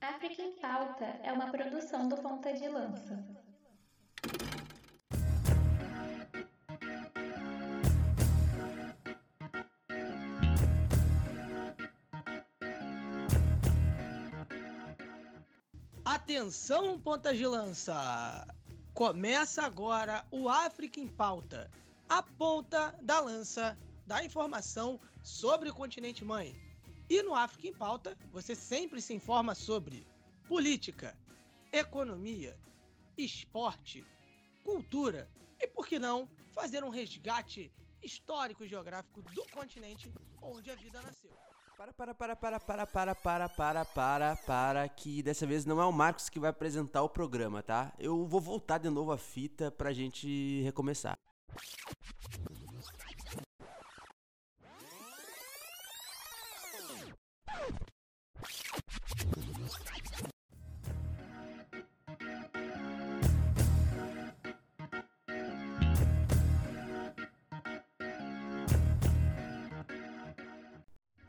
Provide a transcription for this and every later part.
África em Pauta é uma produção do Ponta de Lança. Atenção, Ponta de Lança! Começa agora o África em Pauta, a ponta da lança da informação sobre o continente mãe. E no África em Pauta, você sempre se informa sobre política, economia, esporte, cultura e, por que não, fazer um resgate histórico e geográfico do continente onde a vida nasceu. Para, para, para, para, para, para, para, para, para, para, que dessa vez não é o Marcos que vai apresentar o programa, tá? Eu vou voltar de novo a fita pra gente recomeçar.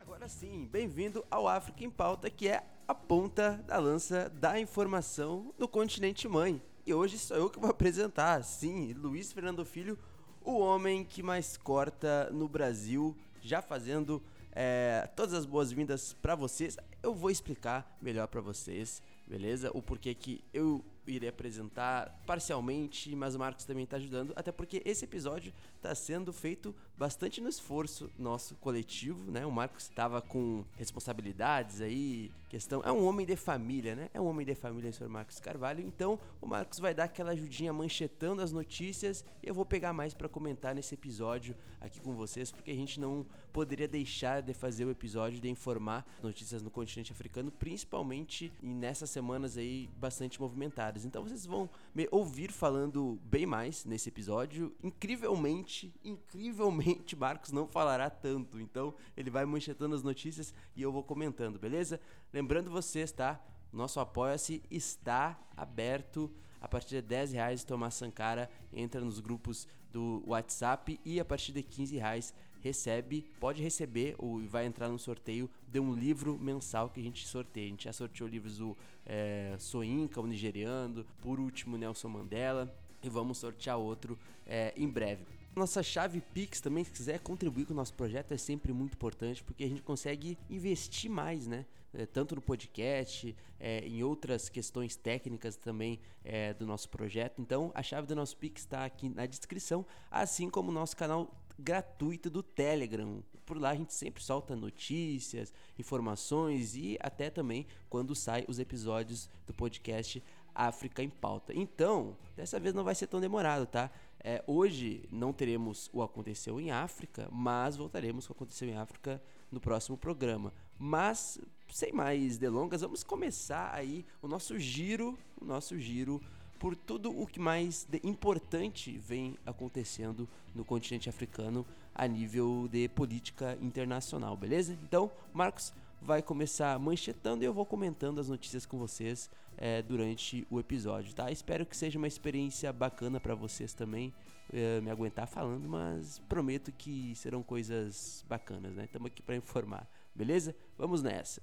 Agora sim, bem-vindo ao África em Pauta, que é a ponta da lança da informação no continente mãe. E hoje sou eu que vou apresentar, sim, Luiz Fernando Filho, o homem que mais corta no Brasil, já fazendo é, todas as boas-vindas para vocês. Eu vou explicar melhor para vocês, beleza? O porquê que eu irei apresentar parcialmente, mas o Marcos também está ajudando, até porque esse episódio está sendo feito bastante no esforço nosso coletivo, né? O Marcos estava com responsabilidades aí, questão. É um homem de família, né? É um homem de família, o senhor Marcos Carvalho. Então, o Marcos vai dar aquela ajudinha manchetando as notícias e eu vou pegar mais para comentar nesse episódio aqui com vocês, porque a gente não poderia deixar de fazer o episódio de informar notícias no continente africano, principalmente nessas semanas aí bastante movimentadas. Então vocês vão me ouvir falando bem mais nesse episódio. Incrivelmente, incrivelmente, Marcos não falará tanto. Então ele vai manchetando as notícias e eu vou comentando, beleza? Lembrando vocês, tá? Nosso Apoia-se está aberto a partir de 10 reais. Tomás Sankara entra nos grupos do WhatsApp e a partir de 15 reais recebe, pode receber ou vai entrar no sorteio de um livro mensal que a gente sorteia. A gente já sorteou livros do é, Soinka, o nigeriano, por último Nelson Mandela e vamos sortear outro é, em breve. Nossa chave Pix também, se quiser contribuir com o nosso projeto, é sempre muito importante porque a gente consegue investir mais, né? É, tanto no podcast, é, em outras questões técnicas também é, do nosso projeto. Então, a chave do nosso Pix está aqui na descrição, assim como o nosso canal gratuito do Telegram. Por lá a gente sempre solta notícias, informações e até também quando sai os episódios do podcast África em Pauta. Então, dessa vez não vai ser tão demorado, tá? É, hoje não teremos o Aconteceu em África, mas voltaremos com o Aconteceu em África no próximo programa. Mas, sem mais delongas, vamos começar aí o nosso giro, o nosso giro por tudo o que mais importante vem acontecendo no continente africano a nível de política internacional, beleza? Então, Marcos, vai começar manchetando e eu vou comentando as notícias com vocês é, durante o episódio, tá? Espero que seja uma experiência bacana para vocês também é, me aguentar falando, mas prometo que serão coisas bacanas, né? Estamos aqui para informar, beleza? Vamos nessa.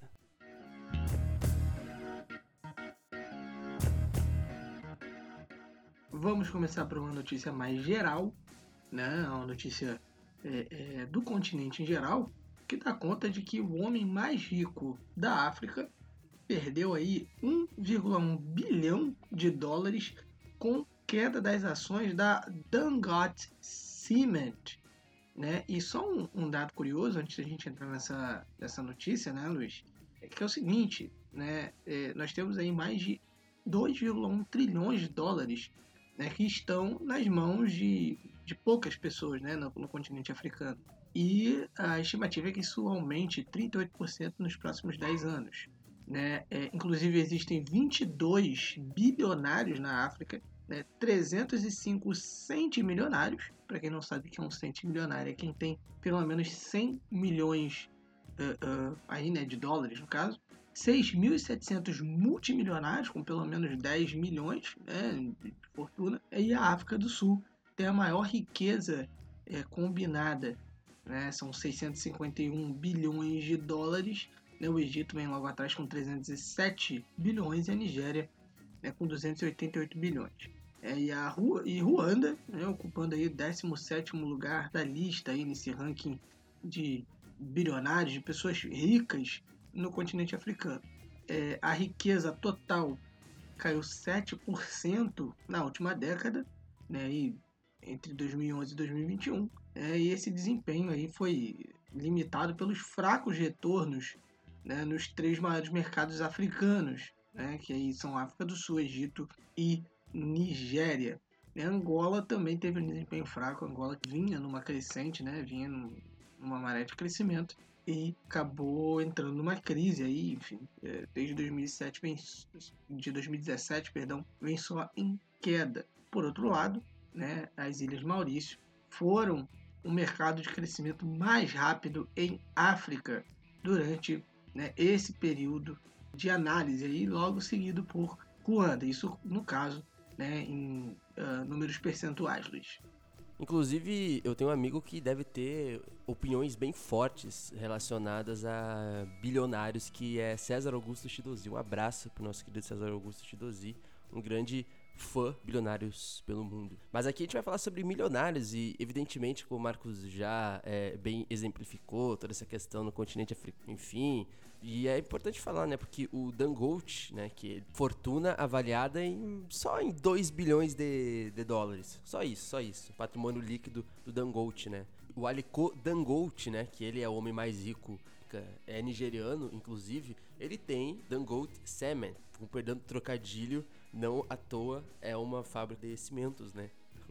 Vamos começar por uma notícia mais geral, né? Uma notícia é, é, do continente em geral, que dá conta de que o homem mais rico da África perdeu aí 1,1 bilhão de dólares com queda das ações da Dangote Cement. Né? E só um, um dado curioso, antes da gente entrar nessa, nessa notícia, né, Luiz? É que é o seguinte, né? É, nós temos aí mais de 2,1 trilhões de dólares né, que estão nas mãos de, de poucas pessoas né, no, no continente africano. E a estimativa é que isso aumente 38% nos próximos 10 anos. Né? É, inclusive, existem 22 bilionários na África, né? 305 centimilionários. Para quem não sabe o que é um centimilionário, é quem tem pelo menos 100 milhões uh, uh, aí, né, de dólares, no caso. 6.700 multimilionários, com pelo menos 10 milhões né, de fortuna. E a África do Sul tem a maior riqueza é, combinada né? São 651 bilhões de dólares Né? O Egito vem logo atrás com 307 bilhões e a Nigéria né, com 288 bilhões. É, e, a Ru e Ruanda, né, ocupando aí o 17º lugar da lista aí nesse ranking de bilionários, de pessoas ricas no continente africano. É, a riqueza total caiu 7% na última década, né, e entre 2011 e 2021. É, e esse desempenho aí foi limitado pelos fracos retornos né, nos três maiores mercados africanos, né, que aí são África do Sul, Egito e Nigéria. E Angola também teve um desempenho fraco, Angola vinha numa crescente, né, vinha numa maré de crescimento e acabou entrando numa crise aí, enfim, é, desde 2007 vem, de 2017, perdão, vem só em queda. Por outro lado, né, as Ilhas Maurício foram o mercado de crescimento mais rápido em África durante né, esse período de análise, aí, logo seguido por Ruanda. Isso, no caso, né, em uh, números percentuais, Luiz. Inclusive, eu tenho um amigo que deve ter opiniões bem fortes relacionadas a bilionários, que é César Augusto Chidozi. Um abraço para o nosso querido César Augusto Chidozi, um grande fã bilionários pelo mundo. Mas aqui a gente vai falar sobre milionários e, evidentemente, como o Marcos já é, bem exemplificou, toda essa questão no continente africano, enfim. E é importante falar, né, porque o Dangote, né, que é fortuna avaliada em só em 2 bilhões de, de dólares. Só isso, só isso. Patrimônio líquido do Dangote, né. O Aliko Dangote, né, que ele é o homem mais rico é nigeriano, inclusive, ele tem Dangote Cement, com perdão trocadilho, não à toa é uma fábrica de cimentos, né?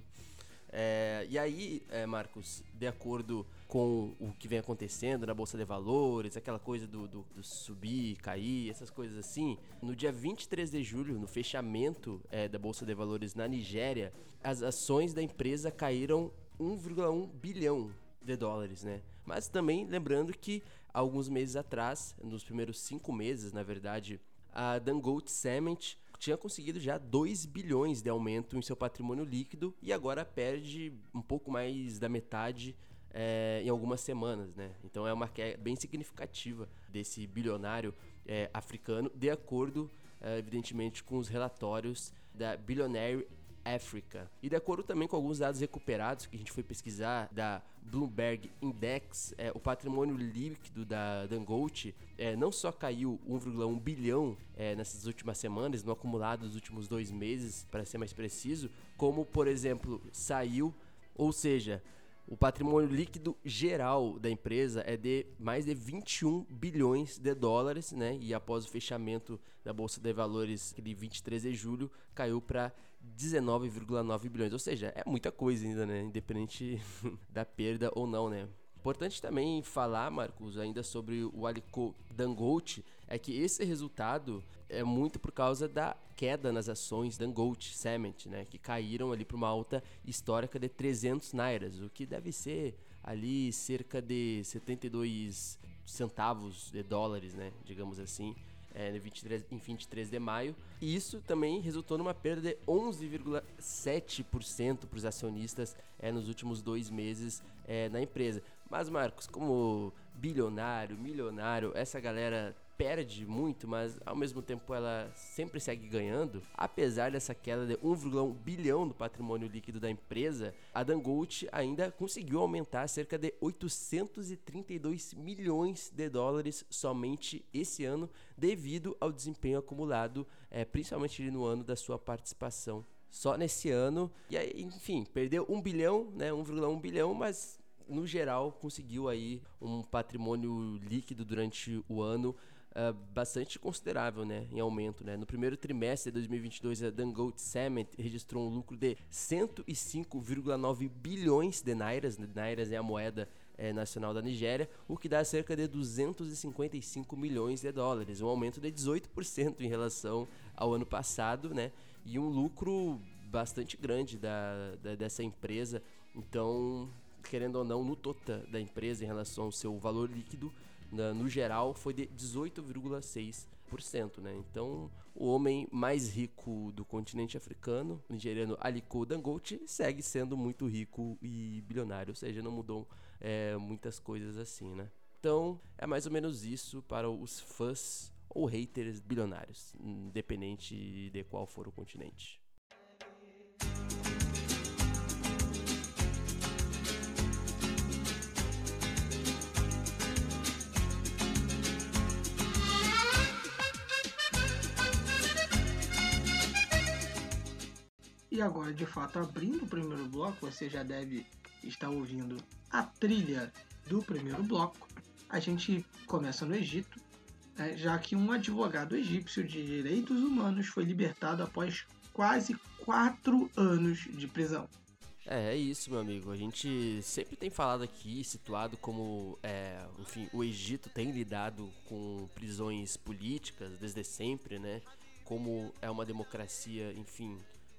É, e aí, é, Marcos, de acordo com o que vem acontecendo na Bolsa de Valores, aquela coisa do, do, do subir, cair, essas coisas assim, no dia 23 de julho, no fechamento é, da Bolsa de Valores na Nigéria, as ações da empresa caíram 1,1 bilhão de dólares, né? Mas também lembrando que alguns meses atrás, nos primeiros cinco meses, na verdade, a Dangote Cement tinha conseguido já 2 bilhões de aumento em seu patrimônio líquido e agora perde um pouco mais da metade é, em algumas semanas, né? Então é uma queda bem significativa desse bilionário é, africano, de acordo, é, evidentemente, com os relatórios da Billionaire Africa. E de acordo também com alguns dados recuperados que a gente foi pesquisar da Bloomberg Index, é, o patrimônio líquido da Dangote é, não só caiu 1,1 bilhão é, nessas últimas semanas, no acumulado dos últimos dois meses, para ser mais preciso, como, por exemplo, saiu, ou seja, o patrimônio líquido geral da empresa é de mais de 21 bilhões de dólares, né? E após o fechamento da bolsa de valores de 23 de julho, caiu para 19,9 bilhões. Ou seja, é muita coisa ainda, né? Independente da perda ou não, né? Importante também falar, Marcos, ainda sobre o Aliko Dangote, é que esse resultado é muito por causa da queda nas ações Dangote Cement, né, que caíram ali para uma alta histórica de 300 nairas, o que deve ser ali cerca de 72 centavos de dólares, né, digamos assim é, 23, em 23 de maio. E isso também resultou numa perda de 11,7% para os acionistas é, nos últimos dois meses é, na empresa. Mas, Marcos, como bilionário, milionário, essa galera perde muito, mas ao mesmo tempo ela sempre segue ganhando. Apesar dessa queda de 1,1 bilhão do patrimônio líquido da empresa, a Dangote ainda conseguiu aumentar cerca de 832 milhões de dólares somente esse ano, devido ao desempenho acumulado, é, principalmente no ano da sua participação. Só nesse ano, e aí, enfim, perdeu 1 bilhão, né, 1,1 bilhão, mas no geral conseguiu aí um patrimônio líquido durante o ano uh, bastante considerável, né, em aumento, né. No primeiro trimestre de 2022, a Dangote Cement registrou um lucro de 105,9 bilhões de nairas, né, nairas é a moeda é, nacional da Nigéria, o que dá cerca de 255 milhões de dólares, um aumento de 18% em relação ao ano passado, né, e um lucro bastante grande da, da dessa empresa. Então, querendo ou não, no total da empresa em relação ao seu valor líquido, no geral, foi de 18,6%. Né? Então, o homem mais rico do continente africano, o nigeriano Aliko Dangote, segue sendo muito rico e bilionário, ou seja, não mudou é, muitas coisas assim, né? Então, é mais ou menos isso para os fãs ou haters bilionários, independente de qual for o continente. E agora, de fato, abrindo o primeiro bloco, você já deve estar ouvindo a trilha do primeiro bloco. A gente começa no Egito, né, já que um advogado egípcio de direitos humanos foi libertado após quase quatro anos de prisão. É, é isso, meu amigo. A gente sempre tem falado aqui, situado como, é, enfim, o Egito tem lidado com prisões políticas desde sempre, né? Como é uma democracia, enfim,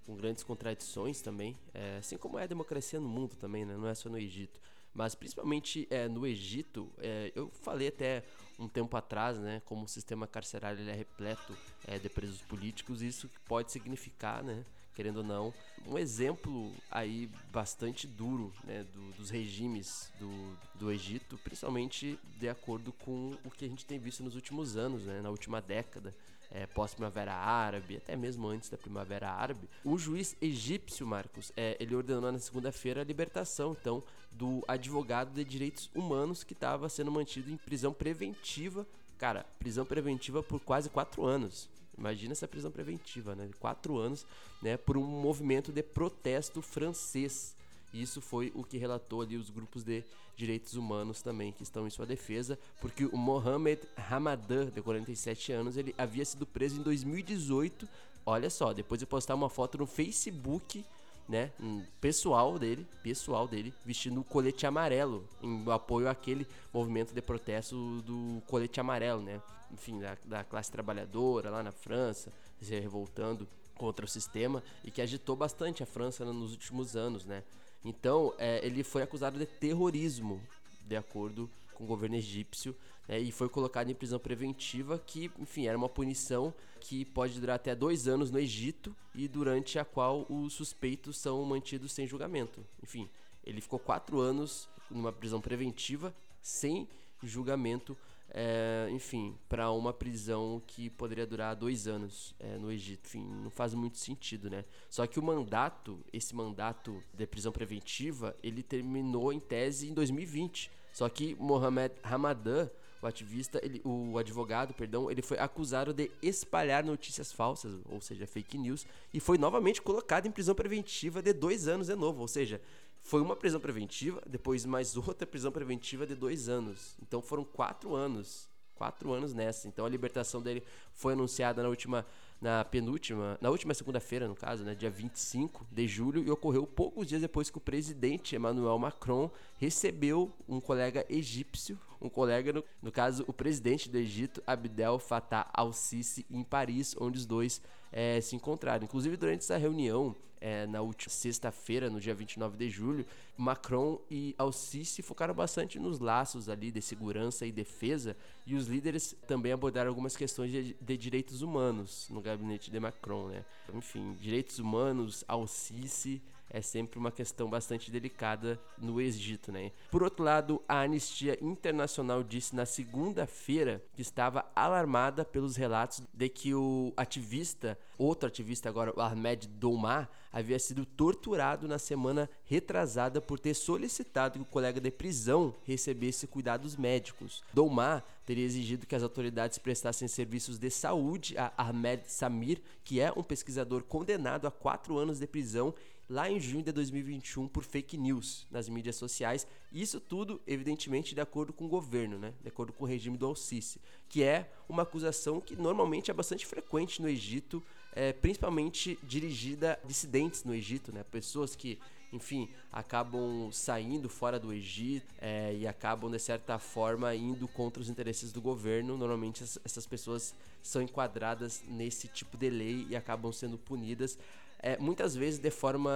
com grandes contradições também, é, assim como é a democracia no mundo também, né? não é só no Egito. Mas principalmente é, no Egito, é, eu falei até um tempo atrás, né, como o sistema carcerário ele é repleto é, de presos políticos, isso pode significar, né, querendo ou não, um exemplo aí bastante duro né, do, dos regimes do, do Egito, principalmente de acordo com o que a gente tem visto nos últimos anos, né, na última década é, pós-primavera árabe, até mesmo antes da primavera árabe, o juiz egípcio, Marcos, é, ele ordenou na segunda-feira a libertação, então, do advogado de direitos humanos que estava sendo mantido em prisão preventiva. Cara, prisão preventiva por quase quatro anos. Imagina essa prisão preventiva, né? Quatro anos, né? Por um movimento de protesto francês. Isso foi o que relatou ali os grupos de direitos humanos também que estão em sua defesa, porque o Mohamed Ramadan, de 47 anos, ele havia sido preso em 2018. Olha só, depois de postar uma foto no Facebook, né, pessoal dele, pessoal dele, vestindo o colete amarelo, em apoio àquele movimento de protesto do colete amarelo, né? Enfim, da, da classe trabalhadora lá na França, se revoltando contra o sistema e que agitou bastante a França nos últimos anos, né? Então, é, ele foi acusado de terrorismo, de acordo com o governo egípcio, né, e foi colocado em prisão preventiva, que, enfim, era uma punição que pode durar até dois anos no Egito e durante a qual os suspeitos são mantidos sem julgamento. Enfim, ele ficou quatro anos numa prisão preventiva sem julgamento é, enfim, para uma prisão que poderia durar dois anos é, no Egito. Enfim, não faz muito sentido, né? Só que o mandato, esse mandato de prisão preventiva, ele terminou em tese em 2020. Só que Mohamed Ramadan, o ativista, ele, o advogado, perdão, ele foi acusado de espalhar notícias falsas, ou seja, fake news, e foi novamente colocado em prisão preventiva de dois anos de novo, ou seja, foi uma prisão preventiva, depois mais outra prisão preventiva de dois anos. Então foram quatro anos. Quatro anos nessa. Então a libertação dele foi anunciada na última, na penúltima, na última segunda-feira, no caso, né, dia 25 de julho, e ocorreu poucos dias depois que o presidente Emmanuel Macron recebeu um colega egípcio, um colega, no, no caso, o presidente do Egito, Abdel Fattah al-Sisi, em Paris, onde os dois é, se encontraram. Inclusive, durante essa reunião, é, na última sexta-feira, no dia 29 de julho, Macron e Al-Sisi focaram bastante nos laços ali de segurança e defesa, e os líderes também abordaram algumas questões de, de direitos humanos no gabinete de Macron, né? Enfim, direitos humanos, Al-Sisi é sempre uma questão bastante delicada no Egito, né? Por outro lado, a Anistia Internacional disse na segunda-feira que estava alarmada pelos relatos de que o ativista, outro ativista agora, o Ahmed Doumar, havia sido torturado na semana retrasada por ter solicitado que o colega de prisão recebesse cuidados médicos. Doumar teria exigido que as autoridades prestassem serviços de saúde a Ahmed Samir, que é um pesquisador condenado a quatro anos de prisão lá em junho de 2021 por fake news nas mídias sociais. Isso tudo, evidentemente, de acordo com o governo, né? de acordo com o regime do Al-Sisi, que é uma acusação que normalmente é bastante frequente no Egito, é, principalmente dirigida a dissidentes no Egito, né? pessoas que enfim, acabam saindo fora do Egito é, e acabam, de certa forma, indo contra os interesses do governo. Normalmente, essas pessoas são enquadradas nesse tipo de lei e acabam sendo punidas é, muitas vezes de forma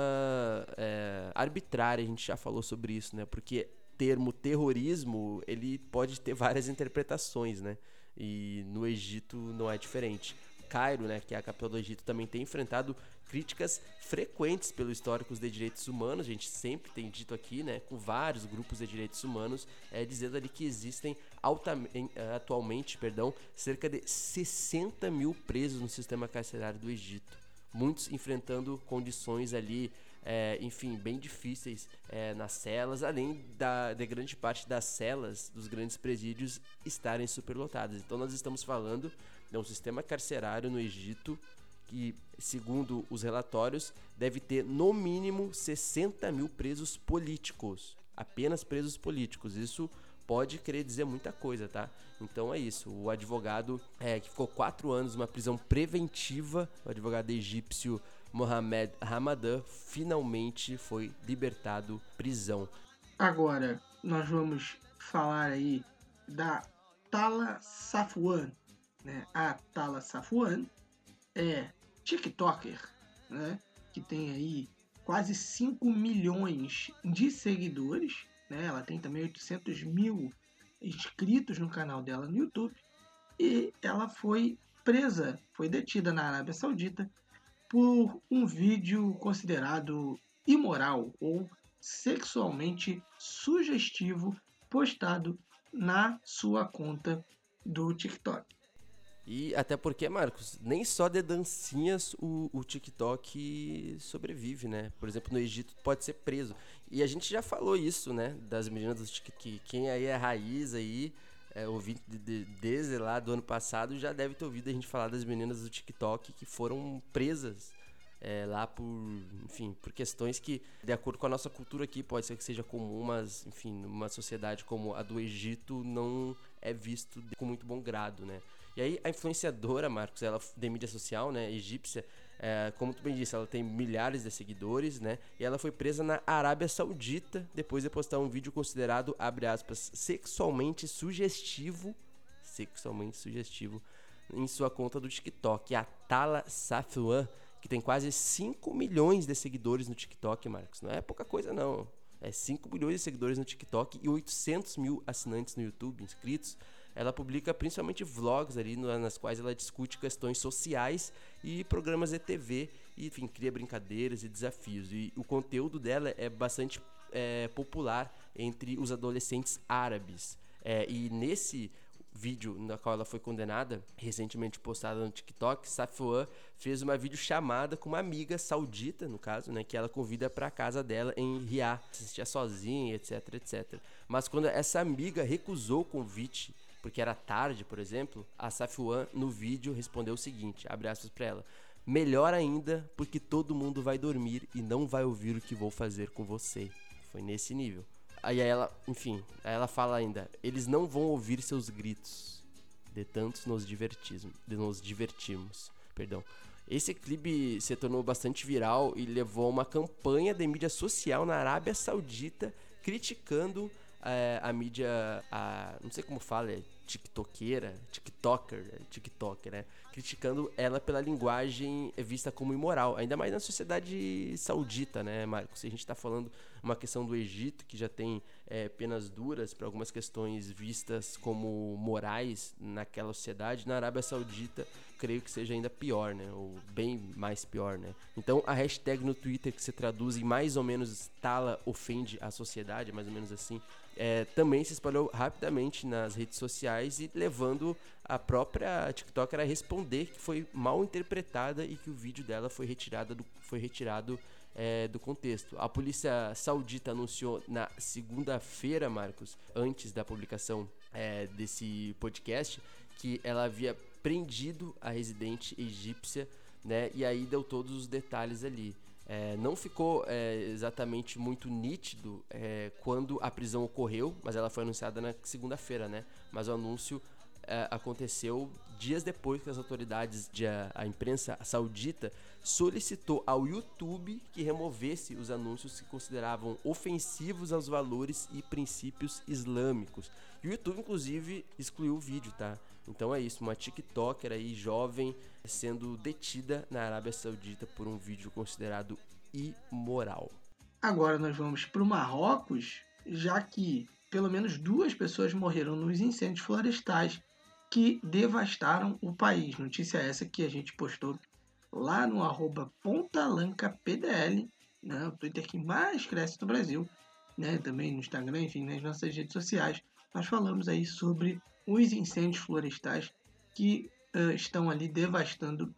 é, arbitrária, a gente já falou sobre isso, né? Porque termo terrorismo, ele pode ter várias interpretações, né? E no Egito não é diferente. Cairo, né, que é a capital do Egito, também tem enfrentado críticas frequentes pelos históricos de direitos humanos. A gente sempre tem dito aqui, né, com vários grupos de direitos humanos, é, dizendo ali que existem atualmente perdão, cerca de 60 mil presos no sistema carcerário do Egito. Muitos enfrentando condições ali é, enfim, bem difíceis é, nas celas, além da, de grande parte das celas dos grandes presídios estarem superlotadas. Então nós estamos falando de um sistema carcerário no Egito que, segundo os relatórios, deve ter no mínimo 60 mil presos políticos. Apenas presos políticos. Isso pode querer dizer muita coisa, tá? Então é isso. O advogado é, que ficou quatro anos numa prisão preventiva, o advogado egípcio Mohamed Ramadan finalmente foi libertado prisão. Agora, nós vamos falar aí da Tala Safwan. Né? A Tala Safwan é TikToker, né? que tem aí quase 5 milhões de seguidores. Né? Ela tem também 800 mil inscritos no canal dela no YouTube. E ela foi presa, foi detida na Arábia Saudita por um vídeo considerado imoral ou sexualmente sugestivo postado na sua conta do TikTok. E até porque, Marcos, nem só de dancinhas o, o TikTok sobrevive, né? Por exemplo, no Egito pode ser preso. E a gente já falou isso, né? Das meninas do TikTok. Quem aí é raiz aí, é, ouvinte de, de, desde lá do ano passado já deve ter ouvido a gente falar das meninas do TikTok que foram presas é, lá por, enfim, por questões que, de acordo com a nossa cultura aqui, pode ser que seja comum, mas, enfim, numa sociedade como a do Egito não é visto com muito bom grado, né? E aí a influenciadora, Marcos, ela de mídia social, né, egípcia, é, como tu bem disse, ela tem milhares de seguidores, né? E ela foi presa na Arábia Saudita depois de postar um vídeo considerado, abre aspas, sexualmente sugestivo, sexualmente sugestivo, em sua conta do TikTok. A Tala Safwan, que tem quase 5 milhões de seguidores no TikTok, Marcos. Não é pouca coisa, não. É 5 milhões de seguidores no TikTok e 800 mil assinantes no YouTube, inscritos ela publica principalmente vlogs ali nas quais ela discute questões sociais e programas de TV e enfim cria brincadeiras e desafios e o conteúdo dela é bastante é, popular entre os adolescentes árabes é, e nesse vídeo na qual ela foi condenada, recentemente postada no TikTok, Safwan fez uma videochamada com uma amiga saudita, no caso, né, que ela convida para casa dela em Riyadh, assistia sozinha, etc, etc. Mas quando essa amiga recusou o convite porque era tarde, por exemplo, a Safuan no vídeo respondeu o seguinte, abre aspas para ela: "Melhor ainda, porque todo mundo vai dormir e não vai ouvir o que vou fazer com você". Foi nesse nível. Aí ela, enfim, aí ela fala ainda: "Eles não vão ouvir seus gritos, de tantos nos divertimos, nos divertirmos". Perdão. Esse clipe se tornou bastante viral e levou a uma campanha de mídia social na Arábia Saudita criticando é, a mídia, a, não sei como fala, é tiktokeira, tiktoker, tiktoker, né? Criticando ela pela linguagem vista como imoral, ainda mais na sociedade saudita, né, Marcos? Se a gente está falando uma questão do Egito, que já tem é, penas duras para algumas questões vistas como morais naquela sociedade, na Arábia Saudita creio que seja ainda pior, né? Ou bem mais pior, né? Então a hashtag no Twitter que se traduz em mais ou menos tala ofende a sociedade, mais ou menos assim, é, também se espalhou rapidamente nas redes sociais e levando a própria TikToker a responder que foi mal interpretada e que o vídeo dela foi retirado do, foi retirado é, do contexto. A polícia saudita anunciou na segunda-feira, Marcos, antes da publicação é, desse podcast, que ela havia prendido a residente egípcia, né? E aí deu todos os detalhes ali. É, não ficou é, exatamente muito nítido é, quando a prisão ocorreu, mas ela foi anunciada na segunda-feira, né? Mas o anúncio é, aconteceu dias depois que as autoridades de a, a, imprensa saudita solicitou ao YouTube que removesse os anúncios que consideravam ofensivos aos valores e princípios islâmicos. E o YouTube, inclusive, excluiu o vídeo, tá? Então é isso, uma TikToker aí jovem sendo detida na Arábia Saudita por um vídeo considerado imoral. Agora nós vamos para o Marrocos, já que pelo menos duas pessoas morreram nos incêndios florestais que devastaram o país. Notícia essa que a gente postou lá no arroba pontalancapdl, né, o Twitter que mais cresce no Brasil, né, também no Instagram, enfim, nas nossas redes sociais nós falamos aí sobre os incêndios florestais que uh, estão ali devastando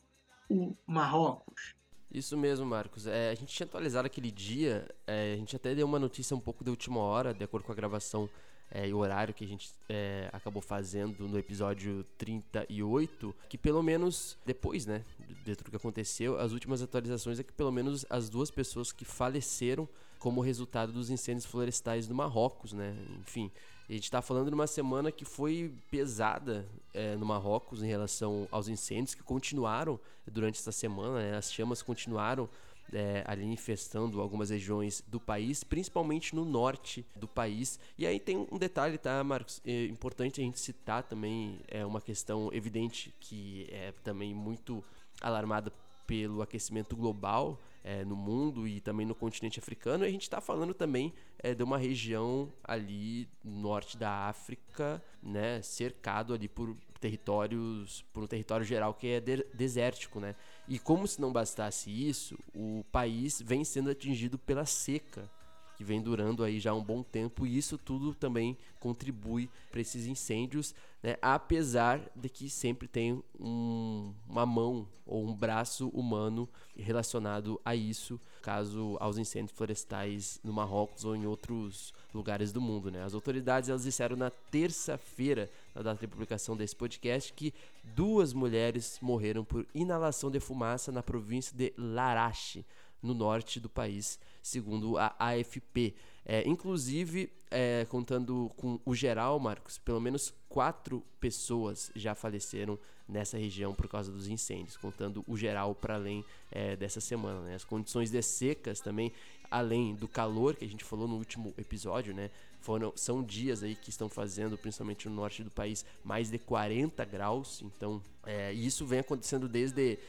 o Marrocos. Isso mesmo, Marcos. É, a gente tinha atualizado aquele dia, é, a gente até deu uma notícia um pouco de última hora, de acordo com a gravação é, e o horário que a gente é, acabou fazendo no episódio 38, que pelo menos depois, né, de tudo que aconteceu, as últimas atualizações é que pelo menos as duas pessoas que faleceram como resultado dos incêndios florestais no Marrocos, né, enfim, a gente está falando de uma semana que foi pesada é, no Marrocos em relação aos incêndios que continuaram durante essa semana, né, as chamas continuaram é, ali infestando algumas regiões do país, principalmente no norte do país. E aí tem um detalhe, tá, Marcos? É importante a gente citar também é uma questão evidente que é também muito alarmada pelo aquecimento global é, no mundo e também no continente africano. E a gente está falando também é, de uma região ali norte da África, né, cercado ali por territórios, por um território geral que é de desértico, né? E como se não bastasse isso, o país vem sendo atingido pela seca, que vem durando aí já um bom tempo, e isso tudo também contribui para esses incêndios, né? apesar de que sempre tem um, uma mão ou um braço humano relacionado a isso, caso aos incêndios florestais no Marrocos ou em outros lugares do mundo. Né? As autoridades elas disseram na terça-feira, na data de publicação desse podcast, que duas mulheres morreram por inalação de fumaça na província de Larache, no norte do país, segundo a AFP. É, inclusive, é, contando com o geral, Marcos, pelo menos quatro pessoas já faleceram nessa região por causa dos incêndios, contando o geral para além é, dessa semana. Né? As condições de secas também, além do calor que a gente falou no último episódio, né? Foram, são dias aí que estão fazendo, principalmente no norte do país, mais de 40 graus. Então, é, isso vem acontecendo desde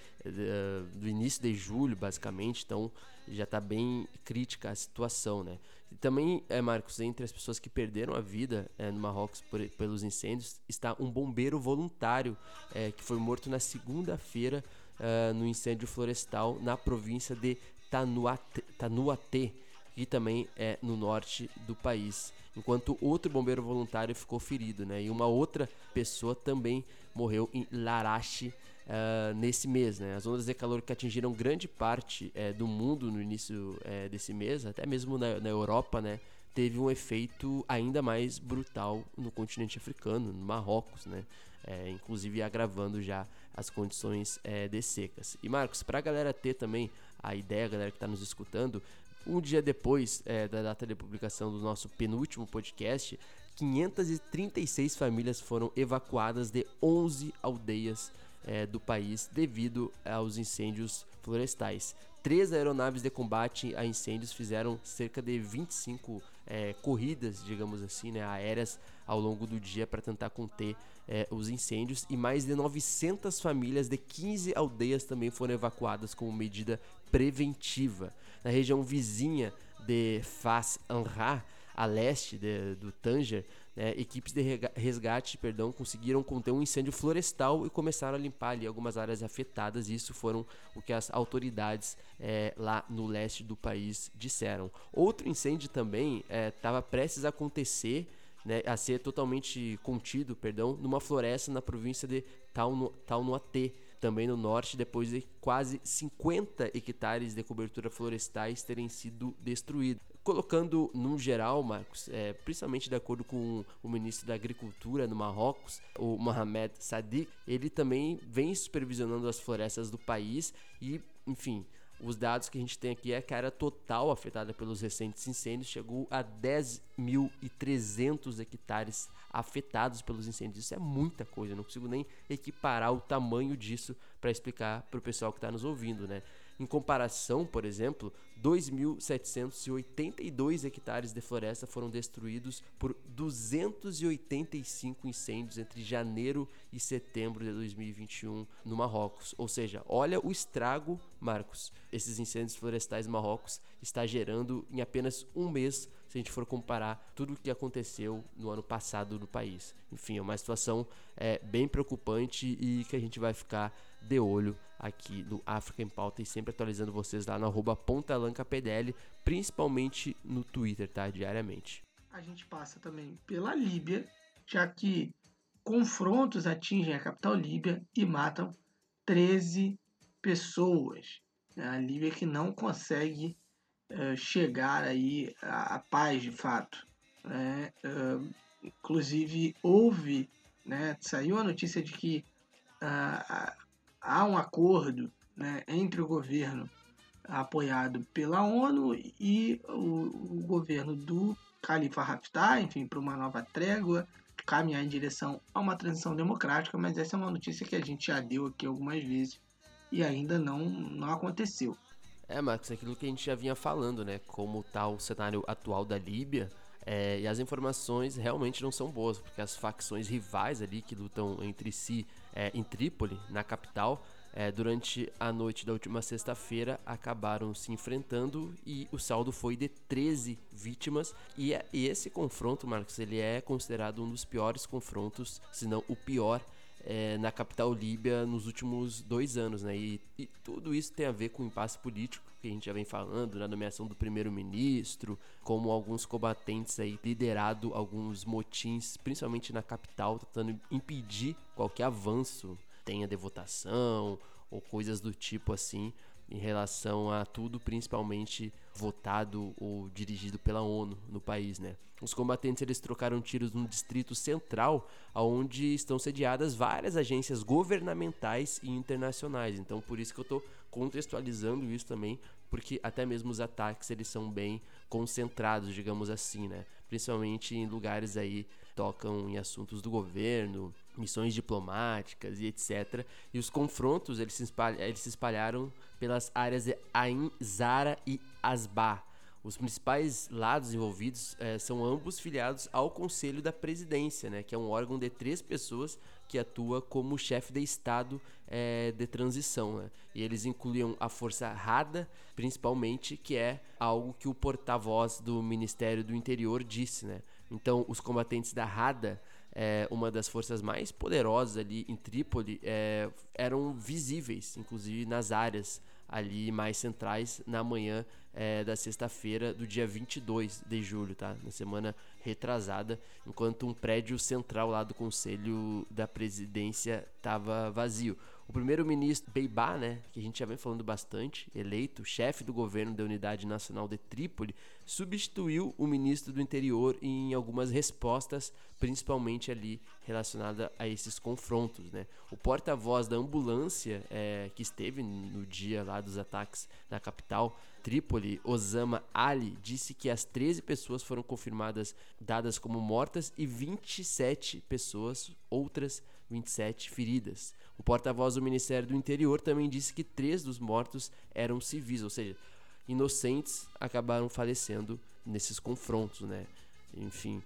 do início de julho, basicamente. Então, já está bem crítica a situação, né? E também, é, Marcos, entre as pessoas que perderam a vida é, no Marrocos por, pelos incêndios, está um bombeiro voluntário é, que foi morto na segunda-feira uh, no incêndio florestal na província de Tanuate, Tanuate que também é no norte do país enquanto outro bombeiro voluntário ficou ferido, né? E uma outra pessoa também morreu em Larache uh, nesse mês, né? As ondas de calor que atingiram grande parte uh, do mundo no início uh, desse mês, até mesmo na, na, Europa, né? Teve um efeito ainda mais brutal no continente africano, no Marrocos, né? É, inclusive agravando já as condições de secas. E Marcos, para a galera ter também a ideia, galera que está nos escutando, um dia depois é, da data de publicação do nosso penúltimo podcast, 536 famílias foram evacuadas de 11 aldeias é, do país devido aos incêndios florestais. Três aeronaves de combate a incêndios fizeram cerca de 25 é, corridas, digamos assim, né, aéreas ao longo do dia para tentar conter é, os incêndios e mais de 900 famílias de 15 aldeias também foram evacuadas como medida preventiva na região vizinha de Fas Anra, a leste de, do Tanger, né, equipes de resgate perdão, conseguiram conter um incêndio florestal e começaram a limpar ali algumas áreas afetadas. Isso foram o que as autoridades é, lá no leste do país disseram. Outro incêndio também estava é, prestes a acontecer, né, a ser totalmente contido, perdão, numa floresta na província de Taunuate também no norte, depois de quase 50 hectares de cobertura florestais terem sido destruídos. Colocando num geral, Marcos, é, principalmente de acordo com o ministro da Agricultura no Marrocos, o Mohamed Sadiq, ele também vem supervisionando as florestas do país e, enfim, os dados que a gente tem aqui é que a área total afetada pelos recentes incêndios chegou a 10.300 hectares afetados pelos incêndios. Isso é muita coisa, eu não consigo nem equiparar o tamanho disso para explicar para o pessoal que está nos ouvindo, né? Em comparação, por exemplo, 2.782 hectares de floresta foram destruídos por 285 incêndios entre janeiro e setembro de 2021 no Marrocos. Ou seja, olha o estrago, Marcos, esses incêndios florestais Marrocos está gerando em apenas um mês se a gente for comparar tudo o que aconteceu no ano passado no país. Enfim, é uma situação é, bem preocupante e que a gente vai ficar de olho aqui no África em Pauta e sempre atualizando vocês lá no arroba pontalancapdl, principalmente no Twitter, tá? Diariamente. a gente passa também pela Líbia, já que confrontos atingem a capital Líbia e matam 13 pessoas. A Líbia que não consegue uh, chegar aí à, à, paz de fato. Né? Uh, inclusive houve, né, saiu a notícia de que uh, há um acordo né, entre o governo apoiado pela ONU e o, o governo do Califa Haftar, enfim, para uma nova trégua, caminhar em direção a uma transição democrática, mas essa é uma notícia que a gente já deu aqui algumas vezes e ainda não, não aconteceu. É, Marcos, aquilo que a gente já vinha falando, né? Como tá o cenário atual da Líbia, é, e as informações realmente não são boas, porque as facções rivais ali que lutam entre si é, em Trípoli, na capital, é, durante a noite da última sexta-feira acabaram se enfrentando e o saldo foi de 13 vítimas. E, é, e, esse confronto, Marcos, ele é considerado um dos piores confrontos, se não o pior. É, na capital líbia nos últimos dois anos, né? E, e, tudo isso tem a ver com o impasse político que a gente já vem falando, na nomeação do primeiro-ministro, como alguns combatentes aí liderado alguns motins, principalmente na capital, tentando impedir qualquer avanço tenha de votação ou coisas do tipo assim em relação a tudo, principalmente votado ou dirigido pela ONU no país, né? Os combatentes eles trocaram tiros no distrito central, onde estão sediadas várias agências governamentais e internacionais. Então, por isso que eu estou contextualizando isso também, porque até mesmo os ataques eles são bem concentrados, digamos assim, né? Principalmente em lugares aí tocam em assuntos do governo, missões diplomáticas e etc. E os confrontos eles se, espalha, eles se espalharam pelas áreas de Ain, Zara e Asba. Os principais lados envolvidos é, são ambos filiados ao Conselho da Presidência, né, que é um órgão de três pessoas que atua como chefe de Estado é, de transição. Né? E eles incluíam a Força Rada, principalmente, que é algo que o porta-voz do Ministério do Interior disse. Né? Então, os combatentes da Rada é, uma das forças mais poderosas ali em Trípoli, é, eram visíveis, inclusive nas áreas ali mais centrais na manhã é, da sexta-feira do dia 22 de julho, tá? Na semana retrasada, enquanto um prédio central lá do Conselho da Presidência estava vazio. O primeiro-ministro Beibá, né, que a gente já vem falando bastante, eleito chefe do governo da Unidade Nacional de Trípoli, substituiu o ministro do Interior em algumas respostas, principalmente ali relacionada a esses confrontos, né. O porta-voz da ambulância é, que esteve no dia lá dos ataques na capital Trípoli, Osama Ali, disse que as 13 pessoas foram confirmadas dadas como mortas e 27 pessoas, outras 27 feridas. O porta-voz do Ministério do Interior também disse que três dos mortos eram civis, ou seja, inocentes acabaram falecendo nesses confrontos, né? Enfim,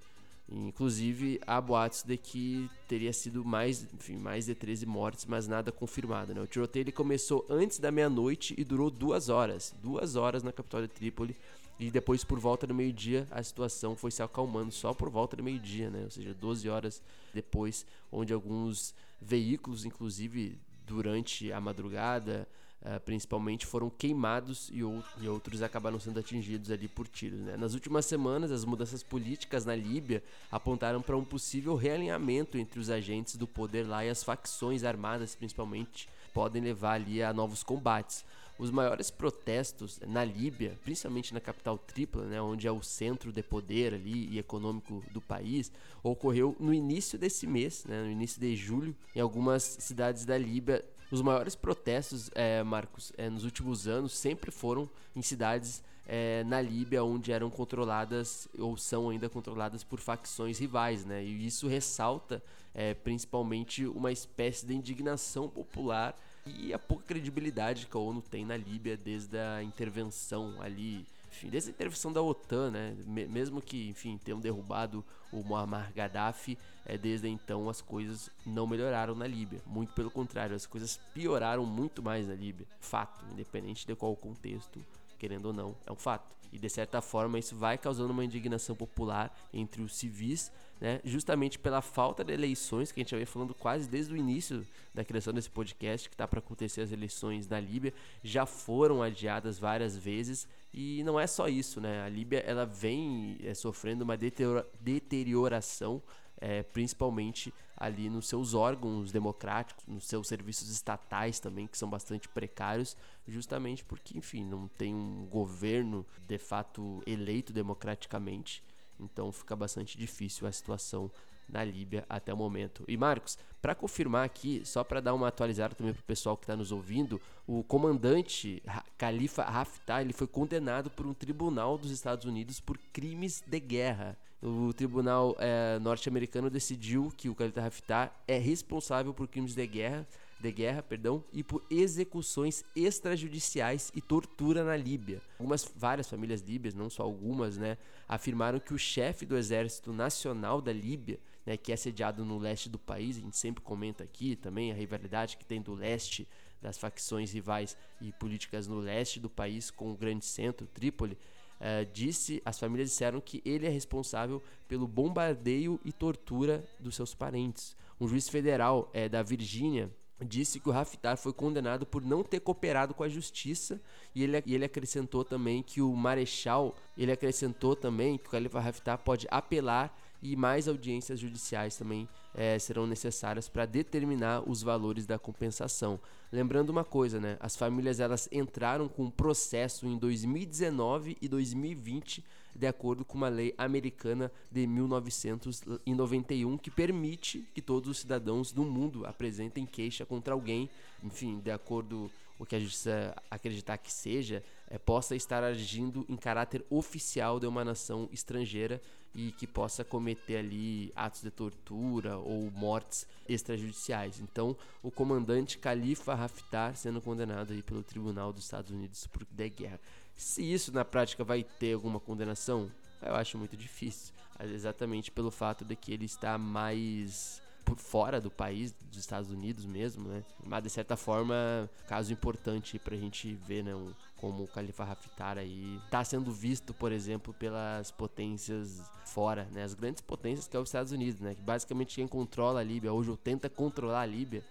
inclusive há boatos de que teria sido mais, enfim, mais de 13 mortes, mas nada confirmado, né? O tiroteio ele começou antes da meia-noite e durou duas horas, duas horas na capital de Trípoli. E depois, por volta do meio-dia, a situação foi se acalmando só por volta do meio-dia, né? Ou seja, 12 horas depois, onde alguns veículos, inclusive durante a madrugada, uh, principalmente, foram queimados e, ou, e, outros acabaram sendo atingidos ali por tiros. Né? Nas últimas semanas, as mudanças políticas na Líbia apontaram para um possível realinhamento entre os agentes do poder lá e as facções armadas, principalmente, podem levar ali a novos combates. Os maiores protestos na Líbia, principalmente na capital Trípoli, né, onde é o centro de poder ali e econômico do país, ocorreu no início desse mês, né, no início de julho, em algumas cidades da Líbia. Os maiores protestos, é, Marcos, é, nos últimos anos sempre foram em cidades é, na Líbia, onde eram controladas ou são ainda controladas por facções rivais, né? E isso ressalta é, principalmente uma espécie de indignação popular e a pouca credibilidade que a ONU tem na Líbia desde a intervenção ali, enfim, desde a intervenção da OTAN, né? Mesmo que, enfim, tenham derrubado o Muammar Gaddafi, é, desde então as coisas não melhoraram na Líbia. Muito pelo contrário, as coisas pioraram muito mais na Líbia. Fato, independente de qual contexto, querendo ou não, é um fato. E de certa forma isso vai causando uma indignação popular entre os civis, né? justamente pela falta de eleições, que a gente já vem falando quase desde o início da criação desse podcast, que está para acontecer as eleições na Líbia, já foram adiadas várias vezes. E não é só isso, né? A Líbia ela vem é, sofrendo uma deterioração é, principalmente ali nos seus órgãos democráticos, nos seus serviços estatais também, que são bastante precários, justamente porque, enfim, não tem um governo de fato eleito democraticamente. Então fica bastante difícil a situação na Líbia até o momento. E Marcos, para confirmar aqui, só para dar uma atualizada também para o pessoal que está nos ouvindo, o comandante Khalifa Haftar ele foi condenado por um tribunal dos Estados Unidos por crimes de guerra. O tribunal é, norte-americano decidiu que o Khalifa Haftar é responsável por crimes de guerra de guerra, perdão, e por execuções extrajudiciais e tortura na Líbia. Algumas várias famílias líbias, não só algumas, né, afirmaram que o chefe do Exército Nacional da Líbia, né, que é sediado no leste do país, a gente sempre comenta aqui também a rivalidade que tem do leste das facções rivais e políticas no leste do país com o grande centro, Trípoli, Uh, disse, as famílias disseram que ele é responsável pelo bombardeio e tortura dos seus parentes. Um juiz federal é, da Virgínia disse que o Haftar foi condenado por não ter cooperado com a justiça e ele, e ele acrescentou também que o Marechal, ele acrescentou também que o Khalifa Haftar pode apelar e mais audiências judiciais também é, serão necessárias para determinar os valores da compensação. Lembrando uma coisa, né? As famílias elas entraram com um processo em 2019 e 2020 de acordo com uma lei americana de 1991 que permite que todos os cidadãos do mundo apresentem queixa contra alguém, enfim, de acordo o que a justiça acreditar que seja, é, possa estar agindo em caráter oficial de uma nação estrangeira e que possa cometer ali atos de tortura ou mortes extrajudiciais. Então, o comandante Khalifa Haftar sendo condenado aí pelo Tribunal dos Estados Unidos por de guerra. Se isso na prática vai ter alguma condenação, eu acho muito difícil. Exatamente pelo fato de que ele está mais por fora do país, dos Estados Unidos mesmo, né? Mas de certa forma, caso importante pra gente ver, né? Como o Khalifa Haftar aí está sendo visto, por exemplo, pelas potências fora, né? As grandes potências que é os Estados Unidos, né? Que basicamente quem controla a Líbia hoje ou tenta controlar a Líbia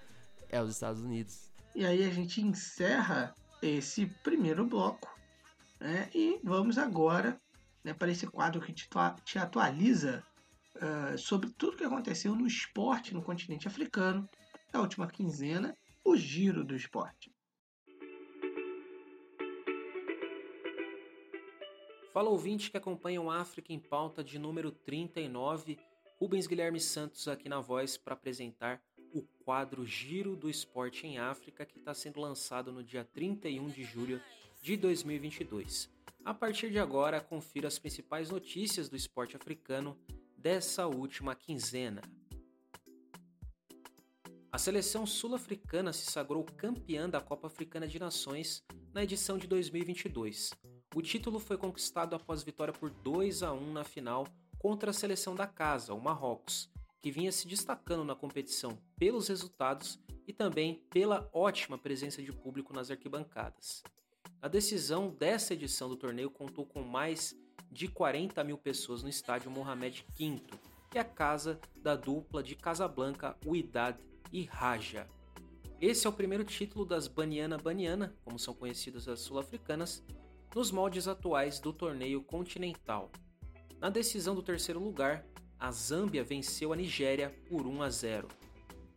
é os Estados Unidos. E aí a gente encerra esse primeiro bloco né? E vamos agora né, para esse quadro que te, te atualiza uh, sobre tudo que aconteceu no esporte no continente africano na última quinzena, o giro do esporte. Fala ouvinte que acompanha o África em pauta de número 39, Rubens Guilherme Santos aqui na voz para apresentar o quadro Giro do Esporte em África que está sendo lançado no dia 31 de julho de 2022. A partir de agora, confira as principais notícias do esporte africano dessa última quinzena. A seleção sul-africana se sagrou campeã da Copa Africana de Nações na edição de 2022. O título foi conquistado após vitória por 2 a 1 na final contra a seleção da casa, o Marrocos, que vinha se destacando na competição pelos resultados e também pela ótima presença de público nas arquibancadas. A decisão dessa edição do torneio contou com mais de 40 mil pessoas no estádio Mohamed V, que é a casa da dupla de Casablanca, Uidad e Raja. Esse é o primeiro título das Baniana Baniana, como são conhecidas as sul-africanas, nos moldes atuais do torneio continental. Na decisão do terceiro lugar, a Zâmbia venceu a Nigéria por 1 a 0.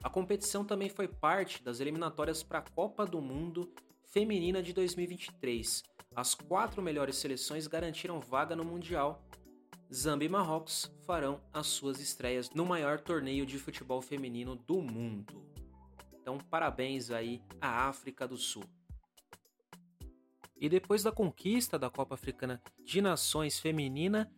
A competição também foi parte das eliminatórias para a Copa do Mundo Feminina de 2023. As quatro melhores seleções garantiram vaga no Mundial. Zâmbia e Marrocos farão as suas estreias no maior torneio de futebol feminino do mundo. Então, parabéns aí à África do Sul. E depois da conquista da Copa Africana de Nações Feminina,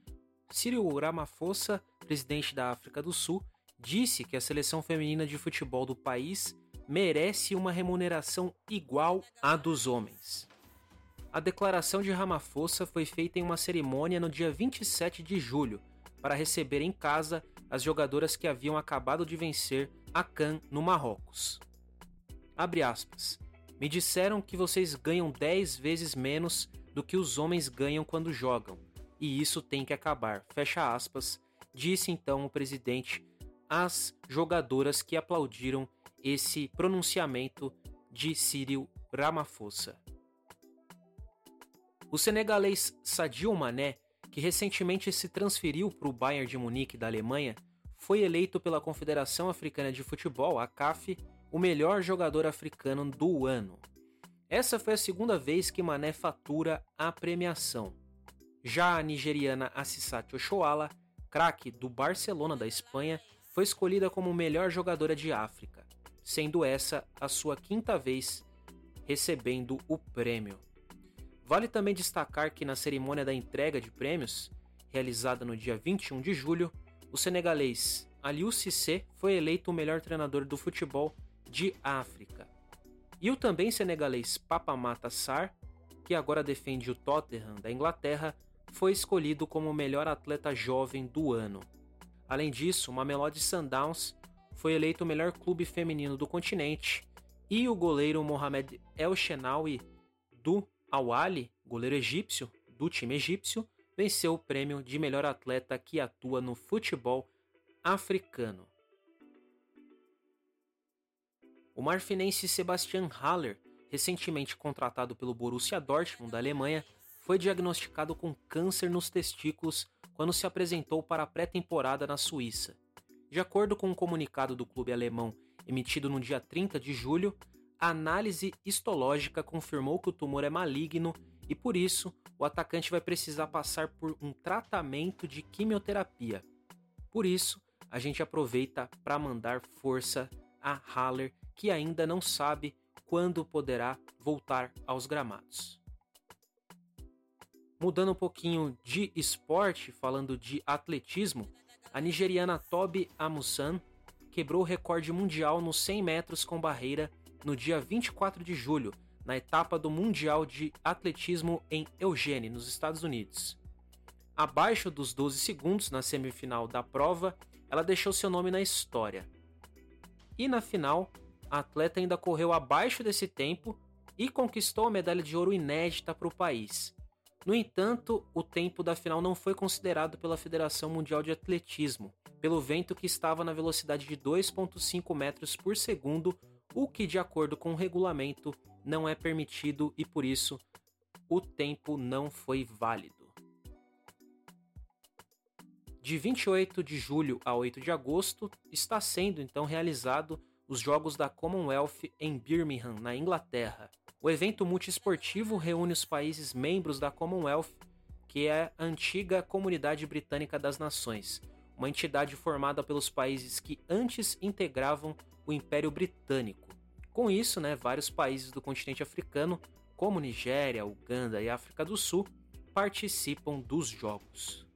Cyril Ramaphosa, presidente da África do Sul, disse que a seleção feminina de futebol do país merece uma remuneração igual à dos homens. A declaração de Ramaphosa foi feita em uma cerimônia no dia 27 de julho, para receber em casa as jogadoras que haviam acabado de vencer a CAN no Marrocos. Aspas. Me disseram que vocês ganham 10 vezes menos do que os homens ganham quando jogam, e isso tem que acabar. Fecha aspas, disse então o presidente às jogadoras que aplaudiram esse pronunciamento de Cyril Ramaphosa. O senegalês Sadio Mané, que recentemente se transferiu para o Bayern de Munique da Alemanha, foi eleito pela Confederação Africana de Futebol, a CAF, o melhor jogador africano do ano. Essa foi a segunda vez que Mané fatura a premiação. Já a nigeriana Assisat Oshoala, craque do Barcelona da Espanha, foi escolhida como melhor jogadora de África, sendo essa a sua quinta vez recebendo o prêmio. Vale também destacar que na cerimônia da entrega de prêmios, realizada no dia 21 de julho, o senegalês Aliou Cissé foi eleito o melhor treinador do futebol de África. E o também senegalês Papamata Sarr, que agora defende o Tottenham da Inglaterra, foi escolhido como o melhor atleta jovem do ano. Além disso, Mamelodi Sundowns foi eleito o melhor clube feminino do continente e o goleiro Mohamed El Shenawi do Awali, goleiro egípcio do time egípcio, venceu o prêmio de melhor atleta que atua no futebol africano. O marfinense Sebastian Haller, recentemente contratado pelo Borussia Dortmund da Alemanha, foi diagnosticado com câncer nos testículos quando se apresentou para a pré-temporada na Suíça. De acordo com um comunicado do clube alemão emitido no dia 30 de julho, a análise histológica confirmou que o tumor é maligno e por isso o atacante vai precisar passar por um tratamento de quimioterapia. Por isso, a gente aproveita para mandar força a Haller, que ainda não sabe quando poderá voltar aos gramados. Mudando um pouquinho de esporte, falando de atletismo, a nigeriana Tobi Amusan quebrou o recorde mundial nos 100 metros com barreira no dia 24 de julho, na etapa do Mundial de Atletismo em Eugene, nos Estados Unidos. Abaixo dos 12 segundos na semifinal da prova, ela deixou seu nome na história. E na final, a atleta ainda correu abaixo desse tempo e conquistou a medalha de ouro inédita para o país. No entanto, o tempo da final não foi considerado pela Federação Mundial de Atletismo, pelo vento que estava na velocidade de 2,5 metros por segundo, o que, de acordo com o regulamento, não é permitido e por isso o tempo não foi válido. De 28 de julho a 8 de agosto está sendo então realizado os Jogos da Commonwealth em Birmingham, na Inglaterra. O evento multiesportivo reúne os países membros da Commonwealth, que é a antiga Comunidade Britânica das Nações, uma entidade formada pelos países que antes integravam o Império Britânico. Com isso, né, vários países do continente africano, como Nigéria, Uganda e África do Sul, participam dos Jogos.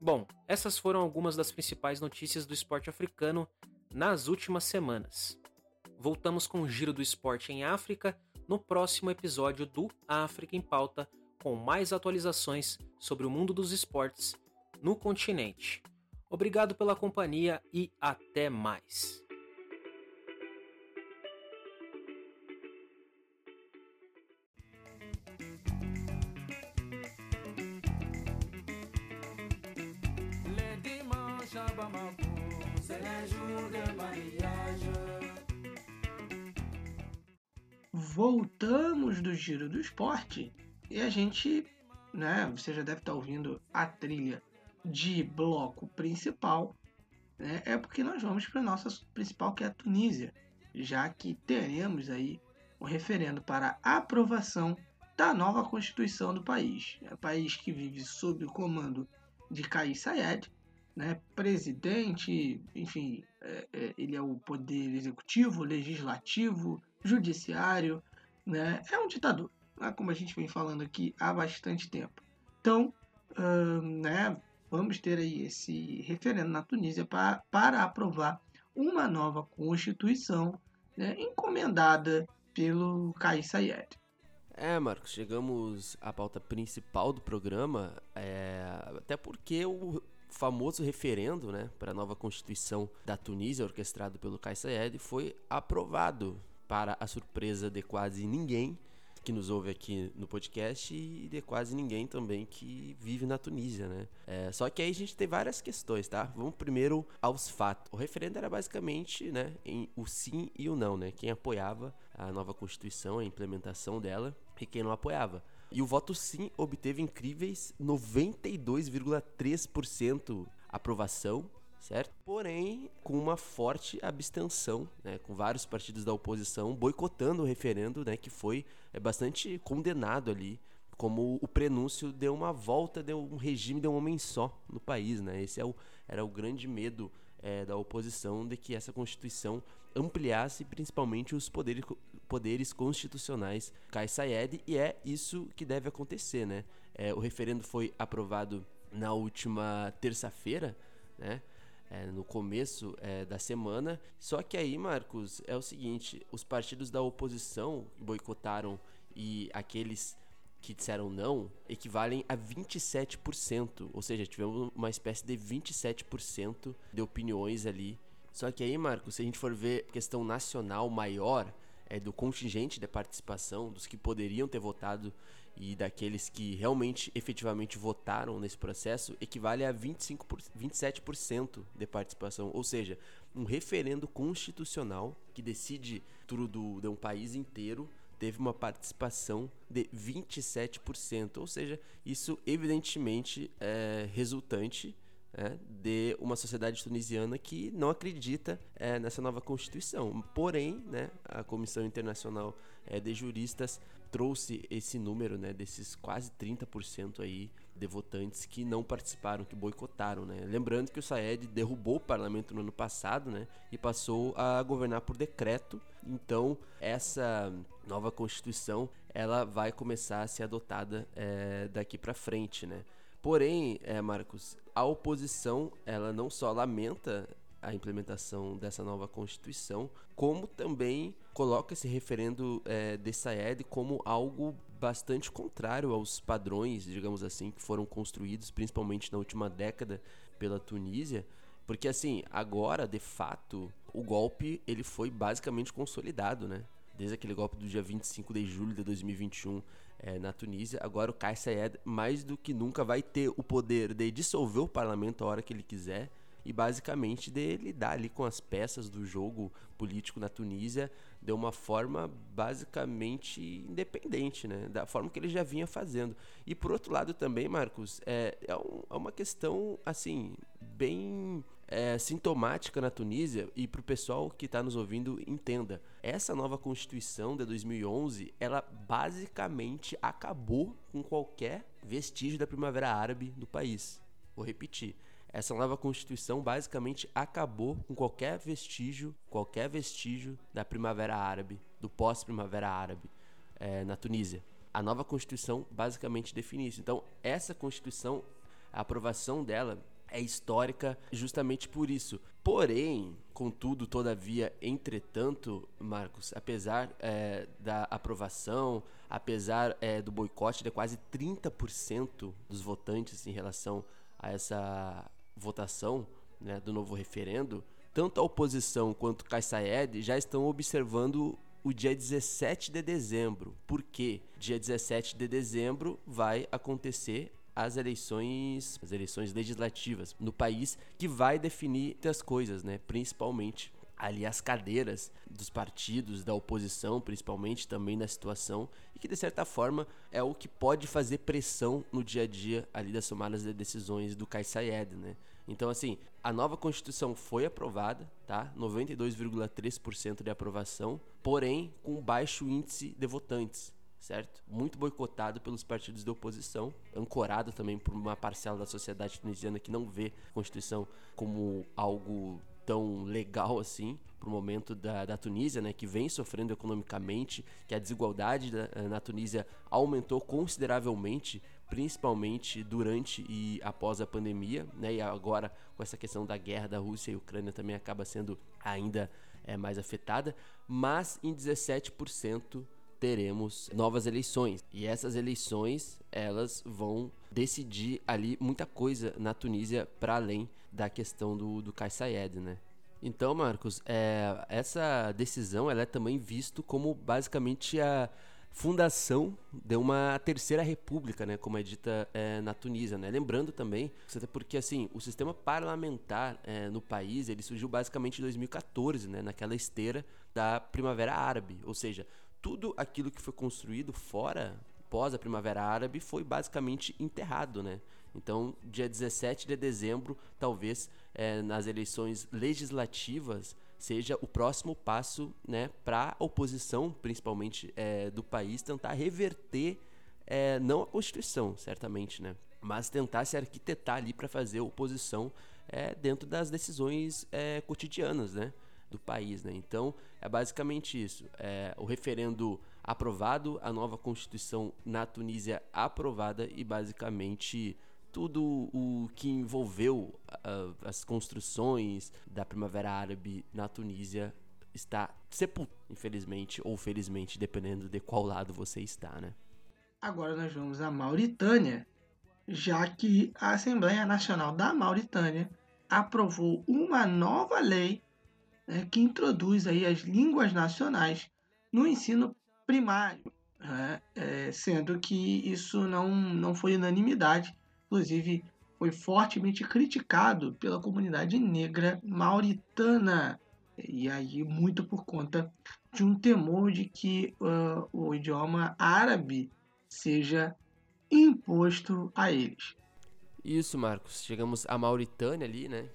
Bom, essas foram algumas das principais notícias do esporte africano nas últimas semanas. Voltamos com o giro do esporte em África no próximo episódio do África em Pauta, com mais atualizações sobre o mundo dos esportes no continente. Obrigado pela companhia e até mais. Voltamos do giro do esporte e a gente, né, você já deve estar ouvindo a trilha de bloco principal, né, é porque nós vamos para nossa principal que é a Tunísia, já que teremos aí um referendo para aprovação da nova constituição do país. É um país que vive sob o comando de Kais Saied, né, presidente, enfim, é, é, ele é o poder executivo, legislativo, judiciário, né, é um ditador, né, como a gente vem falando aqui há bastante tempo. Então, hum, né, vamos ter aí esse referendo na Tunísia pra, para aprovar uma nova constituição né, encomendada pelo Kais Saied. É, Marcos, chegamos à pauta principal do programa, é, até porque o famoso referendo né, para a nova Constituição da Tunísia, orquestrado pelo Kais Saied, foi aprovado para a surpresa de quase ninguém que nos ouve aqui no podcast e de quase ninguém também que vive na Tunísia, né? É, só que aí a gente tem várias questões, tá? Vamos primeiro aos fatos. O referendo era basicamente, né, em o sim e o não, né? Quem apoiava a nova Constituição, a implementação dela, e quem não apoiava. E o voto sim obteve incríveis 92,3% aprovação certo? Porém, com uma forte abstenção, né, com vários partidos da oposição boicotando o referendo, né, que foi é, bastante condenado ali, como o prenúncio de uma volta de um regime de um homem só no país, né? Esse é o, era o grande medo é, da oposição de que essa constituição ampliasse principalmente os poderes, poderes constitucionais Kai Sayed e é isso que deve acontecer, né? É, o referendo foi aprovado na última terça-feira, né? é, no começo é, da semana. Só que aí, Marcos, é o seguinte: os partidos da oposição boicotaram e aqueles que disseram não equivalem a 27%. Ou seja, tivemos uma espécie de 27% de opiniões ali. Só que aí, Marcos, se a gente for ver questão nacional maior, é do contingente de participação, dos que poderiam ter votado e daqueles que realmente efetivamente votaram nesse processo equivale a 25 por, 27% de participação, ou seja, um referendo constitucional que decide tudo do, de um país inteiro teve uma participação de 27%, ou seja, isso evidentemente é resultante é, de uma sociedade tunisiana que não acredita é, nessa nova constituição. Porém, né, a Comissão Internacional é, de Juristas trouxe esse número, né, desses quase 30% aí de votantes que não participaram, que boicotaram, né? Lembrando que o Saed derrubou o parlamento no ano passado, né, e passou a governar por decreto. Então, essa nova constituição, ela vai começar a ser adotada é, daqui para frente, né? Porém, é, Marcos, a oposição, ela não só lamenta a implementação dessa nova Constituição, como também coloca esse referendo é, de Saed como algo bastante contrário aos padrões, digamos assim, que foram construídos principalmente na última década pela Tunísia, porque assim, agora, de fato, o golpe ele foi basicamente consolidado, né? Desde aquele golpe do dia 25 de julho de 2021 é, na Tunísia, agora o Kais Saied mais do que nunca vai ter o poder de dissolver o parlamento a hora que ele quiser e basicamente de lidar ali com as peças do jogo político na Tunísia de uma forma basicamente independente, né? Da forma que ele já vinha fazendo. E por outro lado também, Marcos, é, é, um, é uma questão assim bem é, sintomática na Tunísia e para o pessoal que está nos ouvindo entenda. Essa nova constituição de 2011, ela basicamente acabou com qualquer vestígio da Primavera Árabe no país. Vou repetir essa nova constituição basicamente acabou com qualquer vestígio, qualquer vestígio da Primavera Árabe, do pós-Primavera Árabe é, na Tunísia. A nova constituição basicamente define isso. Então, essa constituição, a aprovação dela é histórica justamente por isso. Porém, contudo, todavia, entretanto, Marcos, apesar é, da aprovação, apesar é, do boicote de quase 30% dos votantes em relação a essa votação né, do novo referendo, tanto a oposição quanto Kais Saied já estão observando o dia 17 de dezembro. Por quê? Dia 17 de dezembro vai acontecer as eleições, as eleições legislativas no país que vai definir as coisas, né? Principalmente ali as cadeiras dos partidos da oposição, principalmente também na situação, e que de certa forma é o que pode fazer pressão no dia a dia ali das somadas de decisões do Kais Saied, né? Então, assim, a nova Constituição foi aprovada, tá? 92,3% de aprovação, porém com baixo índice de votantes, certo? Muito boicotado pelos partidos de oposição, ancorado também por uma parcela da sociedade tunisiana que não vê a Constituição como algo tão legal assim para o momento da, da Tunísia, né, que vem sofrendo economicamente, que a desigualdade da, na Tunísia aumentou consideravelmente principalmente durante e após a pandemia, né? E agora com essa questão da guerra da Rússia e Ucrânia também acaba sendo ainda é, mais afetada, mas em 17% teremos novas eleições. E essas eleições, elas vão decidir ali muita coisa na Tunísia para além da questão do, do Kais Saied, né? Então, Marcos, é, essa decisão ela é também visto como basicamente a fundação de uma terceira república, né, como é dita é, na Tunísia, né? Lembrando também, porque assim, o sistema parlamentar é, no país ele surgiu basicamente em 2014, né, naquela esteira da Primavera Árabe, ou seja, tudo aquilo que foi construído fora pós a Primavera Árabe foi basicamente enterrado, né? Então, dia 17 de dezembro, talvez é, nas eleições legislativas seja o próximo passo né, para a oposição, principalmente é, do país, tentar reverter é, não a Constituição, certamente, né, mas tentar se arquitetar ali para fazer oposição é, dentro das decisões é, cotidianas né, do país. Né. Então, é basicamente isso. É, o referendo aprovado, a nova Constituição na Tunísia aprovada e basicamente tudo o que envolveu uh, as construções da Primavera Árabe na Tunísia está sepultado, infelizmente ou felizmente, dependendo de qual lado você está, né? Agora nós vamos à Mauritânia, já que a Assembleia Nacional da Mauritânia aprovou uma nova lei né, que introduz aí as línguas nacionais no ensino primário, né, é, sendo que isso não, não foi unanimidade inclusive foi fortemente criticado pela comunidade negra mauritana. E aí, muito por conta de um temor de que uh, o idioma árabe seja imposto a eles. Isso, Marcos. Chegamos à Mauritânia ali, né?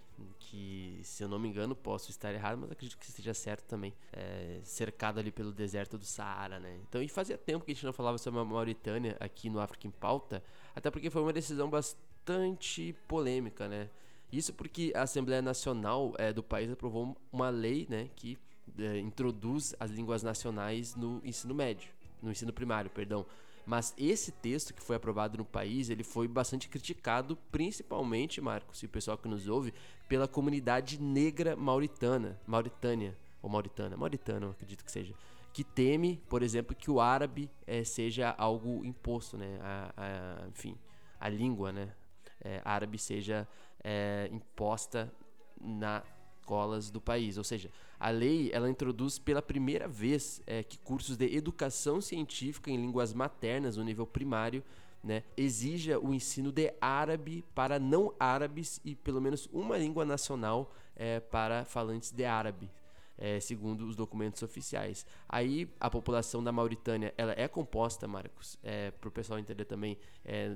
Que, se eu não me engano, posso estar errado, mas acredito que esteja certo também. É, cercado ali pelo deserto do Saara, né? Então, e fazia tempo que a gente não falava sobre a Mauritânia aqui no África em Pauta. Até porque foi uma decisão bastante polêmica, né? Isso porque a Assembleia Nacional é, do país aprovou uma lei, né, que é, introduz as línguas nacionais no ensino médio, no ensino primário, perdão. Mas esse texto que foi aprovado no país, ele foi bastante criticado, principalmente, Marcos, e o pessoal que nos ouve, pela comunidade negra mauritana, Mauritânia, ou Mauritana, Mauritana, acredito que seja que teme, por exemplo, que o árabe é, seja algo imposto, né? A, a, enfim, a língua, né? É, árabe seja é, imposta na escolas do país. Ou seja, a lei ela introduz pela primeira vez é, que cursos de educação científica em línguas maternas no nível primário né, exija o ensino de árabe para não árabes e pelo menos uma língua nacional é, para falantes de árabe é, segundo os documentos oficiais. Aí a população da Mauritânia ela é composta, Marcos, é, para o pessoal entender também, é,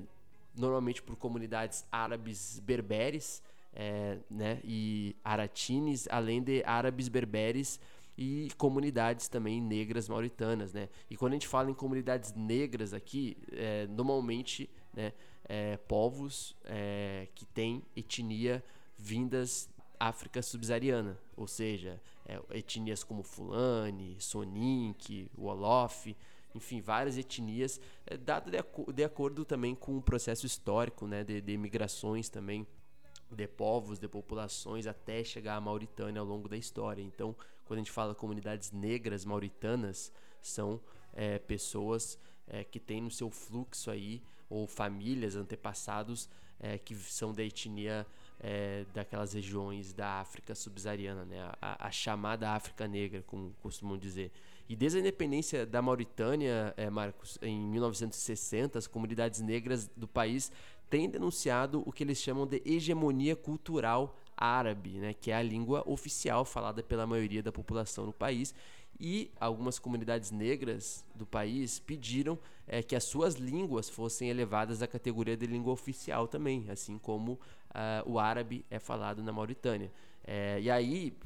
normalmente por comunidades árabes berberes, é, né, e aratines, além de árabes berberes e comunidades também negras mauritanas, né? E quando a gente fala em comunidades negras aqui, é, normalmente, né, é, povos é, que têm etnia vindas África subsaariana, ou seja, é, etnias como Fulani, Soninke, Wolof, enfim, várias etnias, é, dado de, de, acordo também com o processo histórico né, de, de migrações também de povos, de populações até chegar à Mauritânia ao longo da história. Então, quando a gente fala comunidades negras mauritanas, são é, pessoas é, que têm no seu fluxo aí, ou famílias, antepassados, é, que são da etnia é, daquelas regiões da África subsaariana, né? A, a, chamada África Negra, como costumam dizer. E desde a independência da Mauritânia, é, Marcos, em 1960, as comunidades negras do país têm denunciado o que eles chamam de hegemonia cultural árabe, né? Que é a língua oficial falada pela maioria da população no país e algumas comunidades negras do país pediram é, que as suas línguas fossem elevadas à categoria de língua oficial também, assim como uh, o árabe é falado na Mauritânia. É, e aí,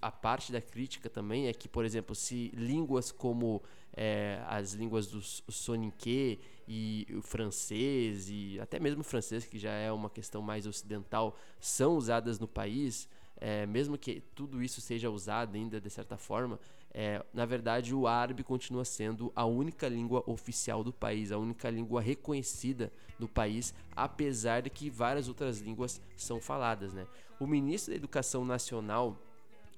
a parte da crítica também é que, por exemplo, se línguas como é, as línguas do soninké e o francês, e até mesmo o francês, que já é uma questão mais ocidental, são usadas no país, é, mesmo que tudo isso seja usado ainda de certa forma, é, na verdade, o árabe continua sendo a única língua oficial do país, a única língua reconhecida no país, apesar de que várias outras línguas são faladas. Né? O ministro da Educação Nacional,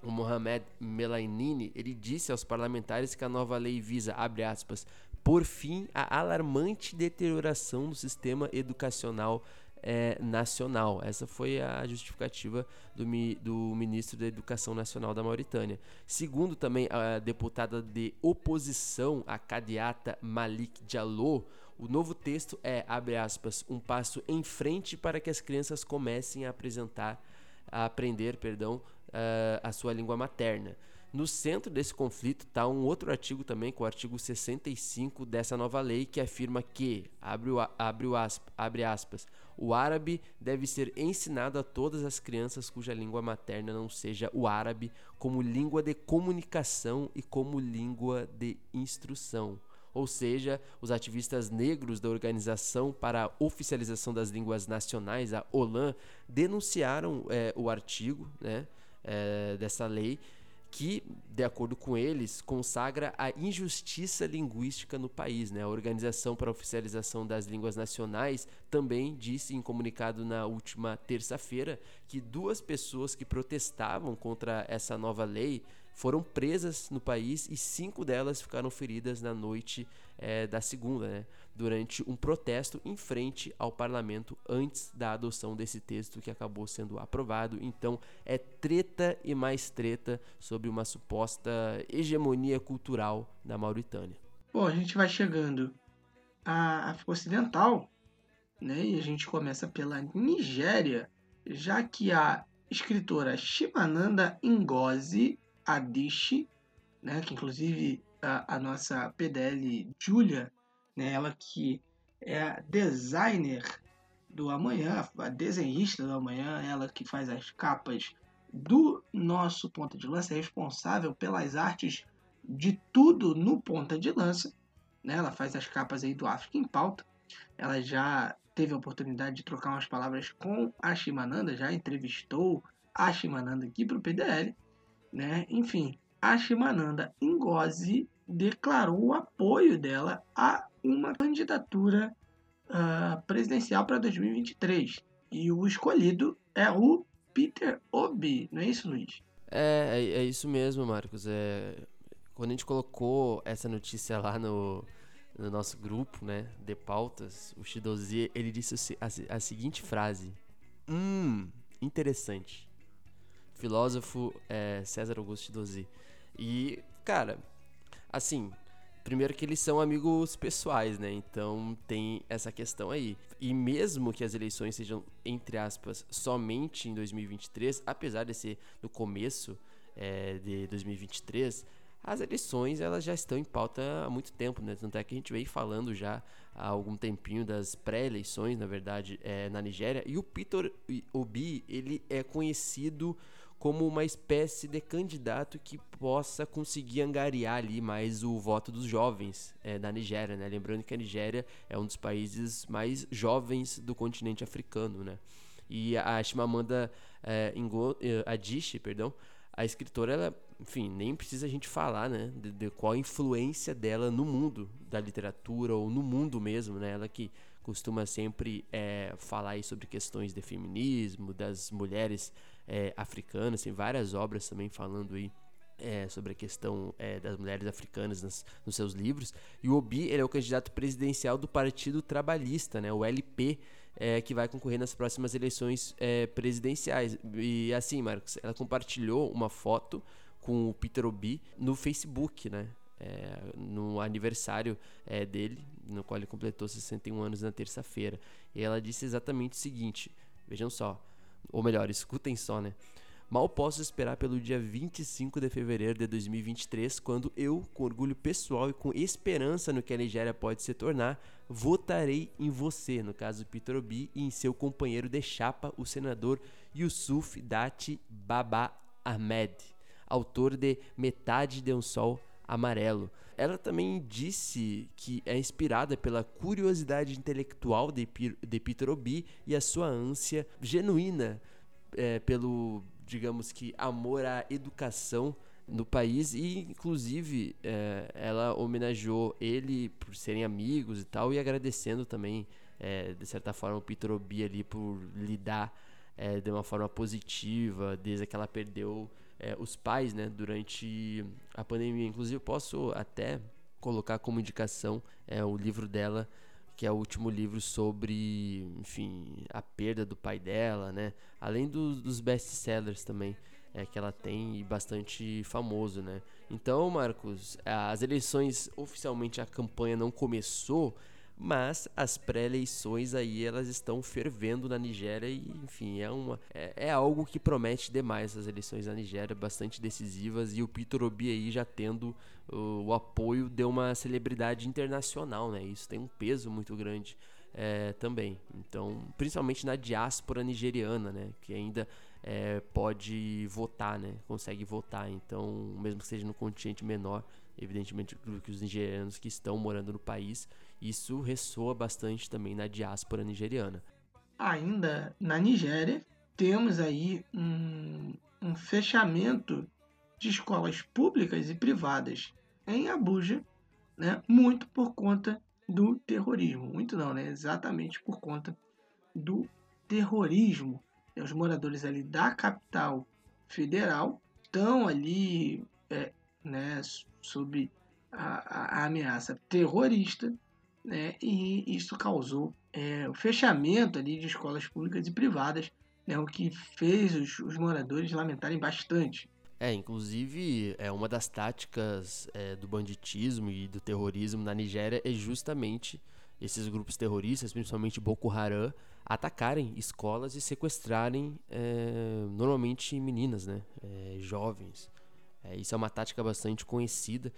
o Mohamed Melainini, ele disse aos parlamentares que a nova lei visa, abre aspas, por fim a alarmante deterioração do sistema educacional é, nacional. Essa foi a justificativa do, do ministro da Educação Nacional da Mauritânia. Segundo também a deputada de oposição, a cadiata Malik Diallo, o novo texto é, abre aspas, um passo em frente para que as crianças comecem a apresentar, a aprender, perdão, uh, a sua língua materna. No centro desse conflito está um outro artigo também, com o artigo 65 dessa nova lei, que afirma que, abre, o, abre, o asp, abre aspas, o árabe deve ser ensinado a todas as crianças cuja língua materna não seja o árabe, como língua de comunicação e como língua de instrução. Ou seja, os ativistas negros da Organização para a Oficialização das Línguas Nacionais, a OLAN, denunciaram é, o artigo né, é, dessa lei que, de acordo com eles, consagra a injustiça linguística no país. Né? A Organização para a Oficialização das Línguas Nacionais também disse em comunicado na última terça-feira que duas pessoas que protestavam contra essa nova lei foram presas no país e cinco delas ficaram feridas na noite é, da segunda, né, durante um protesto em frente ao parlamento antes da adoção desse texto que acabou sendo aprovado. Então é treta e mais treta sobre uma suposta hegemonia cultural da Mauritânia. Bom, a gente vai chegando à África Ocidental, né, e a gente começa pela Nigéria, já que a escritora Shimananda Ngozi Adichie, né, que inclusive a, a nossa PDL Julia, né, ela que é a designer do amanhã, a desenhista do amanhã, ela que faz as capas do nosso ponta de lança, é responsável pelas artes de tudo no ponta de lança. Né? Ela faz as capas aí do África em Pauta. Ela já teve a oportunidade de trocar umas palavras com a Shimananda, já entrevistou a Shimananda aqui para o PDL. Né? Enfim, a Shimananda Ngozi declarou o apoio dela a uma candidatura uh, presidencial para 2023. E o escolhido é o Peter Obi, não é isso, Luiz? É, é, é isso mesmo, Marcos. É, quando a gente colocou essa notícia lá no, no nosso grupo, né, de pautas, o Shidozi, ele disse a, a seguinte frase: Hum, interessante filósofo é, César Augusto Dozi. E, cara, assim, primeiro que eles são amigos pessoais, né? Então tem essa questão aí. E mesmo que as eleições sejam, entre aspas, somente em 2023, apesar de ser no começo é, de 2023, as eleições elas já estão em pauta há muito tempo, né? Tanto é que a gente veio falando já há algum tempinho das pré-eleições, na verdade, é, na Nigéria. E o Peter Obi, ele é conhecido como uma espécie de candidato que possa conseguir angariar ali mais o voto dos jovens é, da Nigéria, né? Lembrando que a Nigéria é um dos países mais jovens do continente africano, né? E a Chimamanda é, eh, Adichie, perdão, a escritora, ela, enfim, nem precisa a gente falar, né, de, de, qual a influência dela no mundo da literatura ou no mundo mesmo, né? Ela que costuma sempre é, falar sobre questões de feminismo, das mulheres é, africanas, tem várias obras também falando aí é, sobre a questão é, das mulheres africanas nas, nos seus livros. E o Obi ele é o candidato presidencial do Partido Trabalhista, né, o LP, é, que vai concorrer nas próximas eleições é, presidenciais. E assim, Marcos, ela compartilhou uma foto com o Peter Obi no Facebook, né? É, no aniversário é, dele, no qual ele completou 61 anos na terça-feira. E ela disse exatamente o seguinte: vejam só, ou melhor, escutem só, né? Mal posso esperar pelo dia 25 de fevereiro de 2023, quando eu, com orgulho pessoal e com esperança no que a Nigéria pode se tornar, votarei em você, no caso Peter Obi, e em seu companheiro de chapa, o senador Yusuf Dati Baba Ahmed, autor de Metade de um Sol Amarelo. Ela também disse que é inspirada pela curiosidade intelectual de, de Peter Obi e a sua ânsia genuína é, pelo, digamos que, amor à educação no país e inclusive é, ela homenageou ele por serem amigos e tal e agradecendo também é, de certa forma o Peter Obi ali por lidar é, de uma forma positiva desde que ela perdeu é, os pais, né, durante a pandemia. Inclusive, posso até colocar como indicação é, o livro dela, que é o último livro sobre, enfim, a perda do pai dela, né? Além do, dos best-sellers também é, que ela tem e bastante famoso, né? Então, Marcos, as eleições oficialmente a campanha não começou, mas as pré-eleições aí elas estão fervendo na Nigéria e enfim é uma é, é, algo que promete demais as eleições na Nigéria bastante decisivas e o Peter Obi aí já tendo o, o apoio de uma celebridade internacional né? Isso tem um peso muito grande é, também. Então principalmente na diáspora nigeriana né? Que ainda é, pode votar né? Consegue votar. Então mesmo que seja no continente menor evidentemente do que os nigerianos que estão morando no país isso ressoa bastante também na diáspora nigeriana. Ainda na Nigéria, temos aí um, um fechamento de escolas públicas e privadas em Abuja, né, muito por conta do terrorismo. Muito não, né? Exatamente por conta do terrorismo. Os moradores ali da capital federal estão ali é, né, sob a, a, ameaça terrorista né, e isso causou é, o fechamento ali de escolas públicas e privadas, né, o que fez os, os moradores lamentarem bastante. É, inclusive, é uma das táticas é, do banditismo e do terrorismo na Nigéria é justamente esses grupos terroristas, principalmente Boko Haram, atacarem escolas e sequestrarem é, normalmente meninas, né, é, jovens. É, isso é uma tática bastante conhecida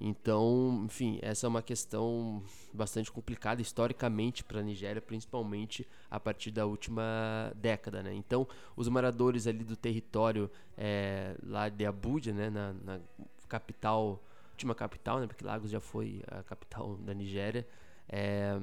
então, enfim, essa é uma questão bastante complicada historicamente para a Nigéria, principalmente a partir da última década, né? Então, os moradores ali do território é, lá de Abuja, né, na, na, capital, última capital, né, porque Lagos já foi a capital da Nigéria, é,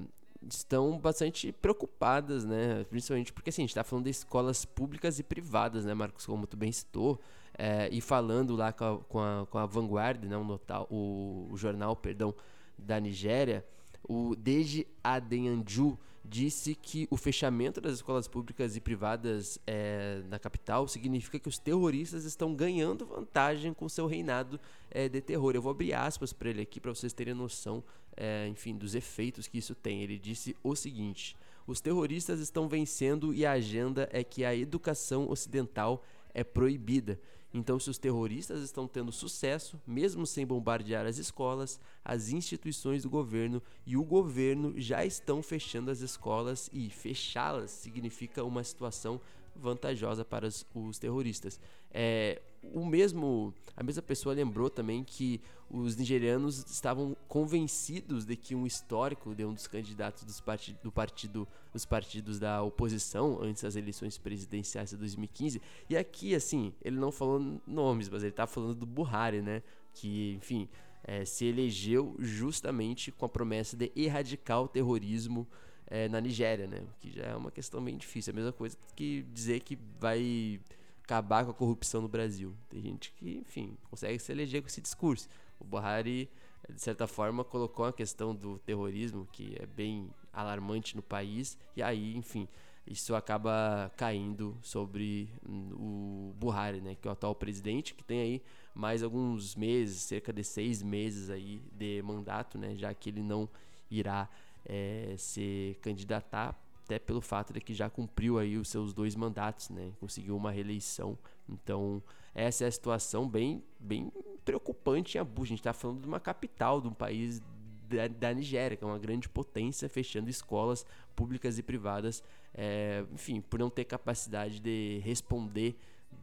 estão bastante preocupadas, né? Principalmente porque assim, a gente está falando de escolas públicas e privadas, né, Marcos, como tu bem citou. É, e falando lá com a, com a, com a Vanguard, né, o, o, jornal perdão, da Nigéria, o Deji Adenyanju disse que o fechamento das escolas públicas e privadas é, na capital significa que os terroristas estão ganhando vantagem com seu reinado é, de terror. Eu vou abrir aspas para ele aqui para vocês terem noção, é, enfim, dos efeitos que isso tem. Ele disse o seguinte: os terroristas estão vencendo e a agenda é que a educação ocidental é proibida. Então, se os terroristas estão tendo sucesso, mesmo sem bombardear as escolas, as instituições do governo e o governo já estão fechando as escolas e fechá-las significa uma situação vantajosa para os, terroristas. É, o mesmo, a mesma pessoa lembrou também que os nigerianos estavam convencidos de que um histórico de um dos candidatos dos part do partido, dos partidos da oposição antes das eleições presidenciais de 2015. E aqui, assim, ele não falou nomes, mas ele está falando do Buhari, né? Que, enfim, é, se elegeu justamente com a promessa de erradicar o terrorismo é, na Nigéria, né? Que já é uma questão bem difícil. É a mesma coisa que dizer que vai acabar com a corrupção no Brasil. Tem gente que, enfim, consegue se eleger com esse discurso. O Buhari, de certa forma, colocou a questão do terrorismo, que é bem alarmante no país, e aí, enfim, isso acaba caindo sobre o Buhari, né, que é o atual presidente, que tem aí mais alguns meses, cerca de seis meses aí de mandato, né, já que ele não irá é, se candidatar até pelo fato de que já cumpriu aí os seus dois mandatos, né? Conseguiu uma reeleição. Então, essa é a situação bem, bem preocupante em Abu. A gente está falando de uma capital de um país da, da, Nigéria, que é uma grande potência, fechando escolas públicas e privadas, é, enfim, por não ter capacidade de responder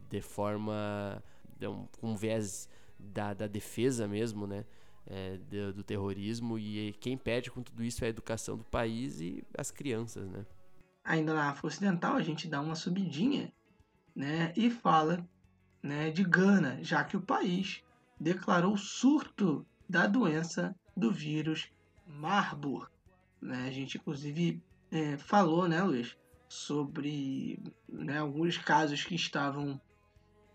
de forma de um, com viés da, da defesa mesmo, né? É, do, do, terrorismo e quem perde com tudo isso é a educação do país e as crianças, né? Ainda na África Ocidental a gente dá uma subidinha, né? E fala, né, de Gana, já que o país declarou surto da doença do vírus Marburg. Né? A gente inclusive é, falou, né, Luiz, sobre né, alguns casos que estavam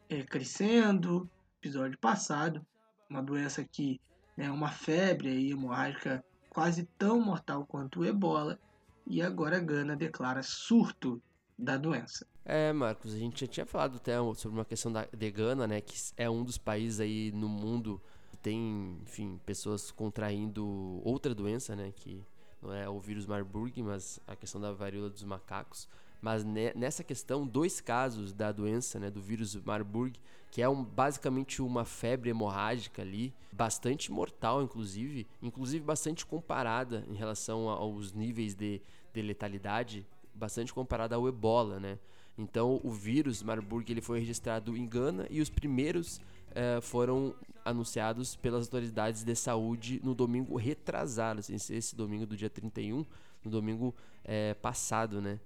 é, crescendo, episódio passado, uma doença que né, uma febre hemorrágica quase tão mortal quanto o ebola, e agora Gana declara surto da doença. É, Marcos, a gente já tinha falado até sobre uma questão da, de Gana, né, que é um dos países aí no mundo que tem, enfim, pessoas contraindo outra doença, né, que não é o vírus Marburg, mas a questão da varíola dos macacos. Mas nessa questão, dois casos da doença, né, do vírus Marburg, que é um, basicamente uma febre hemorrágica ali, bastante mortal, inclusive, inclusive bastante comparada em relação aos níveis de, de letalidade, bastante comparada ao ebola, né? Então, o vírus Marburg ele foi registrado em Gana e os primeiros eh, foram anunciados pelas autoridades de saúde no domingo retrasado, esse domingo do dia 31, no domingo eh, passado, né?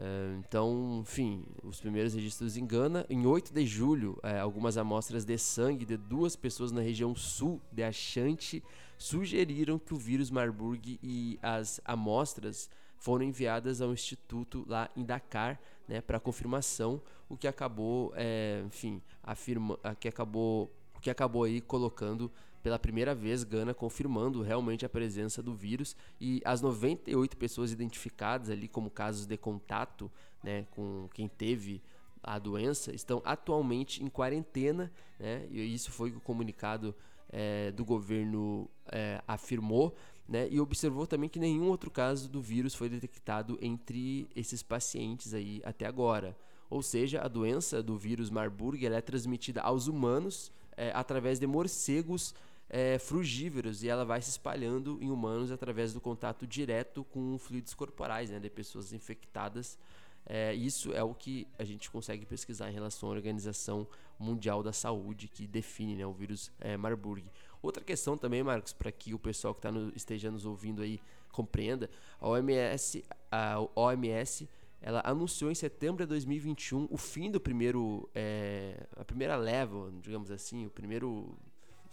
Uh, então, enfim, os primeiros registros em Gana. Em 8 de julho, uh, algumas amostras de sangue de duas pessoas na região sul de Ashanti sugeriram que o vírus Marburg e as amostras foram enviadas ao instituto lá em Dakar, né, para confirmação, o que acabou, é, enfim, afirma, que acabou, que acabou aí colocando pela primeira vez Gana confirmando realmente a presença do vírus e as 98 pessoas identificadas ali como casos de contato, né, com quem teve a doença estão atualmente em quarentena, né? E isso foi o comunicado é, do governo é, afirmou, né? E observou também que nenhum outro caso do vírus foi detectado entre esses pacientes aí até agora. Ou seja, a doença do vírus Marburg é transmitida aos humanos é, através de morcegos é, frugívoros e ela vai se espalhando em humanos através do contato direto com fluidos corporais, né, de pessoas infectadas. É, isso é o que a gente consegue pesquisar em relação à Organização Mundial da Saúde, que define né, o vírus é, Marburg. Outra questão também, Marcos, para que o pessoal que está no, esteja nos ouvindo aí compreenda, a OMS, a OMS ela anunciou em setembro de 2021 o fim do primeiro, é, a primeira leva, digamos assim, o primeiro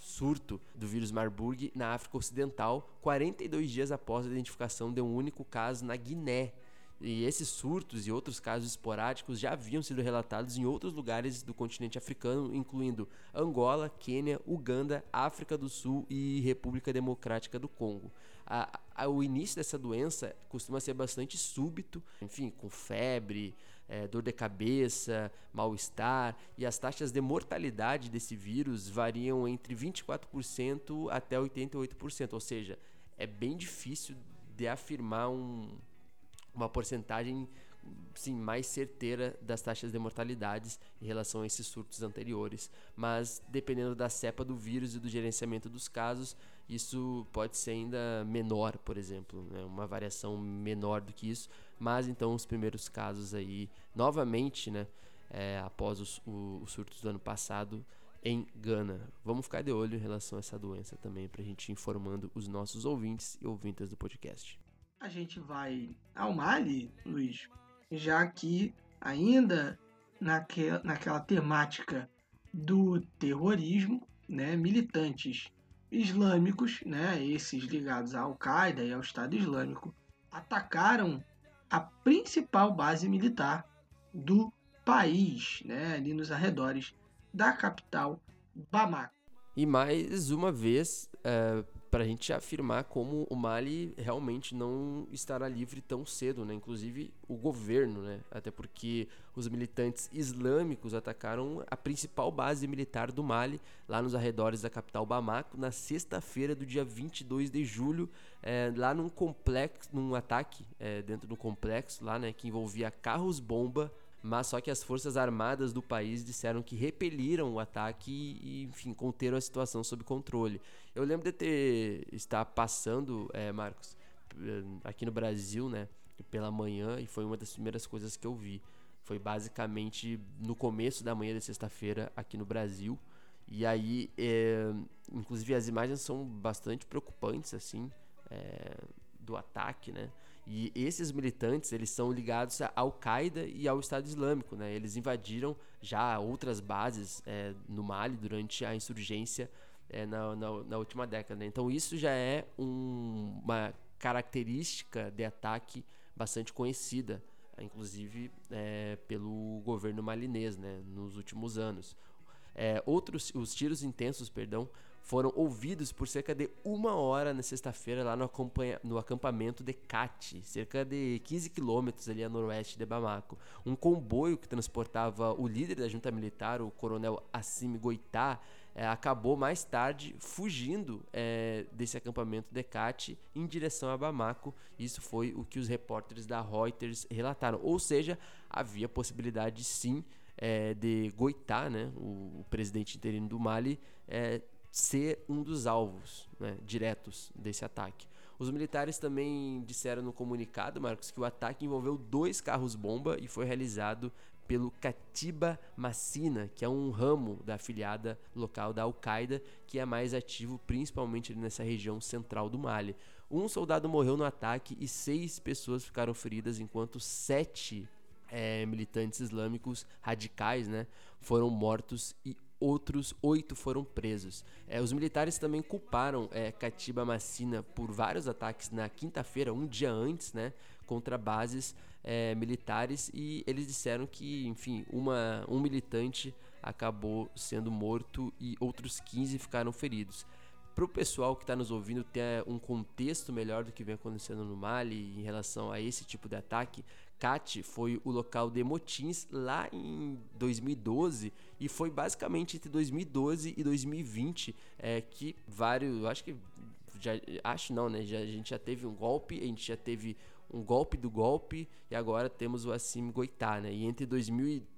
surto do vírus Marburg na África Ocidental, 42 dias após a identificação de um único caso na Guiné. E esses surtos e outros casos esporádicos já haviam sido relatados em outros lugares do continente africano, incluindo Angola, Quênia, Uganda, África do Sul e República Democrática do Congo. A, a, o início dessa doença costuma ser bastante súbito, enfim, com febre, é, dor de cabeça, mal-estar, e as taxas de mortalidade desse vírus variam entre 24% até 88%, ou seja, é bem difícil de afirmar um, uma porcentagem sim, mais certeira das taxas de mortalidades em relação a esses surtos anteriores, mas dependendo da cepa do vírus e do gerenciamento dos casos, isso pode ser ainda menor, por exemplo, né? uma variação menor do que isso, mas então os primeiros casos aí, novamente, né, é, após os, o, os surtos do ano passado, em Gana. Vamos ficar de olho em relação a essa doença também, para a gente ir informando os nossos ouvintes e ouvintas do podcast. A gente vai ao Mali, Luiz, já que ainda naquela, naquela temática do terrorismo, né, militantes islâmicos, né, esses ligados à Al-Qaeda e ao Estado Islâmico, atacaram a principal base militar do país, né, ali nos arredores da capital Bamako. E mais uma vez, é, para a gente afirmar como o Mali realmente não estará livre tão cedo, né? Inclusive o governo, né? Até porque os militantes islâmicos atacaram a principal base militar do Mali, lá nos arredores da capital Bamako, na sexta-feira do dia 22 de julho, é, lá num complexo, num ataque é, dentro do complexo lá, né? Que envolvia carros-bomba, mas só que as forças armadas do país disseram que repeliram o ataque e, enfim, conteram a situação sob controle. Eu lembro de ter estar passando, é, Marcos, eh, aqui no Brasil, né, pela manhã e foi uma das primeiras coisas que eu vi. Foi basicamente no começo da manhã de sexta-feira aqui no Brasil. E aí, é, inclusive as imagens são bastante preocupantes, assim, é, do ataque, né? E esses militantes, eles são ligados à Al-Qaeda e ao Estado Islâmico, né? Eles invadiram já outras bases é, no Mali durante a insurgência é, na, na, na, última década. Né? Então isso já é um, uma característica de ataque bastante conhecida, inclusive é, pelo governo malinês, né? Nos últimos anos. É, outros, os tiros intensos, perdão, foram ouvidos por cerca de uma hora na sexta-feira lá no, no, acampamento de Kati, cerca de 15 quilômetros ali a noroeste de Bamako. Um comboio que transportava o líder da junta militar, o coronel Assimi Goitá, é, acabou mais tarde fugindo é, desse acampamento Decate em direção a Bamako. Isso foi o que os repórteres da Reuters relataram. Ou seja, havia possibilidade sim é, de Goitá, né, o, o, presidente interino do Mali, ser um dos alvos né, diretos desse ataque. Os militares também disseram no comunicado, Marcos, que o ataque envolveu dois carros-bomba e foi realizado pelo Katiba Massina, que é um ramo da afiliada local da Al-Qaeda, que é mais ativo principalmente nessa região central do Mali. Um soldado morreu no ataque e seis pessoas ficaram feridas, enquanto sete é, militantes islâmicos radicais né, foram mortos e outros oito foram presos. É, os militares também culparam é, Katiba Massina por vários ataques na quinta-feira, um dia antes, né, contra bases é, militares e eles disseram que, enfim, uma, um militante acabou sendo morto e outros 15 ficaram feridos. Para o pessoal que está nos ouvindo ter um contexto melhor do que vem acontecendo no Mali em relação a esse tipo de ataque, Cat foi o local de motins lá em 2012 e foi basicamente entre 2012 e 2020 é, que vários, acho que já, acho não, né? Já, a gente já teve um golpe, a gente já teve um golpe do golpe e agora temos o Assim Goitá, né? E entre 2012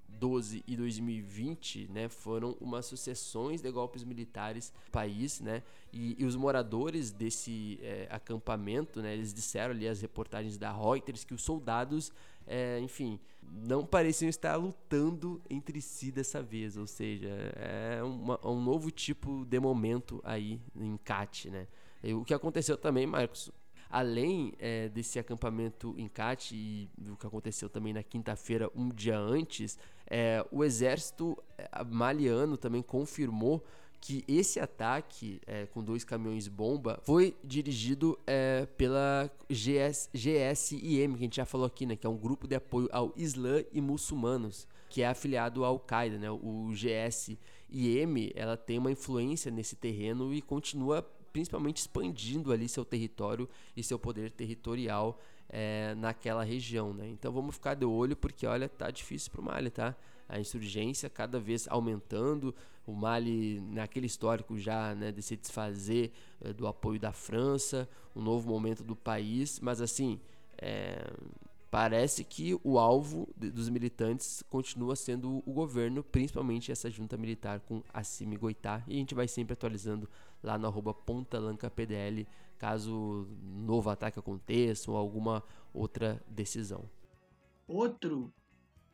e 2020, né, foram umas sucessões de golpes militares no país, né? E, e os moradores desse é, acampamento, né, eles disseram ali as reportagens da Reuters que os soldados, é, enfim, não pareciam estar lutando entre si dessa vez, ou seja, é uma, um novo tipo de momento aí em CAT, né? E o que aconteceu também, Marcos, além é, desse acampamento em Cat e o que aconteceu também na quinta-feira, um dia antes, é, o exército é, maliano também confirmou que esse ataque é, com dois caminhões bomba foi dirigido é, pela GS, GSIM, que a gente já falou aqui, né, que é um grupo de apoio ao Islã e muçulmanos, que é afiliado ao Al-Qaeda, né? O GSIM, ela tem uma influência nesse terreno e continua principalmente expandindo ali seu território e seu poder territorial é, naquela região, né? Então vamos ficar de olho porque olha, tá difícil pro Mali, tá? A insurgência cada vez aumentando, o Mali naquele histórico já, né, de se desfazer é, do apoio da França, um novo momento do país, mas assim, é, parece que o alvo de, dos militantes continua sendo o governo, principalmente essa junta militar com Assimi Goitá, e a gente vai sempre atualizando lá no arroba pontalancapdl, caso novo ataque aconteça ou alguma outra decisão. Outro,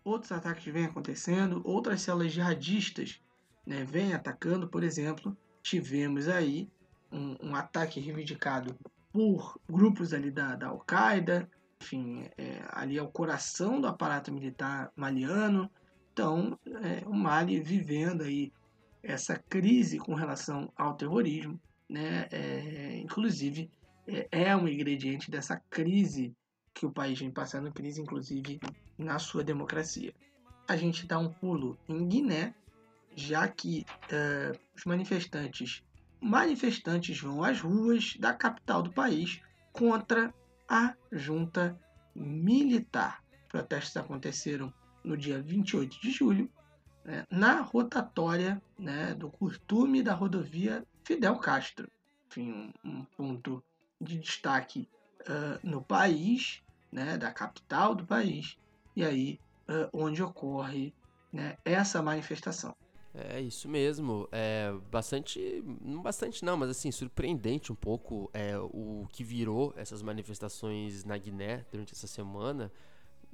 outros ataques vêm acontecendo, outras células jihadistas né, vêm atacando, por exemplo, tivemos aí um, um ataque reivindicado por grupos ali da, da Al-Qaeda, enfim, é, ali é o coração do aparato militar maliano, então é, o Mali vivendo aí essa crise com relação ao terrorismo, né, é, inclusive é, é um ingrediente dessa crise que o país vem passando, crise inclusive na sua democracia. A gente dá um pulo em Guiné, já que é, os manifestantes manifestantes vão às ruas da capital do país contra a junta militar. Protestos aconteceram no dia 28 de julho né, na rotatória né, do costume da rodovia Fidel Castro. Enfim, um, um ponto de destaque uh, no país, né, da capital do país, e aí uh, onde ocorre né, essa manifestação. É isso mesmo. É bastante, não bastante não, mas assim surpreendente um pouco é o que virou essas manifestações na Guiné durante essa semana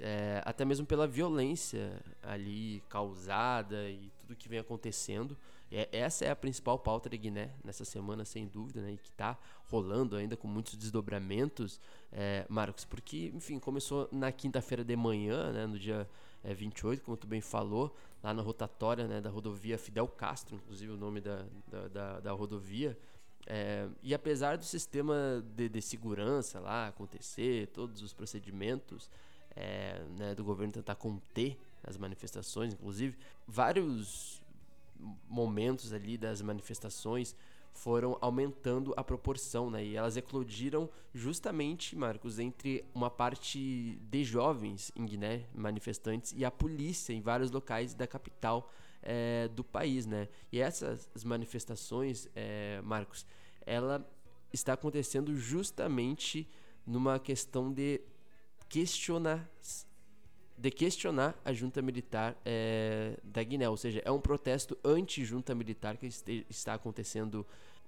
é, até mesmo pela violência ali causada e tudo que vem acontecendo. É, essa é a principal pauta de Guiné nessa semana, sem dúvida, né, e que está rolando ainda com muitos desdobramentos, é, Marcos, porque, enfim, começou na quinta-feira de manhã, né, no dia é, 28, como tu bem falou, lá na rotatória né, da rodovia Fidel Castro, inclusive o nome da, da, da, da rodovia. É, e apesar do sistema de, de segurança lá acontecer, todos os procedimentos, é, né, do governo tentar conter as manifestações, inclusive vários momentos ali das manifestações foram aumentando a proporção, né? E elas eclodiram justamente, Marcos, entre uma parte de jovens em Guiné, manifestantes, e a polícia em vários locais da capital é, do país, né? E essas manifestações, é, Marcos, ela está acontecendo justamente numa questão de questionar de questionar a junta militar é, da Guiné, ou seja, é um protesto anti-junta militar que este, está acontecendo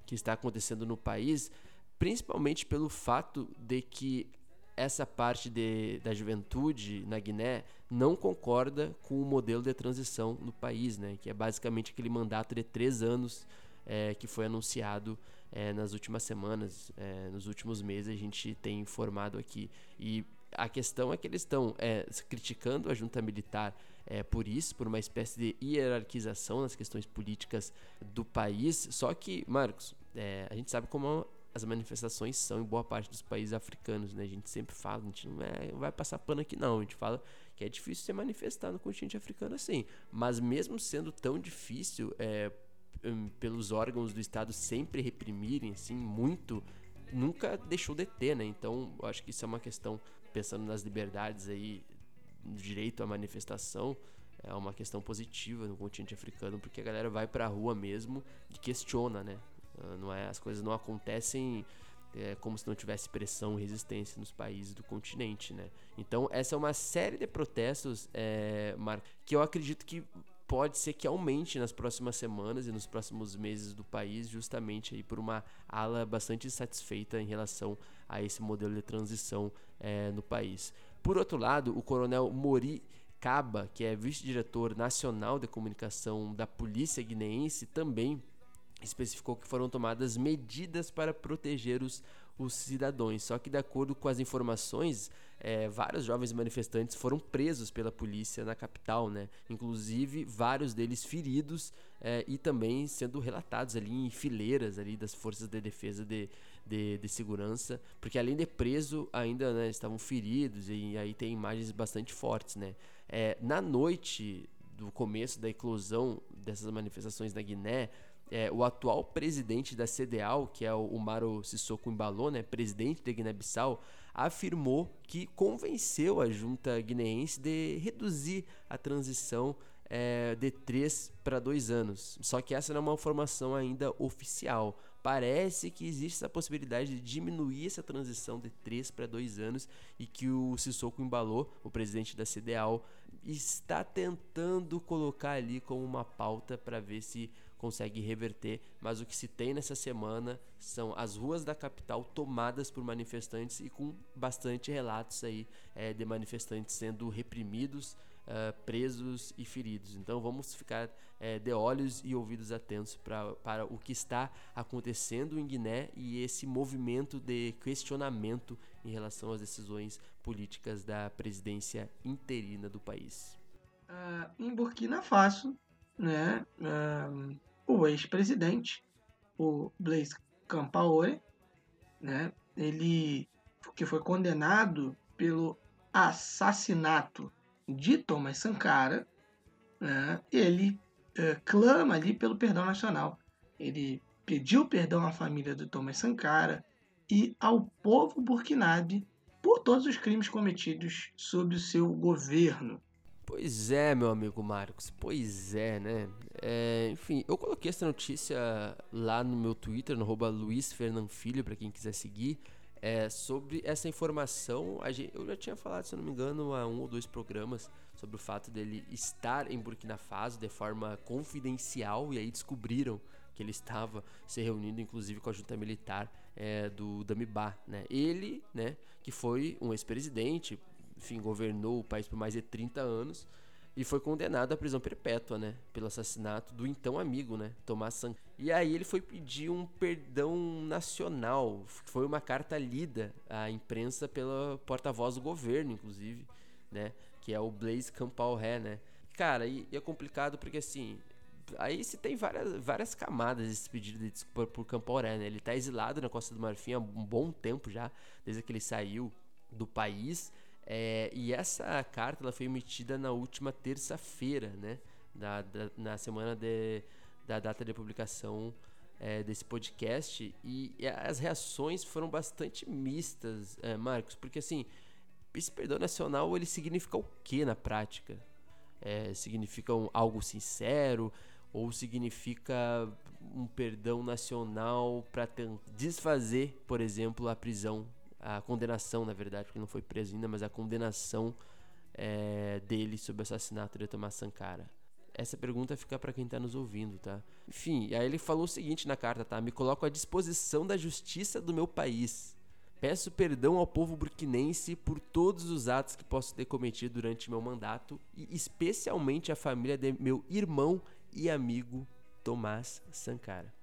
que está acontecendo no país, principalmente pelo fato de que essa parte de, da juventude na Guiné não concorda com o modelo de transição no país, né? Que é basicamente aquele mandato de três anos é, que foi anunciado é, nas últimas semanas, é, nos últimos meses a gente tem informado aqui. E a questão é que eles estão é, criticando a junta militar é, por isso, por uma espécie de hierarquização nas questões políticas do país. Só que, Marcos, é, a gente sabe como as manifestações são em boa parte dos países africanos, né? A gente sempre fala, a gente não, é, não vai passar pano aqui não, a gente fala que é difícil se manifestar no continente africano assim. Mas mesmo sendo tão difícil, é, um, pelos órgãos do Estado sempre reprimirem, assim, muito, nunca deixou de ter, né? Então, eu acho que isso é uma questão, pensando nas liberdades aí, no direito à manifestação, é uma questão positiva no continente africano, porque a galera vai pra rua mesmo e questiona, né? Ah, não é, as coisas não acontecem é, como se não tivesse pressão e resistência nos países do continente, né? Então essa é uma série de protestos, é, que eu acredito que pode ser que aumente nas próximas semanas e nos próximos meses do país, justamente aí por uma ala bastante insatisfeita em relação a esse modelo de transição é, no país. Por outro lado, o coronel Mori Caba, que é vice-diretor nacional de comunicação da polícia guineense, também especificou que foram tomadas medidas para proteger os, os cidadãos. Só que, de acordo com as informações, é, vários jovens manifestantes foram presos pela polícia na capital, né? Inclusive vários deles feridos é, e também sendo relatados ali em fileiras ali das forças de defesa de, de, de segurança, porque além de preso ainda né, estavam feridos e aí tem imagens bastante fortes, né? É, na noite do começo da eclosão dessas manifestações na Guiné, é, o atual presidente da CDAO, que é o Maro Sissoko Embaló, né, presidente da Guiné-Bissau, afirmou que convenceu a junta guineense de reduzir a transição é, de 3 para 2 anos. Só que essa não é uma informação ainda oficial. Parece que existe essa possibilidade de diminuir essa transição de 3 para 2 anos e que o Sissoko Embalou, o presidente da CDAO, está tentando colocar ali como uma pauta para ver se consegue reverter, mas o que se tem nessa semana são as ruas da capital tomadas por manifestantes e com bastante relatos aí é, de manifestantes sendo reprimidos, uh, presos e feridos. Então vamos ficar é, de olhos e ouvidos atentos pra, para o que está acontecendo em Guiné e esse movimento de questionamento em relação às decisões políticas da presidência interina do país. Uh, em Burkina Faso, né, uh, o ex-presidente, o Blaise Compaoré, né, ele que foi condenado pelo assassinato de Thomas Sankara, né, ele é, clama ali pelo perdão nacional. Ele pediu perdão à família do Thomas Sankara e ao povo burkinabe por todos os crimes cometidos sob o seu governo. Pois é, meu amigo Marcos, pois é, né? É, enfim, eu coloquei essa notícia lá no meu Twitter, no arroba Luiz Filho, para quem quiser seguir, é, sobre essa informação. eu já tinha falado, se não me engano, há um ou dois programas sobre o fato dele estar em Burkina Faso de forma confidencial, e aí descobriram que ele estava se reunindo, inclusive, com a junta militar é, do Damibá, né? Ele, né, que foi um ex-presidente, enfim, governou o país por mais de 30 anos e foi condenado à prisão perpétua, né, pelo assassinato do então amigo, né, Tomás San. E aí ele foi pedir um perdão nacional, foi uma carta lida à imprensa pela porta-voz do governo, inclusive, né, que é o Blaise Compaoré, né. Cara, e, e é complicado porque assim, aí se tem várias, várias camadas esse pedido de desculpa por Camporé, né? Ele tá exilado na Costa do Marfim há um bom tempo já, desde que ele saiu do país. É, e essa carta ela foi emitida na última terça-feira, né? Da, da, na semana de, da data de publicação é, desse podcast. E, e, as reações foram bastante mistas, é, Marcos, porque assim, esse perdão nacional ele significa o que na prática? é, significam algo sincero ou significa um perdão nacional para desfazer, por exemplo, a prisão, a condenação, na verdade, porque não foi preso ainda, mas a condenação é, dele sobre o assassinato de Thomas Sankara. Essa pergunta fica para quem está nos ouvindo, tá? Enfim, aí ele falou o seguinte na carta, tá? Me coloco à disposição da justiça do meu país. Peço perdão ao povo burkinense por todos os atos que posso ter cometido durante meu mandato e especialmente a família de meu irmão e amigo Tomás Sankara.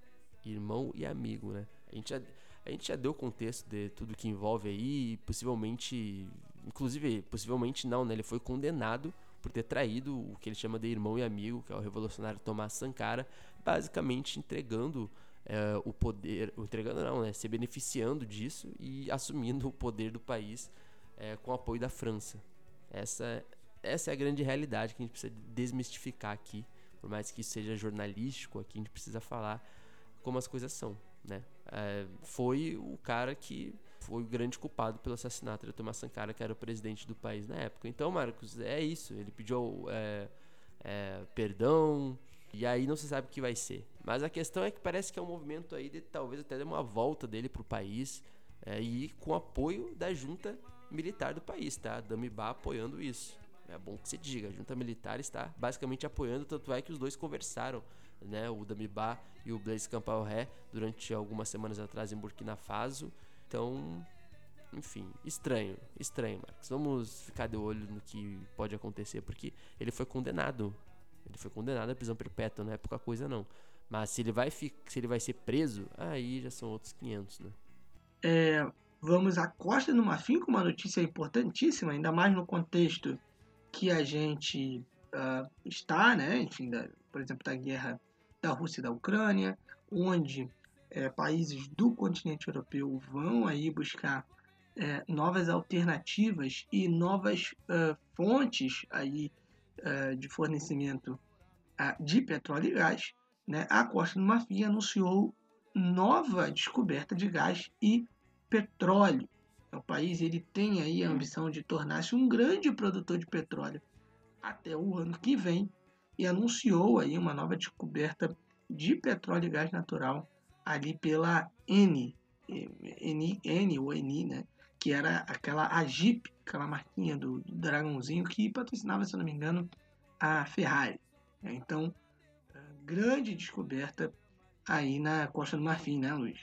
Irmão e amigo, né? A gente já, a gente já deu contexto de tudo que envolve aí, possivelmente, inclusive, possivelmente não, né? Ele foi condenado por ter traído o que ele chama de irmão e amigo, que é o revolucionário Tomás Sankara, basicamente entregando é, o poder, entregando não, né? Se beneficiando disso e assumindo o poder do país é, com o apoio da França. Essa, essa é a grande realidade que a gente precisa desmistificar aqui por mais que seja jornalístico, aqui a gente precisa falar como as coisas são, né? É, foi o cara que foi o grande culpado pelo assassinato de Thomas Sankara, que era o presidente do país na época. Então, Marcos, é isso. Ele pediu é, é, perdão e aí não se sabe o que vai ser. Mas a questão é que parece que é um movimento aí de talvez até de uma volta dele para o país e com apoio da junta militar do país, tá? Damibá apoiando isso. É bom que se diga, a junta militar está basicamente apoiando, tanto é que os dois conversaram, né, o Damibá e o Blaise Compaoré, durante algumas semanas atrás em Burkina Faso. Então, enfim, estranho, estranho, Marcos. Vamos ficar de olho no que pode acontecer, porque ele foi condenado. Ele foi condenado à prisão perpétua, não é pouca coisa não. Mas se ele vai, se ele vai ser preso, aí já são outros 500, né? É, vamos à Costa do Marfim com uma notícia importantíssima, ainda mais no contexto que a gente uh, está, né, enfim, da, por exemplo, da guerra da Rússia e da Ucrânia, onde é, países do continente europeu vão aí buscar é, novas alternativas e novas uh, fontes aí uh, de fornecimento de petróleo e gás, né, a Costa do Marfim anunciou nova descoberta de gás e petróleo. O país ele tem aí a ambição de tornar-se um grande produtor de petróleo até o ano que vem e anunciou aí uma nova descoberta de petróleo e gás natural ali pela N, N, N ou Eni, né? Que era aquela a Jeep, aquela marquinha do, do dragãozinho que patrocinava, se não me engano, a Ferrari. Então, grande descoberta aí na Costa do Marfim, né, Luiz?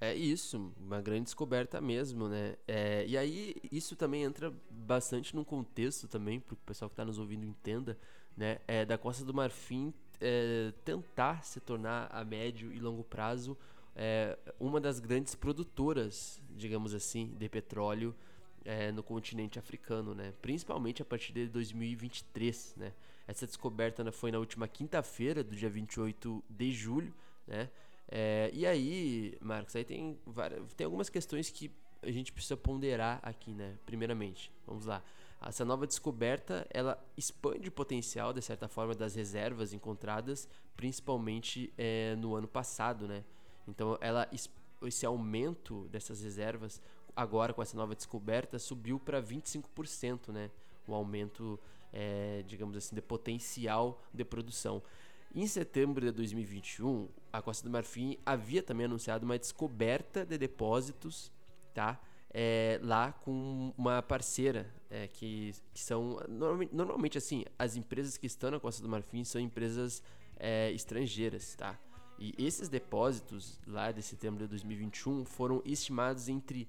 É isso, uma grande descoberta mesmo, né? É, e aí isso também entra bastante num contexto também, para o pessoal que está nos ouvindo entenda, né? É, da Costa do Marfim é, tentar se tornar a médio e longo prazo é, uma das grandes produtoras, digamos assim, de petróleo é, no continente africano, né? Principalmente a partir de 2023, né? Essa descoberta né, foi na última quinta-feira, do dia 28 de julho, né? É, e aí, Marcos, aí tem, várias, tem algumas questões que a gente precisa ponderar aqui, né? Primeiramente, vamos lá. Essa nova descoberta, ela expande o potencial, de certa forma, das reservas encontradas, principalmente é, no ano passado, né? Então, ela, esse aumento dessas reservas, agora com essa nova descoberta, subiu para 25%, né? O aumento, é, digamos assim, de potencial de produção. Em setembro de 2021, a Costa do Marfim havia também anunciado uma descoberta de depósitos, tá? É, lá com uma parceira é, que, que são normalmente, normalmente, assim as empresas que estão na Costa do Marfim são empresas é, estrangeiras, tá? E esses depósitos lá de setembro de 2021 foram estimados entre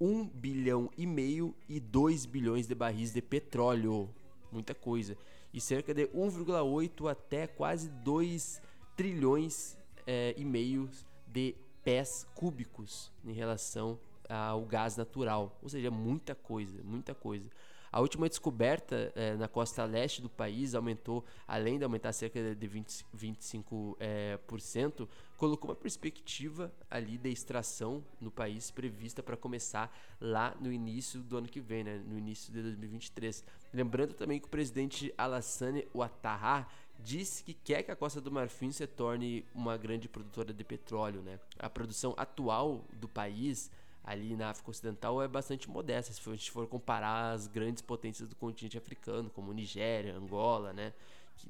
1 bilhão e meio e 2 bilhões de barris de petróleo, muita coisa e cerca de 1,8 até quase 2 trilhões é, e meio de pés cúbicos em relação ao gás natural, ou seja, muita coisa, muita coisa. A última descoberta é, na costa leste do país aumentou, além de aumentar cerca de 20, 25%, é, por cento, colocou uma perspectiva ali de extração no país prevista para começar lá no início do ano que vem, né, no início de 2023. Lembrando também que o presidente Alassane Ouattara disse que quer que a Costa do Marfim se torne uma grande produtora de petróleo. Né? A produção atual do país ali na África Ocidental é bastante modesta, se a gente for comparar as grandes potências do continente africano, como Nigéria, Angola, né?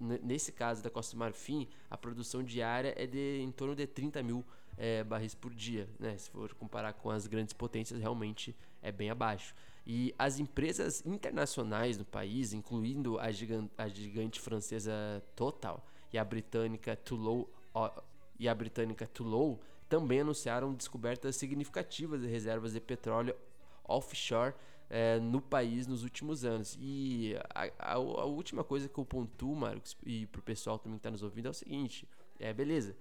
Nesse caso da Costa do Marfim, a produção diária é de em torno de 30 mil é, barris por dia, né? Se for comparar com as grandes potências, realmente é bem abaixo. E as empresas internacionais no país, incluindo a gigante, a gigante francesa Total e a britânica Tullow, e a britânica Tullow, também anunciaram descobertas significativas de reservas de petróleo offshore é, no país nos últimos anos. E a, a, a, última coisa que eu pontuo, Marcos, e para o pessoal também que está nos ouvindo, é o seguinte: é beleza,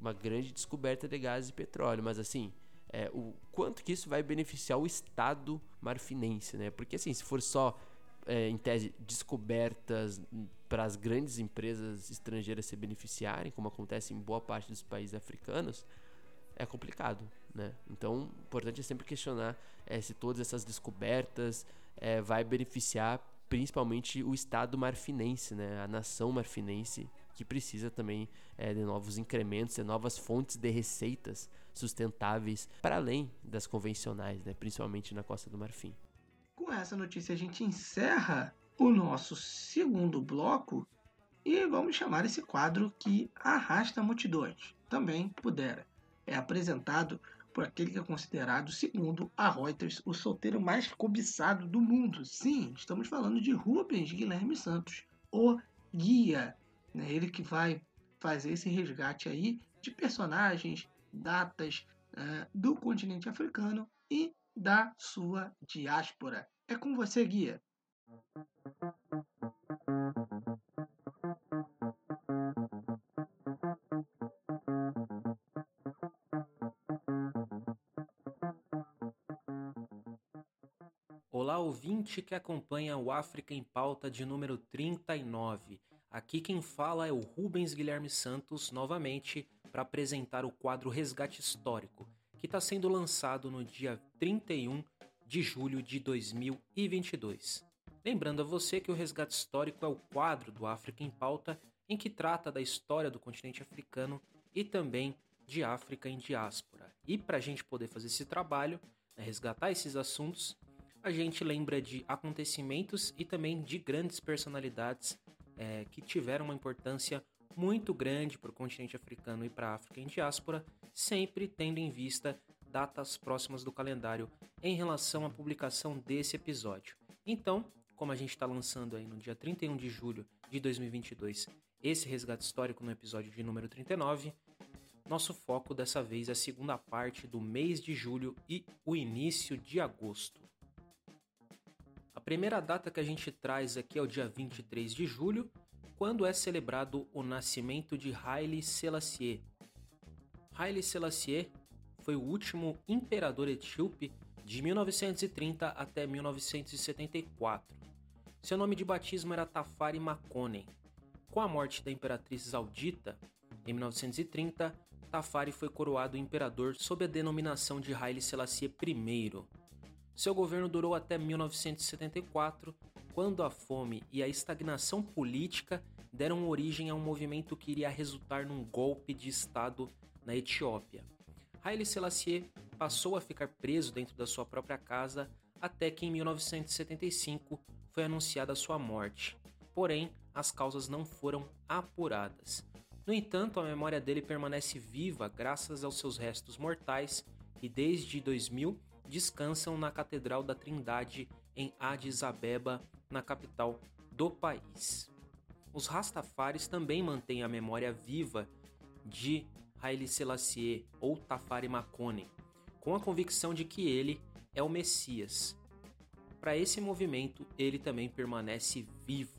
uma grande descoberta de gás e petróleo, mas assim, é, o quanto que isso vai beneficiar o Estado marfinense, né? Porque assim, se for só é, em tese descobertas para as grandes empresas estrangeiras se beneficiarem, como acontece em boa parte dos países africanos, é complicado, né? Então, o importante é sempre questionar é, se todas essas descobertas é, vai beneficiar principalmente o Estado marfinense, né? A nação marfinense que precisa também é, de novos incrementos, de novas fontes de receitas sustentáveis para além das convencionais, né? Principalmente na Costa do Marfim. Com essa notícia a gente encerra o nosso segundo bloco e vamos chamar esse quadro que arrasta multidões. Também pudera é apresentado por aquele que é considerado, segundo a Reuters, o solteiro mais cobiçado do mundo. Sim, estamos falando de Rubens Guilherme Santos, o guia. Né? Ele que vai fazer esse resgate aí de personagens, datas uh, do continente africano e da sua diáspora. É com você, guia. Ouvinte que acompanha o África em Pauta de número 39. Aqui quem fala é o Rubens Guilherme Santos, novamente, para apresentar o quadro Resgate Histórico, que está sendo lançado no dia 31 de julho de 2022. Lembrando a você que o Resgate Histórico é o quadro do África em Pauta em que trata da história do continente africano e também de África em diáspora. E para a gente poder fazer esse trabalho, né, resgatar esses assuntos, a gente lembra de acontecimentos e também de grandes personalidades é, que tiveram uma importância muito grande para o continente africano e para a África em diáspora, sempre tendo em vista datas próximas do calendário em relação à publicação desse episódio. Então, como a gente está lançando aí no dia 31 de julho de 2022 esse resgate histórico no episódio de número 39, nosso foco dessa vez é a segunda parte do mês de julho e o início de agosto primeira data que a gente traz aqui é o dia 23 de julho, quando é celebrado o nascimento de Haile Selassie. Haile Selassie foi o último imperador etíope de 1930 até 1974. Seu nome de batismo era Tafari Makonnen. Com a morte da imperatriz Zaudita, em 1930, Tafari foi coroado imperador sob a denominação de Haile Selassie I. Seu governo durou até 1974, quando a fome e a estagnação política deram origem a um movimento que iria resultar num golpe de Estado na Etiópia. Haile Selassie passou a ficar preso dentro da sua própria casa até que em 1975 foi anunciada sua morte. Porém, as causas não foram apuradas. No entanto, a memória dele permanece viva graças aos seus restos mortais, que desde 2000 descansam na Catedral da Trindade em Addis Abeba, na capital do país. Os Rastafaris também mantêm a memória viva de Haile Selassie ou Tafari Makone, com a convicção de que ele é o Messias. Para esse movimento, ele também permanece vivo.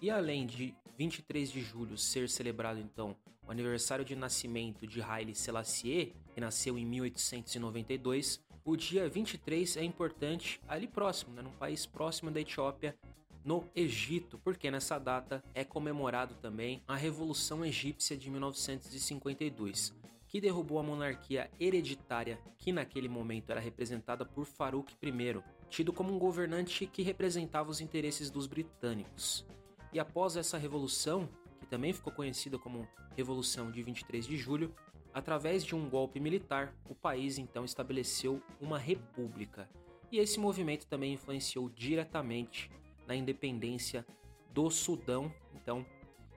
E além de 23 de julho ser celebrado então o aniversário de nascimento de Haile Selassie, que nasceu em 1892, o dia 23 é importante ali próximo, né, num país próximo da Etiópia, no Egito, porque nessa data é comemorado também a Revolução Egípcia de 1952, que derrubou a monarquia hereditária que naquele momento era representada por Farouk I, tido como um governante que representava os interesses dos britânicos. E após essa revolução, também ficou conhecida como Revolução de 23 de Julho, Através de um golpe militar, o país então estabeleceu uma república. E esse movimento também influenciou diretamente na independência do Sudão. Então,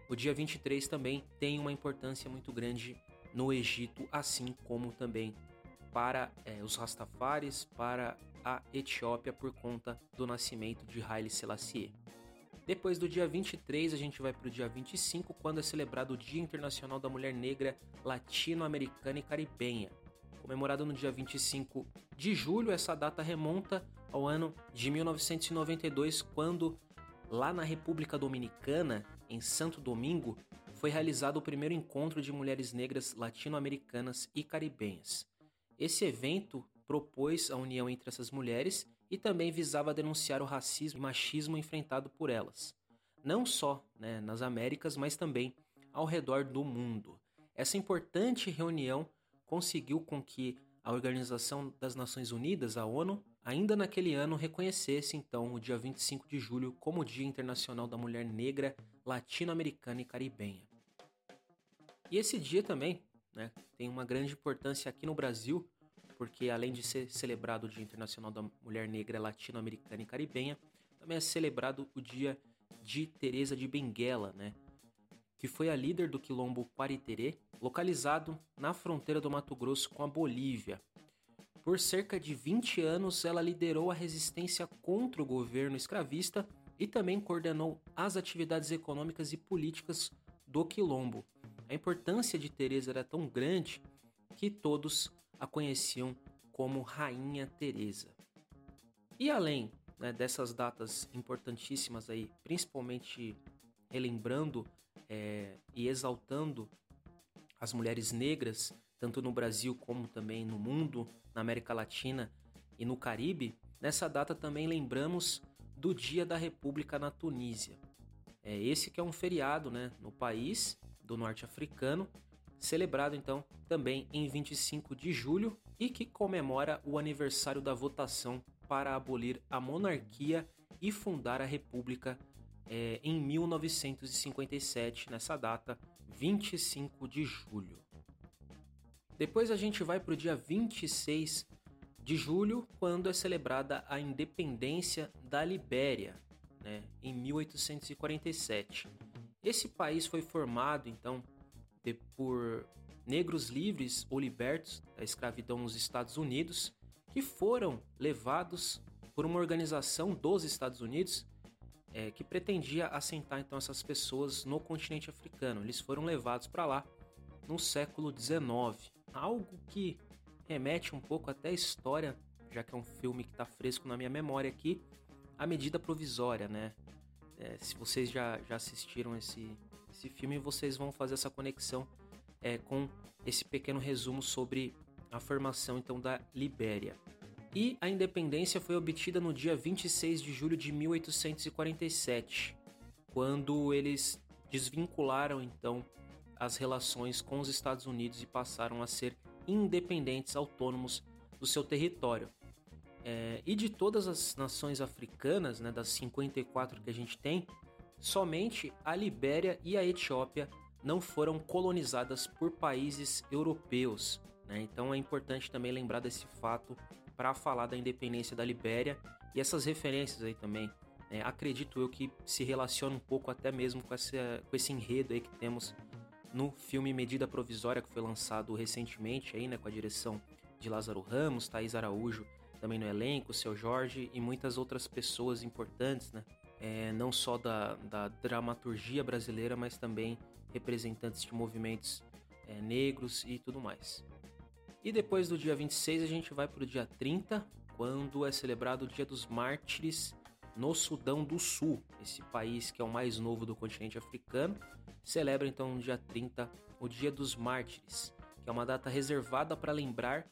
o dia 23 também tem uma importância muito grande no Egito, assim como também para é, os Rastafaris, para a Etiópia por conta do nascimento de Haile Selassie. Depois do dia 23, a gente vai para o dia 25, quando é celebrado o Dia Internacional da Mulher Negra Latino-Americana e Caribenha. Comemorado no dia 25 de julho, essa data remonta ao ano de 1992, quando, lá na República Dominicana, em Santo Domingo, foi realizado o primeiro encontro de mulheres negras latino-americanas e caribenhas. Esse evento propôs a união entre essas mulheres e também visava denunciar o racismo e machismo enfrentado por elas, não só né, nas Américas, mas também ao redor do mundo. Essa importante reunião conseguiu com que a Organização das Nações Unidas, a ONU, ainda naquele ano reconhecesse então o dia 25 de julho como o Dia Internacional da Mulher Negra, Latino-Americana e Caribenha. E esse dia também né, tem uma grande importância aqui no Brasil, porque além de ser celebrado o Dia Internacional da Mulher Negra Latino-Americana e Caribenha, também é celebrado o Dia de Teresa de Benguela, né, que foi a líder do quilombo Quariterê, localizado na fronteira do Mato Grosso com a Bolívia. Por cerca de 20 anos, ela liderou a resistência contra o governo escravista e também coordenou as atividades econômicas e políticas do quilombo. A importância de Teresa era tão grande que todos a conheciam como Rainha Teresa. E além né, dessas datas importantíssimas aí, principalmente relembrando é, e exaltando as mulheres negras, tanto no Brasil como também no mundo, na América Latina e no Caribe, nessa data também lembramos do Dia da República na Tunísia. É esse que é um feriado né, no país do norte africano, celebrado então também em 25 de julho e que comemora o aniversário da votação para abolir a monarquia e fundar a república é, em 1957, nessa data, 25 de julho. Depois a gente vai para o dia 26 de julho, quando é celebrada a independência da Libéria, né, em 1847. Esse país foi formado, então, de, por negros livres ou libertos da escravidão nos Estados Unidos, que foram levados por uma organização dos Estados Unidos é, que pretendia assentar então essas pessoas no continente africano. Eles foram levados para lá no século XIX, algo que remete um pouco até a história, já que é um filme que está fresco na minha memória aqui, a medida provisória, né? É, se vocês já, já assistiram esse, esse filme, vocês vão fazer essa conexão é, com esse pequeno resumo sobre a formação então da Libéria e a independência foi obtida no dia 26 de julho de 1847, quando eles desvincularam então as relações com os Estados Unidos e passaram a ser independentes, autônomos do seu território. É, e de todas as nações africanas, né, das 54 que a gente tem, somente a Libéria e a Etiópia não foram colonizadas por países europeus. Né? Então é importante também lembrar desse fato para falar da independência da Libéria e essas referências aí também. É, acredito eu que se relaciona um pouco até mesmo com, essa, com esse enredo aí que temos no filme Medida Provisória que foi lançado recentemente aí, né, com a direção de Lázaro Ramos, Thaís Araújo também no elenco, seu Jorge e muitas outras pessoas importantes, né? É, não só da, da dramaturgia brasileira, mas também representantes de movimentos é, negros e tudo mais. E depois do dia 26 a gente vai para o dia 30, quando é celebrado o Dia dos Mártires no Sudão do Sul, esse país que é o mais novo do continente africano. Celebra então no dia 30 o Dia dos Mártires, que é uma data reservada para lembrar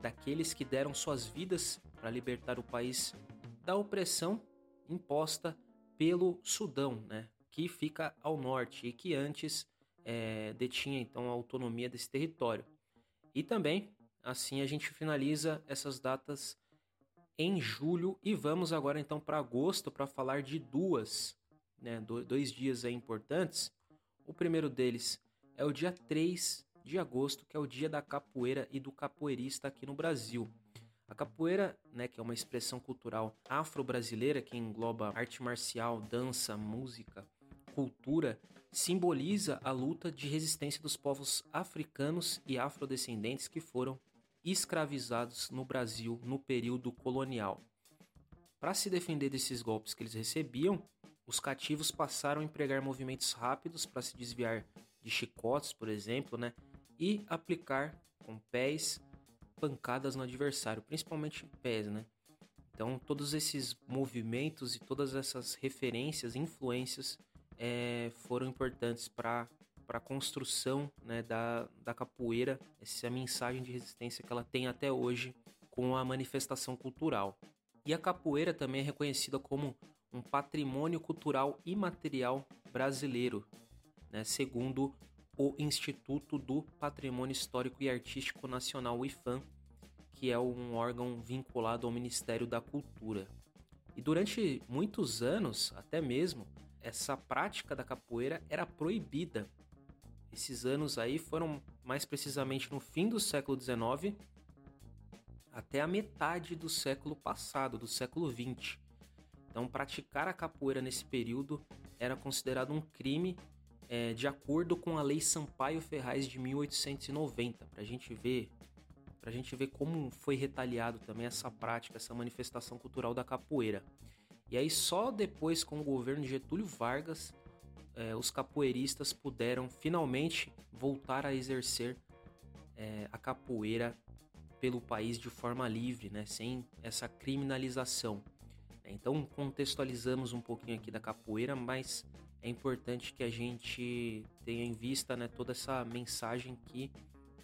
daqueles que deram suas vidas para libertar o país da opressão imposta pelo Sudão, né, que fica ao norte e que antes é, detinha então a autonomia desse território. E também, assim, a gente finaliza essas datas em julho e vamos agora então para agosto para falar de duas, né, dois dias aí importantes. O primeiro deles é o dia 3 de agosto, que é o dia da capoeira e do capoeirista aqui no Brasil. A capoeira, né, que é uma expressão cultural afro-brasileira que engloba arte marcial, dança, música, cultura, simboliza a luta de resistência dos povos africanos e afrodescendentes que foram escravizados no Brasil no período colonial. Para se defender desses golpes que eles recebiam, os cativos passaram a empregar movimentos rápidos para se desviar de chicotes, por exemplo, né, e aplicar com pés pancadas no adversário, principalmente pés, né? Então, todos esses movimentos e todas essas referências, influências, é, foram importantes para a construção né, da, da capoeira, essa mensagem de resistência que ela tem até hoje com a manifestação cultural. E a capoeira também é reconhecida como um patrimônio cultural imaterial brasileiro, né, segundo o Instituto do Patrimônio Histórico e Artístico Nacional, o IFAM, que é um órgão vinculado ao Ministério da Cultura. E durante muitos anos, até mesmo, essa prática da capoeira era proibida. Esses anos aí foram mais precisamente no fim do século XIX até a metade do século passado, do século XX. Então, praticar a capoeira nesse período era considerado um crime é, de acordo com a Lei Sampaio Ferraz de 1890, para a gente ver para a gente ver como foi retaliado também essa prática, essa manifestação cultural da capoeira. E aí só depois com o governo de Getúlio Vargas é, os capoeiristas puderam finalmente voltar a exercer é, a capoeira pelo país de forma livre, né, sem essa criminalização. Então contextualizamos um pouquinho aqui da capoeira, mas é importante que a gente tenha em vista né, toda essa mensagem que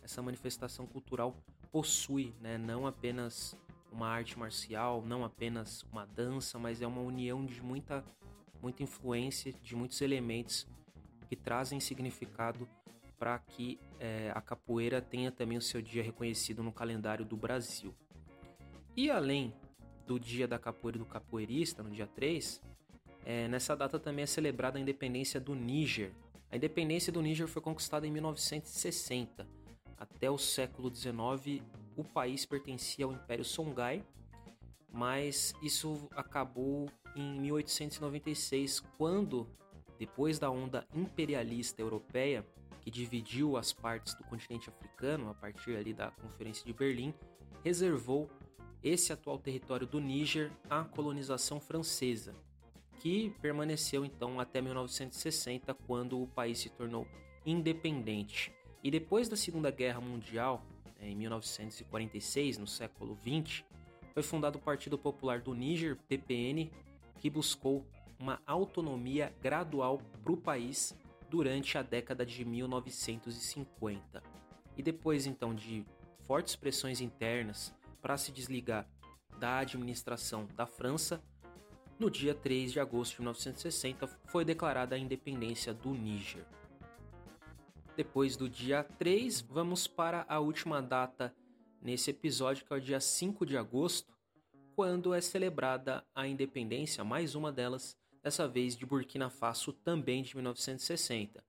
essa manifestação cultural possui, né, não apenas uma arte marcial, não apenas uma dança, mas é uma união de muita, muita influência, de muitos elementos que trazem significado para que é, a capoeira tenha também o seu dia reconhecido no calendário do Brasil. E além do dia da capoeira do capoeirista, no dia 3, é, nessa data também é celebrada a independência do Níger. A independência do Níger foi conquistada em 1960. Até o século XIX, o país pertencia ao Império Songhai, mas isso acabou em 1896, quando, depois da onda imperialista europeia, que dividiu as partes do continente africano a partir ali da Conferência de Berlim, reservou esse atual território do Níger à colonização francesa que permaneceu então até 1960, quando o país se tornou independente. E depois da Segunda Guerra Mundial, né, em 1946, no século 20, foi fundado o Partido Popular do Níger, PPN, que buscou uma autonomia gradual para o país durante a década de 1950. E depois então de fortes pressões internas para se desligar da administração da França, no dia 3 de agosto de 1960 foi declarada a independência do Níger. Depois do dia 3, vamos para a última data nesse episódio, que é o dia 5 de agosto, quando é celebrada a independência, mais uma delas, dessa vez de Burkina Faso, também de 1960.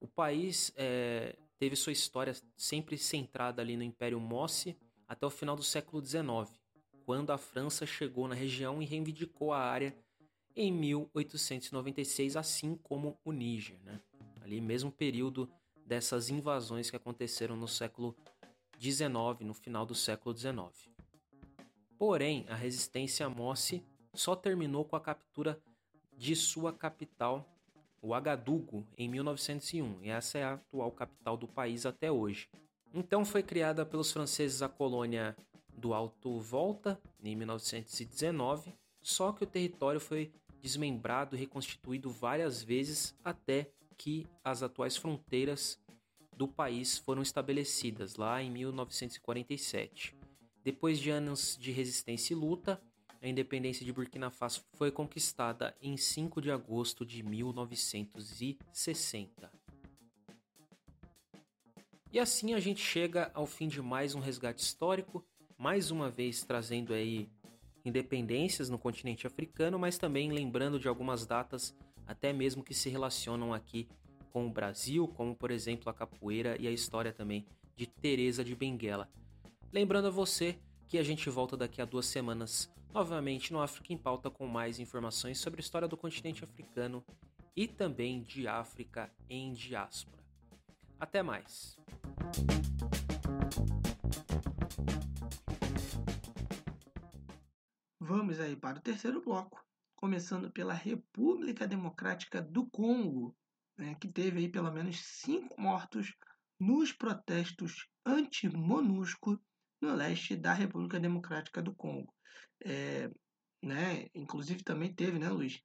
O país é, teve sua história sempre centrada ali no Império Mossi até o final do século XIX quando a França chegou na região e reivindicou a área em 1896, assim como o Níger, né? ali mesmo período dessas invasões que aconteceram no século XIX, no final do século XIX. Porém, a resistência Mossi só terminou com a captura de sua capital, o Agadugo, em 1901, e essa é a atual capital do país até hoje. Então foi criada pelos franceses a colônia do Alto Volta, em 1919, só que o território foi desmembrado e reconstituído várias vezes até que as atuais fronteiras do país foram estabelecidas lá em 1947. Depois de anos de resistência e luta, a independência de Burkina Faso foi conquistada em 5 de agosto de 1960. E assim a gente chega ao fim de mais um resgate histórico mais uma vez trazendo aí independências no continente africano, mas também lembrando de algumas datas, até mesmo que se relacionam aqui com o Brasil, como por exemplo a capoeira e a história também de Teresa de Benguela. Lembrando a você que a gente volta daqui a duas semanas, novamente no África em Pauta, com mais informações sobre a história do continente africano e também de África em diáspora. Até mais! Vamos aí para o terceiro bloco, começando pela República Democrática do Congo, né, que teve aí pelo menos cinco mortos nos protestos anti-MONUSCO no leste da República Democrática do Congo. É, né, inclusive também teve, né, Luiz,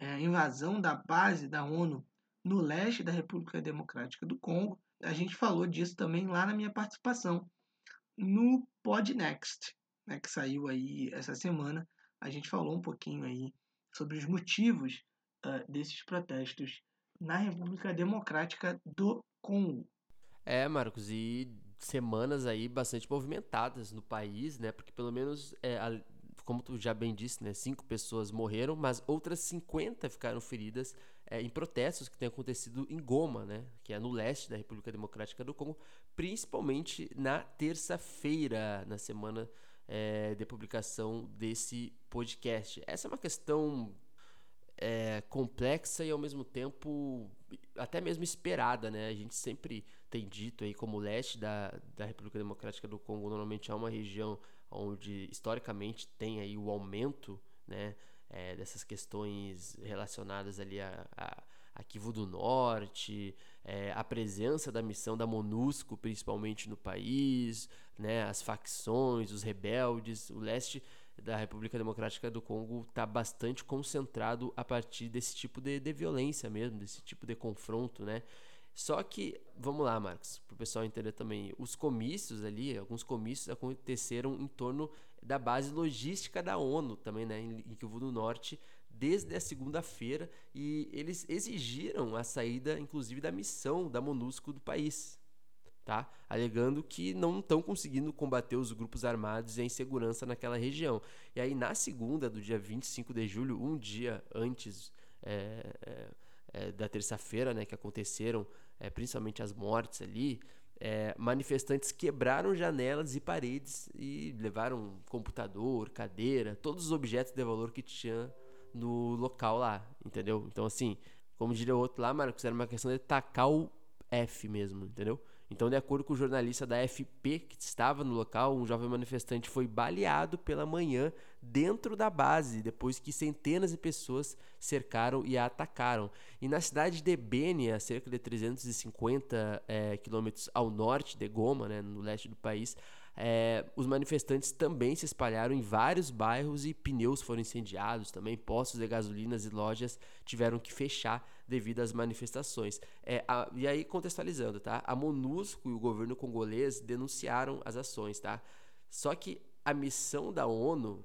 é, invasão da base da ONU no leste da República Democrática do Congo. A gente falou disso também lá na minha participação no Podnext, né, que saiu aí essa semana. A gente falou um pouquinho aí sobre os motivos uh, desses protestos na República Democrática do Congo. É, Marcos, e semanas aí bastante movimentadas no país, né? Porque pelo menos, é, a, como tu já bem disse, né? Cinco pessoas morreram, mas outras 50 ficaram feridas é, em protestos que têm acontecido em Goma, né? Que é no leste da República Democrática do Congo, principalmente na terça-feira, na semana é, de publicação desse podcast. Essa é uma questão é, complexa e ao mesmo tempo até mesmo esperada, né? A gente sempre tem dito aí como o leste da, da República Democrática do Congo normalmente é uma região onde historicamente tem aí o aumento, né? É, dessas questões relacionadas ali a, a, a Kivu do Norte, é, a presença da missão da MONUSCO, principalmente no país, né, as facções, os rebeldes, o leste da República Democrática do Congo está bastante concentrado a partir desse tipo de, de violência mesmo, desse tipo de confronto, né? Só que, vamos lá, Marcos, para o pessoal entender também, os comícios ali, alguns comícios aconteceram em torno da base logística da ONU também, né, em Kivu do Norte, desde a segunda-feira, e eles exigiram a saída, inclusive, da missão da MONUSCO do país, tá? alegando que não estão conseguindo combater os grupos armados e a insegurança naquela região. E aí, na segunda, do dia 25 de julho, um dia antes é, é, é, da terça-feira, né, que aconteceram é, principalmente as mortes ali, é, manifestantes quebraram janelas e paredes e levaram computador, cadeira, todos os objetos de valor que tinha no local lá, entendeu? Então, assim, como diria o outro lá, Marcos, era uma questão de tacar o F mesmo, entendeu? Então, de acordo com o jornalista da FP que estava no local, um jovem manifestante foi baleado pela manhã dentro da base, depois que centenas de pessoas cercaram e a atacaram. E na cidade de Beni, a cerca de 350 é, quilômetros ao norte de Goma, né, no leste do país, é, os manifestantes também se espalharam em vários bairros e pneus foram incendiados também, postos de gasolinas e lojas tiveram que fechar devido às manifestações. É, a, e aí, contextualizando, tá? A MONUSCO e o governo congolês denunciaram as ações, tá? Só que a missão da ONU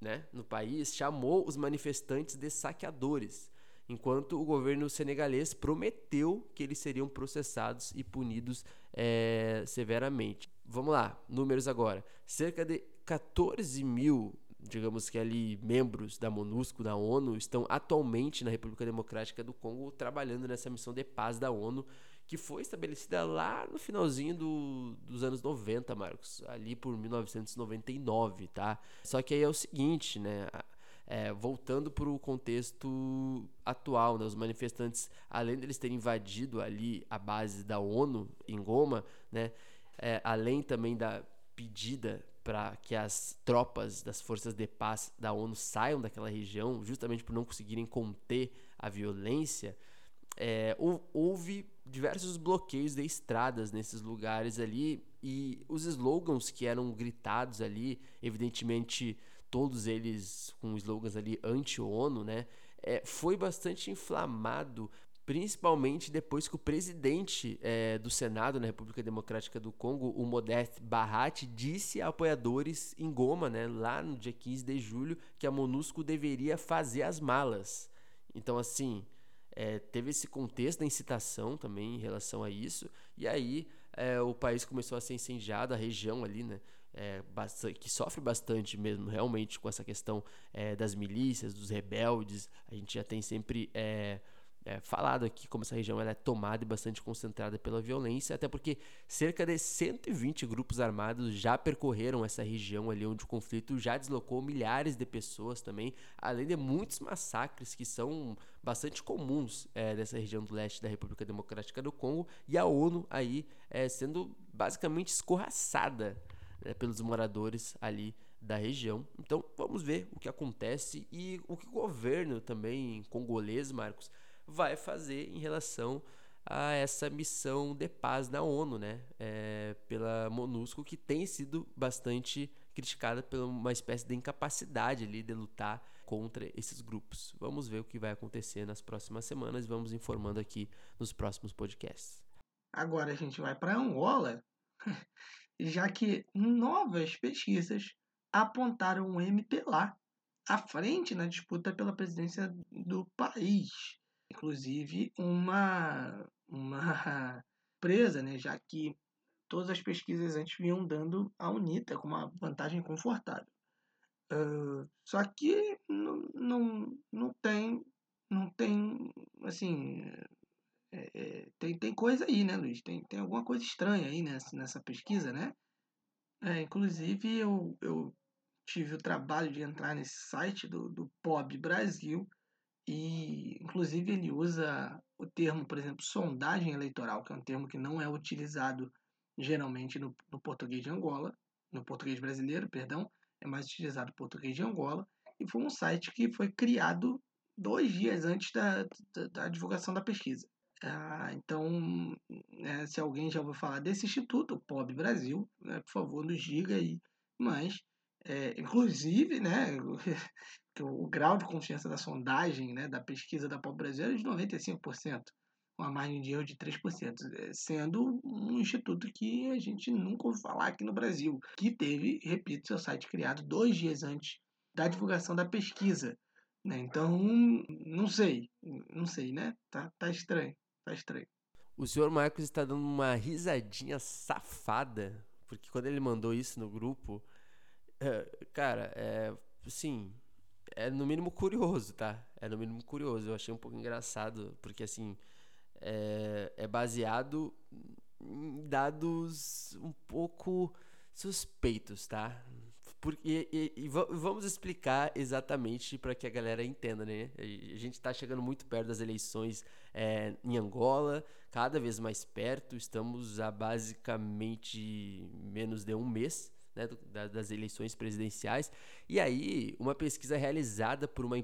né, no país chamou os manifestantes de saqueadores, enquanto o governo senegalês prometeu que eles seriam processados e punidos é, severamente. Vamos lá, números agora. Cerca de 14 mil digamos que ali membros da MONUSCO, da ONU, estão atualmente na República Democrática do Congo trabalhando nessa missão de paz da ONU, que foi estabelecida lá no finalzinho do, dos anos 90, Marcos, ali por 1999, tá? Só que aí é o seguinte, né? É, voltando para o contexto atual, né? os manifestantes, além deles terem invadido ali a base da ONU em Goma, né? É, além também da pedida para que as tropas das forças de paz da ONU saiam daquela região, justamente por não conseguirem conter a violência, é, houve diversos bloqueios de estradas nesses lugares ali e os slogans que eram gritados ali, evidentemente todos eles com slogans ali anti-ONU, né? É, foi bastante inflamado principalmente depois que o presidente é, do Senado na República Democrática do Congo, o Modeste Barrati, disse a apoiadores em Goma, né, lá no dia 15 de julho, que a MONUSCO deveria fazer as malas. Então, assim, é, teve esse contexto da incitação também em relação a isso, e aí é, o país começou a ser incendiado, a região ali, né, bastante, que sofre bastante mesmo, realmente, com essa questão das milícias, dos rebeldes. A gente já tem sempre é, falado aqui como essa região ela é tomada e bastante concentrada pela violência, até porque cerca de 120 grupos armados já percorreram essa região ali onde o conflito já deslocou milhares de pessoas também, além de muitos massacres que são bastante comuns é, dessa região do leste da República Democrática do Congo e a ONU aí é, sendo basicamente escorraçada né, pelos moradores ali da região. Então vamos ver o que acontece e o que o governo também congolês, Marcos, vai fazer em relação a essa missão de paz na ONU, né? É, pela MONUSCO, que tem sido bastante criticada por uma espécie de incapacidade ali de lutar contra esses grupos. Vamos ver o que vai acontecer nas próximas semanas e vamos informando aqui nos próximos podcasts. Agora a gente vai para Angola, já que novas pesquisas apontaram o MPLA à frente na disputa pela presidência do país inclusive uma, uma presa, né, já que todas as pesquisas antes vinham dando a UNITA com uma vantagem confortável. Uh, só que não, não, não tem, não tem, assim, é, é, tem, tem coisa aí, né, Luiz? Tem, tem alguma coisa estranha aí nessa, nessa pesquisa, né? É, inclusive, eu, eu tive o trabalho de entrar nesse site do, do POB Brasil, e, inclusive, ele usa o termo, por exemplo, sondagem eleitoral, que é um termo que não é utilizado geralmente no, no português de Angola, no português brasileiro, perdão, é mais utilizado no português de Angola, e foi um site que foi criado dois dias antes da, da, da divulgação da pesquisa. Ah, então, né, se alguém já ouviu falar desse instituto, POB Brasil, né, por favor, nos diga aí. Mas, é, inclusive, né, que o, grau de confiança da sondagem, né, da pesquisa da Pop Brasil é de 95%, com a margem de erro de 3%, é, sendo um instituto que a gente nunca ouviu falar aqui no Brasil, que teve, repito, seu site criado dois dias antes da divulgação da pesquisa. Né? Então, não sei, não sei, né? Tá, tá estranho, tá estranho. O senhor Marcos está dando uma risadinha safada, porque quando ele mandou isso no grupo, é, cara, é, sim, é no mínimo curioso, tá? É no mínimo curioso. Eu achei um pouco engraçado, porque assim, é, é baseado em dados um pouco suspeitos, tá? Porque, e, e, e vamos explicar exatamente para que a galera entenda, né? A gente está chegando muito perto das eleições é, em Angola, cada vez mais perto. Estamos a basicamente menos de um mês né, das eleições presidenciais. E aí, uma pesquisa realizada por uma,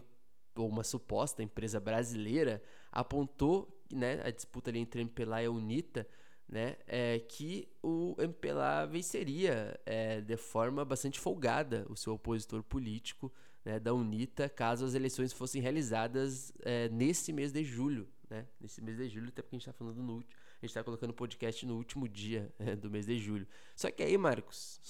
uma suposta empresa brasileira apontou né, a disputa ali entre MPLA e a UNITA né, é, que o MPLA venceria é, de forma bastante folgada o seu opositor político né, da UNITA caso as eleições fossem realizadas é, nesse mês de julho. Né, nesse mês de julho, até porque a gente está falando no último. A gente está colocando o podcast no último dia do mês de julho. Só que aí, Marcos,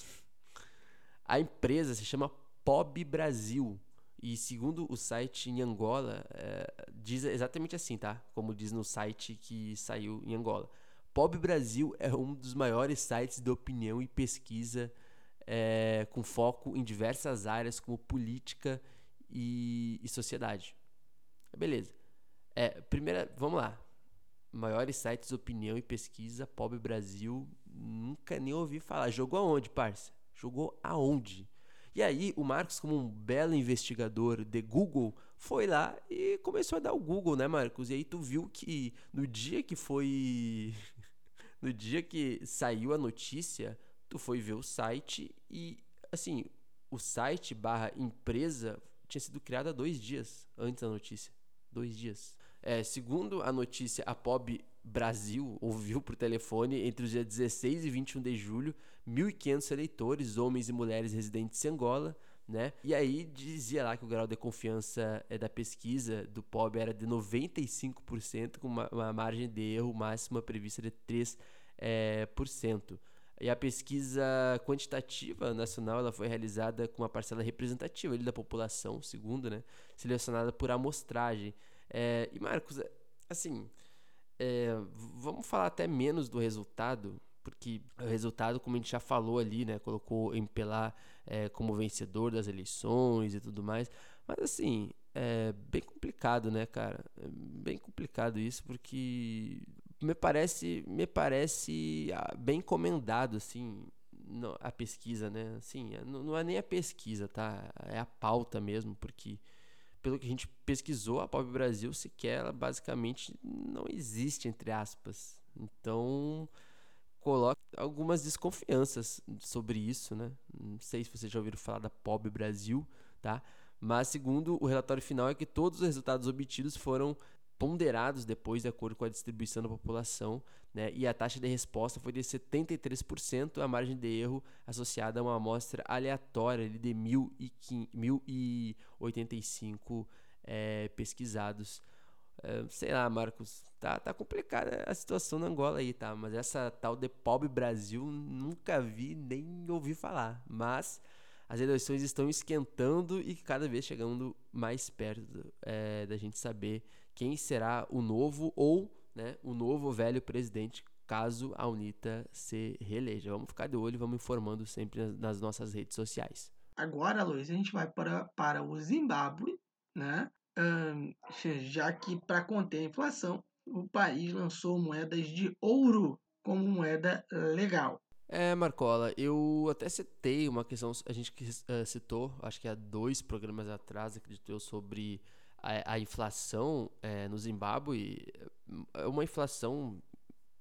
a empresa se chama POB Brasil. E segundo o site em Angola, é, diz exatamente assim, tá? Como diz no site que saiu em Angola. POB Brasil é um dos maiores sites de opinião e pesquisa é, com foco em diversas áreas como política e, e sociedade. Beleza. É, primeira, vamos lá. Maiores sites de opinião e pesquisa, POB Brasil, nunca nem ouvi falar. Jogou aonde, parça? Jogou aonde? E aí, o Marcos, como um belo investigador de Google, foi lá e começou a dar o Google, né, Marcos? E aí tu viu que no dia que foi. no dia que saiu a notícia, tu foi ver o site e, assim, o site barra empresa tinha sido criado há dois dias antes da notícia. Dois dias. É, segundo a notícia, a POB Brasil ouviu por telefone entre os dias 16 e 21 de julho 1.500 eleitores, homens e mulheres residentes em Angola, né? E aí dizia lá que o grau de confiança é, da pesquisa do POB era de 95%, com uma, uma margem de erro máxima prevista de 3%. É, por cento. E a pesquisa quantitativa nacional ela foi realizada com uma parcela representativa ali, da população, segundo, né? Selecionada por amostragem. É, e Marcos, assim, é, vamos falar até menos do resultado, porque o resultado, como a gente já falou ali, né, colocou Empelar é, como vencedor das eleições e tudo mais. Mas assim, é bem complicado, né, cara? É bem complicado isso, porque me parece, me parece ah, bem encomendado, assim, a pesquisa, né? Assim, não é nem a pesquisa, tá? É a pauta mesmo, porque pelo que a gente pesquisou, a Pop Brasil sequer, ela basicamente não existe, entre aspas. Então, coloca algumas desconfianças sobre isso, né? Não sei se vocês já ouviram falar da Pop Brasil, tá? Mas segundo o relatório final é que todos os resultados obtidos foram ponderados depois de acordo com a distribuição da população, né? E a taxa de resposta foi de 73%, a margem de erro associada a uma amostra aleatória de 1085 é, pesquisados. É, sei lá, Marcos, tá, tá complicada a situação na Angola aí, tá? Mas essa tal de pobre Brasil nunca vi nem ouvi falar. Mas as eleições estão esquentando e cada vez chegando mais perto é, da gente saber quem será o novo ou né, o novo velho presidente caso a UNITA se reeleja. Vamos ficar de olho, vamos informando sempre nas nossas redes sociais. Agora, Luiz, a gente vai para, para o Zimbábue, né? Um, já que para conter a inflação, o país lançou moedas de ouro como moeda legal. É, Marcola, eu até citei uma questão, a gente uh, citou, acho que há dois programas atrás, acredito eu, sobre a, a inflação é, no Zimbábue é uma inflação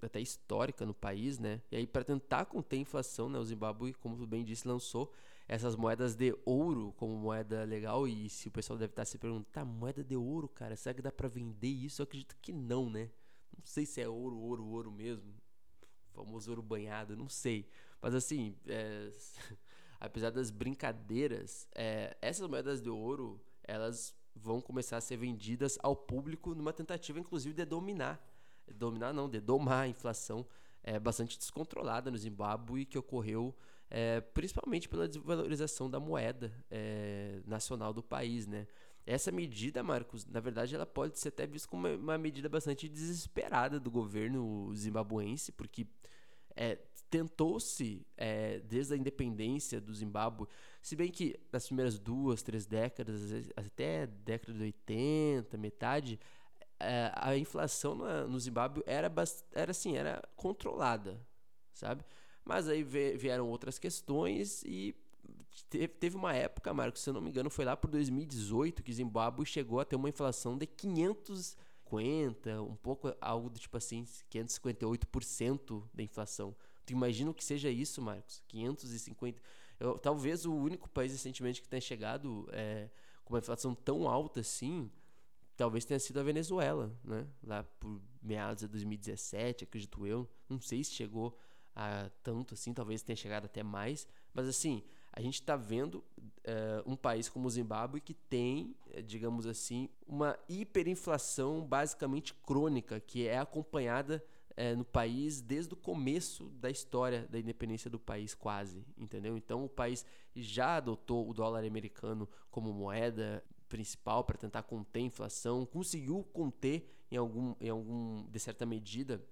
até histórica no país, né? E aí para tentar conter a inflação, né, o Zimbábue, como tu bem disse, lançou essas moedas de ouro como moeda legal e se o pessoal deve estar se perguntando, tá, moeda de ouro, cara, será que dá para vender isso? Eu acredito que não, né? Não sei se é ouro, ouro, ouro mesmo. O famoso ouro banhado, não sei. Mas assim, é... apesar das brincadeiras, é... essas moedas de ouro, elas vão começar a ser vendidas ao público numa tentativa, inclusive, de dominar, dominar não, de domar a inflação é, bastante descontrolada no Zimbábue que ocorreu é, principalmente pela desvalorização da moeda é, nacional do país, né? Essa medida, Marcos, na verdade, ela pode ser até vista como uma, medida bastante desesperada do governo zimbabuense, porque é, tentou-se, é, desde a independência do Zimbábue, se bem que nas primeiras duas, três décadas, até década de 80, metade, é, a inflação no Zimbábue era, era assim, era controlada, sabe? Mas aí vieram outras questões e teve uma época, Marcos, se eu não me engano, foi lá por 2018 que Zimbábue chegou a ter uma inflação de 550, um pouco algo do tipo assim, 558% da inflação. Tu imagina o que seja isso, Marcos? 550. Eu, talvez o único país recentemente que tenha chegado é, com uma inflação tão alta assim, talvez tenha sido a Venezuela, né? Lá por meados de 2017, acredito eu. Não sei se chegou a tanto assim, talvez tenha chegado até mais. Mas assim, a gente está vendo é, um país como o Zimbábue que tem, é, digamos assim, uma hiperinflação basicamente crônica, que é acompanhada é, no país desde o começo da história da independência do país, quase, entendeu? Então o país já adotou o dólar americano como moeda principal para tentar conter a inflação, conseguiu conter em algum, em algum de certa medida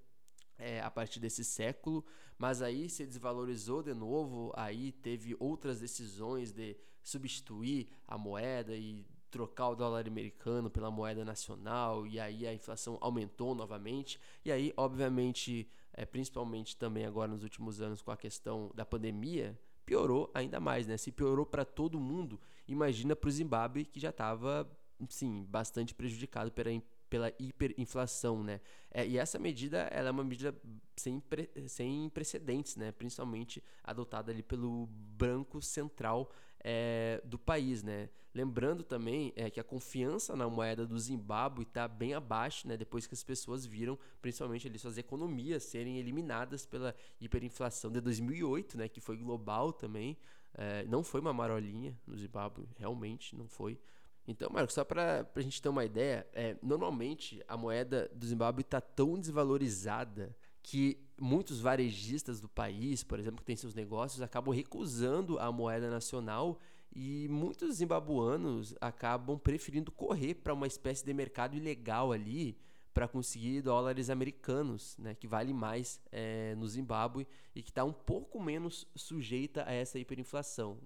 é, a partir desse século, mas aí se desvalorizou de novo, aí teve outras decisões de substituir a moeda e trocar o dólar americano pela moeda nacional e aí a inflação aumentou novamente e aí obviamente é, principalmente também agora nos últimos anos com a questão da pandemia piorou ainda mais né se piorou para todo mundo imagina para o Zimbábue que já estava sim bastante prejudicado pela pela hiperinflação, né? É, e essa medida, ela é uma medida sem, pre, sem precedentes, né? Principalmente adotada ali pelo Banco Central é, do país, né? Lembrando também é, que a confiança na moeda do Zimbábue está bem abaixo, né? Depois que as pessoas viram, principalmente ali, suas economias serem eliminadas pela hiperinflação de 2008, né? Que foi global também. É, não foi uma marolinha no Zimbábue, realmente não foi. Então, Marcos, só para a gente ter uma ideia, é, normalmente a moeda do Zimbábue está tão desvalorizada que muitos varejistas do país, por exemplo, que têm seus negócios, acabam recusando a moeda nacional e muitos zimbabuanos acabam preferindo correr para uma espécie de mercado ilegal ali para conseguir dólares americanos, né, que vale mais é, no Zimbábue e que está um pouco menos sujeita a essa hiperinflação.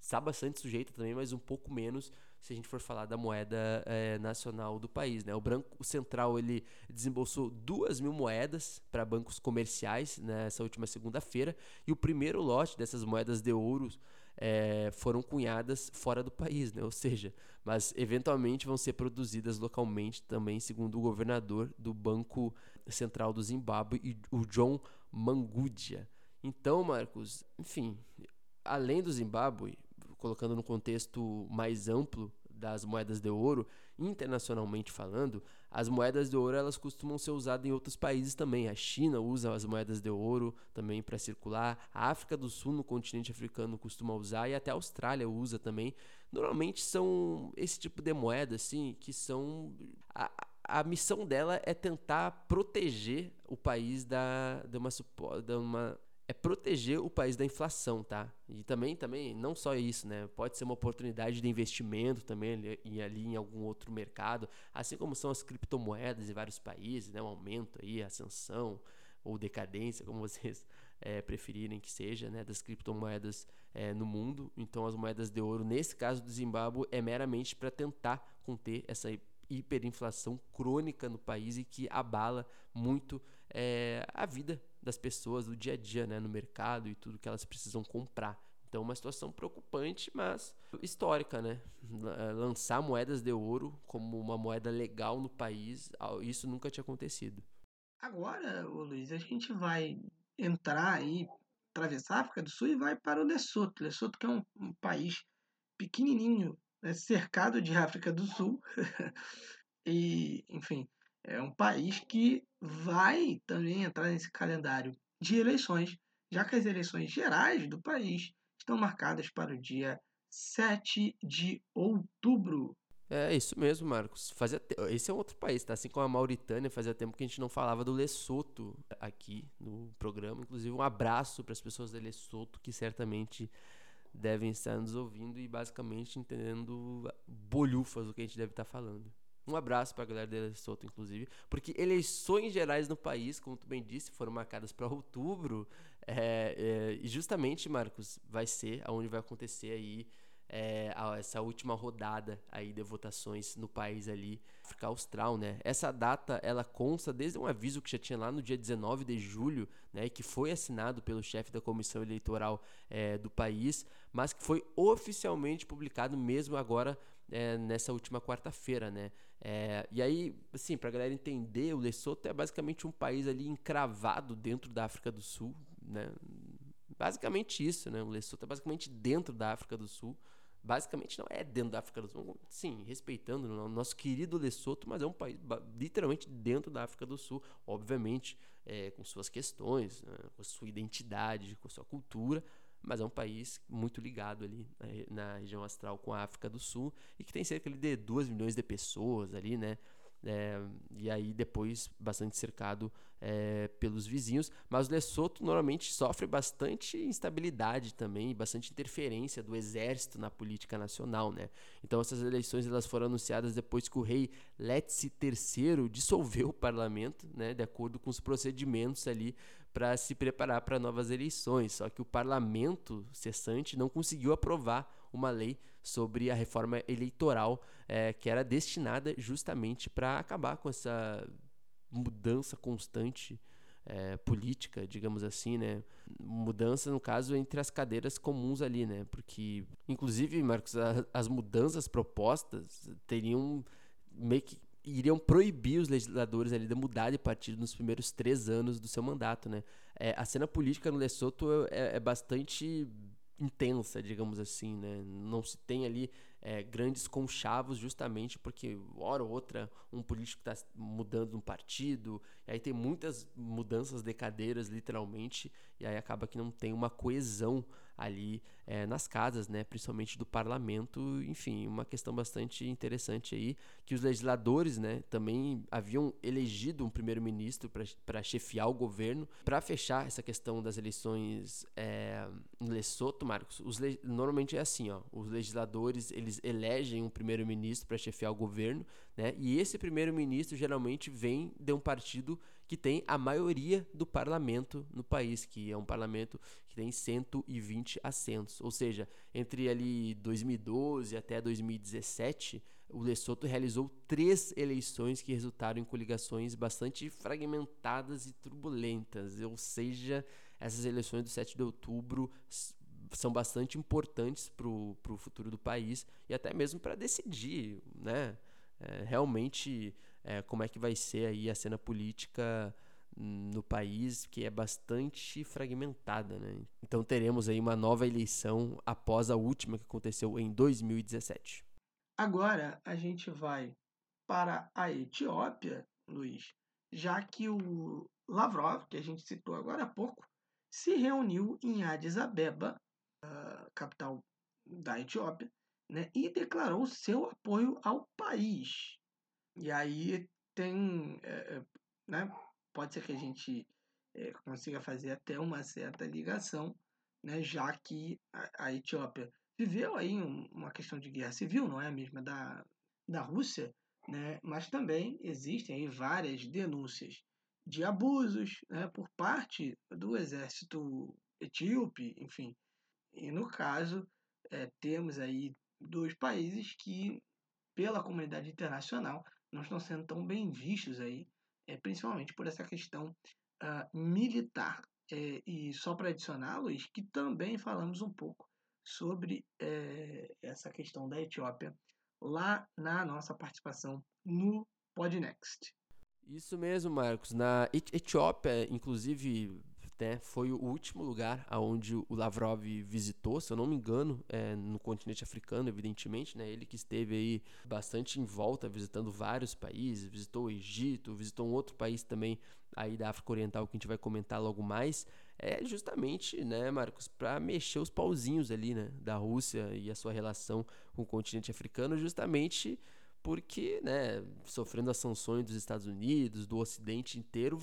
está bastante sujeita também, mas um pouco menos se a gente for falar da moeda é, nacional do país. Né? O Banco Central ele desembolsou duas mil moedas para bancos comerciais nessa última segunda-feira e o primeiro lote dessas moedas de ouro é, foram cunhadas fora do país, né? ou seja, mas eventualmente vão ser produzidas localmente também, segundo o governador do Banco Central do Zimbábue, o John Mangudia. Então, Marcos, enfim, além do Zimbábue, colocando no contexto mais amplo das moedas de ouro, internacionalmente falando, as moedas de ouro elas costumam ser usadas em outros países também. A China usa as moedas de ouro também para circular. A África do Sul, no continente africano, costuma usar e até a Austrália usa também. Normalmente são esse tipo de moeda, assim, que são a, a missão dela é tentar proteger o país da, de uma, de uma é proteger o país da inflação, tá? E também, também, não só isso, né? Pode ser uma oportunidade de investimento também ali, em algum outro mercado, assim como são as criptomoedas em vários países, né? Um aumento aí, ascensão ou decadência, como vocês é, preferirem que seja, né? Das criptomoedas é, no mundo. Então, as moedas de ouro, nesse caso do Zimbábue, é meramente para tentar conter essa hiperinflação crônica no país e que abala muito é, a vida das pessoas do dia a dia, né, no mercado e tudo que elas precisam comprar. Então, uma situação preocupante, mas histórica, né? É, lançar moedas de ouro como uma moeda legal no país, isso nunca tinha acontecido. Agora, Luiz, a gente vai entrar aí, atravessar a África do Sul e vai para o Lesoto. Lesoto que é um, um país pequenininho, né, cercado de África do Sul. e, enfim, é um país que vai também entrar nesse calendário de eleições, já que as eleições gerais do país estão marcadas para o dia 7 de outubro. É isso mesmo, Marcos. Fazia te... Esse é outro país, tá? Assim como a Mauritânia, fazia tempo que a gente não falava do Lesoto aqui no programa. Inclusive, um abraço para as pessoas de Lesoto que certamente devem estar nos ouvindo e basicamente entendendo bolhufas do que a gente deve estar falando. Um abraço para a galera de Lesoto, inclusive, porque eleições gerais no país, como tu bem disse, foram marcadas para outubro. É, é, e justamente, Marcos, vai ser aonde vai acontecer aí é, essa última rodada aí de votações no país ali, África Austral, né? Essa data ela consta desde um aviso que já tinha lá no dia 19 de julho, né? Que foi assinado pelo chefe da comissão eleitoral é, do país, mas que foi oficialmente publicado mesmo agora é, nessa última quarta-feira, né? É, e aí, assim, pra galera entender, o Lesoto é basicamente um país ali encravado dentro da África do Sul, né? Basicamente isso, né? O Lesoto é basicamente dentro da África do Sul. Basicamente não é dentro da África do Sul, sim, respeitando o nosso querido Lesoto, mas é um país literalmente dentro da África do Sul, obviamente, é, com suas questões, né? com sua identidade, com sua cultura, mas é um país muito ligado ali na, na, região astral com a África do Sul e que tem cerca de 2 milhões de pessoas ali, né? É, e aí depois bastante cercado é, pelos vizinhos. Mas o Lesoto normalmente sofre bastante instabilidade também, bastante interferência do exército na política nacional, né? Então essas eleições elas foram anunciadas depois que o rei Letsi III dissolveu o parlamento, né? De acordo com os procedimentos ali para se preparar para novas eleições. Só que o parlamento cessante não conseguiu aprovar uma lei sobre a reforma eleitoral é, que era destinada justamente para acabar com essa mudança constante é, política, digamos assim, né? Mudança, no caso, entre as cadeiras comuns ali, né? Porque, inclusive, Marcos, a, as mudanças propostas teriam meio que iriam proibir os legisladores ali de mudar de partido nos primeiros três anos do seu mandato, né? É, a cena política no Lesoto é, é, bastante intensa, digamos assim, né? Não se tem ali é, grandes conchavos justamente porque hora ou outra um político está mudando um partido, e aí tem muitas mudanças de cadeiras literalmente, e aí acaba que não tem uma coesão ali é, nas casas, né, principalmente do parlamento, enfim, uma questão bastante interessante aí, que os legisladores, né, também haviam elegido um primeiro-ministro para chefiar o governo, para fechar essa questão das eleições é, em Lesoto, Marcos, os normalmente é assim, ó, os legisladores, eles elegem um primeiro-ministro para chefiar o governo, né, e esse primeiro-ministro geralmente vem de um partido que tem a maioria do parlamento no país, que é um parlamento que tem 120 assentos. Ou seja, entre ali 2012 até 2017, o Lesoto realizou três eleições que resultaram em coligações bastante fragmentadas e turbulentas. Ou seja, essas eleições do 7 de outubro são bastante importantes para o futuro do país e até mesmo para decidir, né? É, realmente é, como é que vai ser aí a cena política no país que é bastante fragmentada, né? Então teremos aí uma nova eleição após a última que aconteceu em 2017. Agora a gente vai para a Etiópia, Luiz, já que o Lavrov, que a gente citou agora há pouco, se reuniu em Addis Abeba capital da Etiópia, né, e declarou seu apoio ao país. E aí tem, é, né, pode ser que a gente é, consiga fazer até uma certa ligação, né, já que a, a Etiópia viveu aí um, uma questão de guerra civil, não é a mesma da, da Rússia, né, mas também existem aí várias denúncias de abusos né, por parte do exército etíope, enfim, e no caso, é, temos aí dois países que, pela comunidade internacional, não estão sendo tão bem vistos aí, é, principalmente por essa questão uh, militar. É, e só para adicionar, Luiz, que também falamos um pouco sobre é, essa questão da Etiópia lá na nossa participação no Podnext. Isso mesmo, Marcos. Na Etiópia, inclusive, né, foi o último lugar aonde o Lavrov visitou, se eu não me engano, é, no continente africano, evidentemente, né, ele que esteve aí bastante em volta, visitando vários países, visitou o Egito, visitou um outro país também aí da África Oriental que a gente vai comentar logo mais, é justamente, né, Marcos, para mexer os pauzinhos ali, né, da Rússia e a sua relação com o continente africano, justamente porque, né, sofrendo as sanções dos Estados Unidos, do Ocidente inteiro,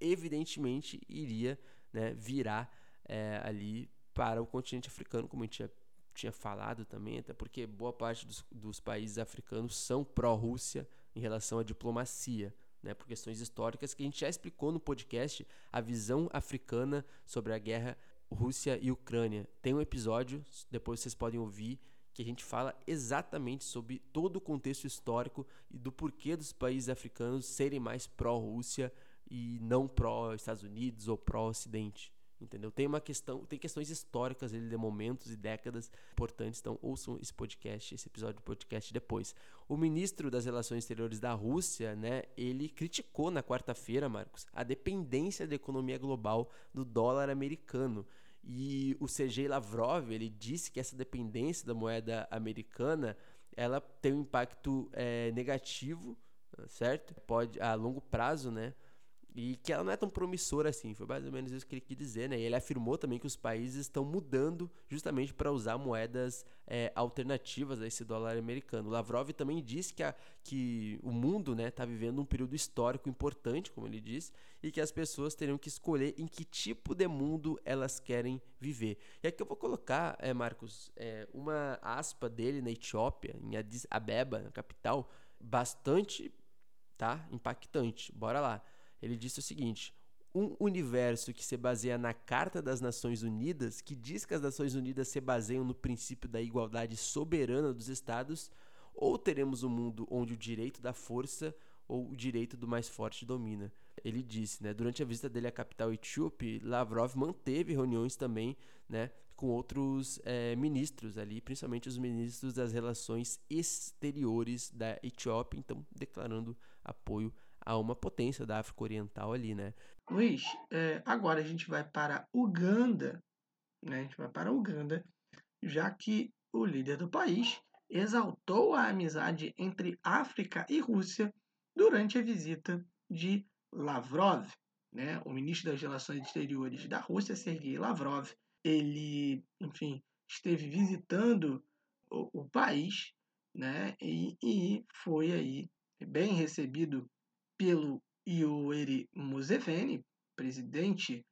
evidentemente iria né, virar é, ali para o continente africano, como a gente tinha, falado também, até porque boa parte dos, dos países africanos são pró-Rússia em relação à diplomacia. Né, por questões históricas que a gente já explicou no podcast a visão africana sobre a guerra Rússia e Ucrânia. Tem um episódio, depois vocês podem ouvir, que a gente fala exatamente sobre todo o contexto histórico e do porquê dos países africanos serem mais pró-Rússia e não pró Estados Unidos ou pró Ocidente. Entendeu? Tem uma questão, tem questões históricas ali de momentos e décadas importantes, então ouçam esse podcast, esse episódio do podcast depois. O ministro das Relações Exteriores da Rússia, né, ele criticou na quarta-feira, Marcos, a dependência da economia global do dólar americano. E o Sergei Lavrov, ele disse que essa dependência da moeda americana, ela tem um impacto é, negativo, certo? Pode a longo prazo, né? E que ela não é tão promissora assim, foi mais ou menos isso que ele quis dizer, né? E ele afirmou também que os países estão mudando justamente para usar moedas é, alternativas a esse dólar americano. Lavrov também disse que, a, que o mundo está né, tá vivendo um período histórico importante, como ele disse, e que as pessoas teriam que escolher em que tipo de mundo elas querem viver. E aqui eu vou colocar, é, Marcos, é, uma aspa dele na Etiópia, em Addis Abeba, na capital, bastante tá, impactante. Bora lá. Ele disse o seguinte: um universo que se baseia na Carta das Nações Unidas, que diz que as Nações Unidas se baseiam no princípio da igualdade soberana dos Estados, ou teremos um mundo onde o direito da força ou o direito do mais forte domina. Ele disse, né, durante a visita dele à capital etíope, Lavrov manteve reuniões também, né, com outros é, ministros ali, principalmente os ministros das relações exteriores da Etiópia, então declarando apoio a uma potência da África Oriental ali, né? Luiz, é, agora a gente vai para Uganda, né? A gente vai para Uganda, já que o líder do país exaltou a amizade entre África e Rússia durante a visita de Lavrov, né? O ministro das Relações Exteriores da Rússia, Sergei Lavrov, ele, enfim, esteve visitando o, o país, né? E, e foi aí bem recebido pelo Yoweri Museveni, presidente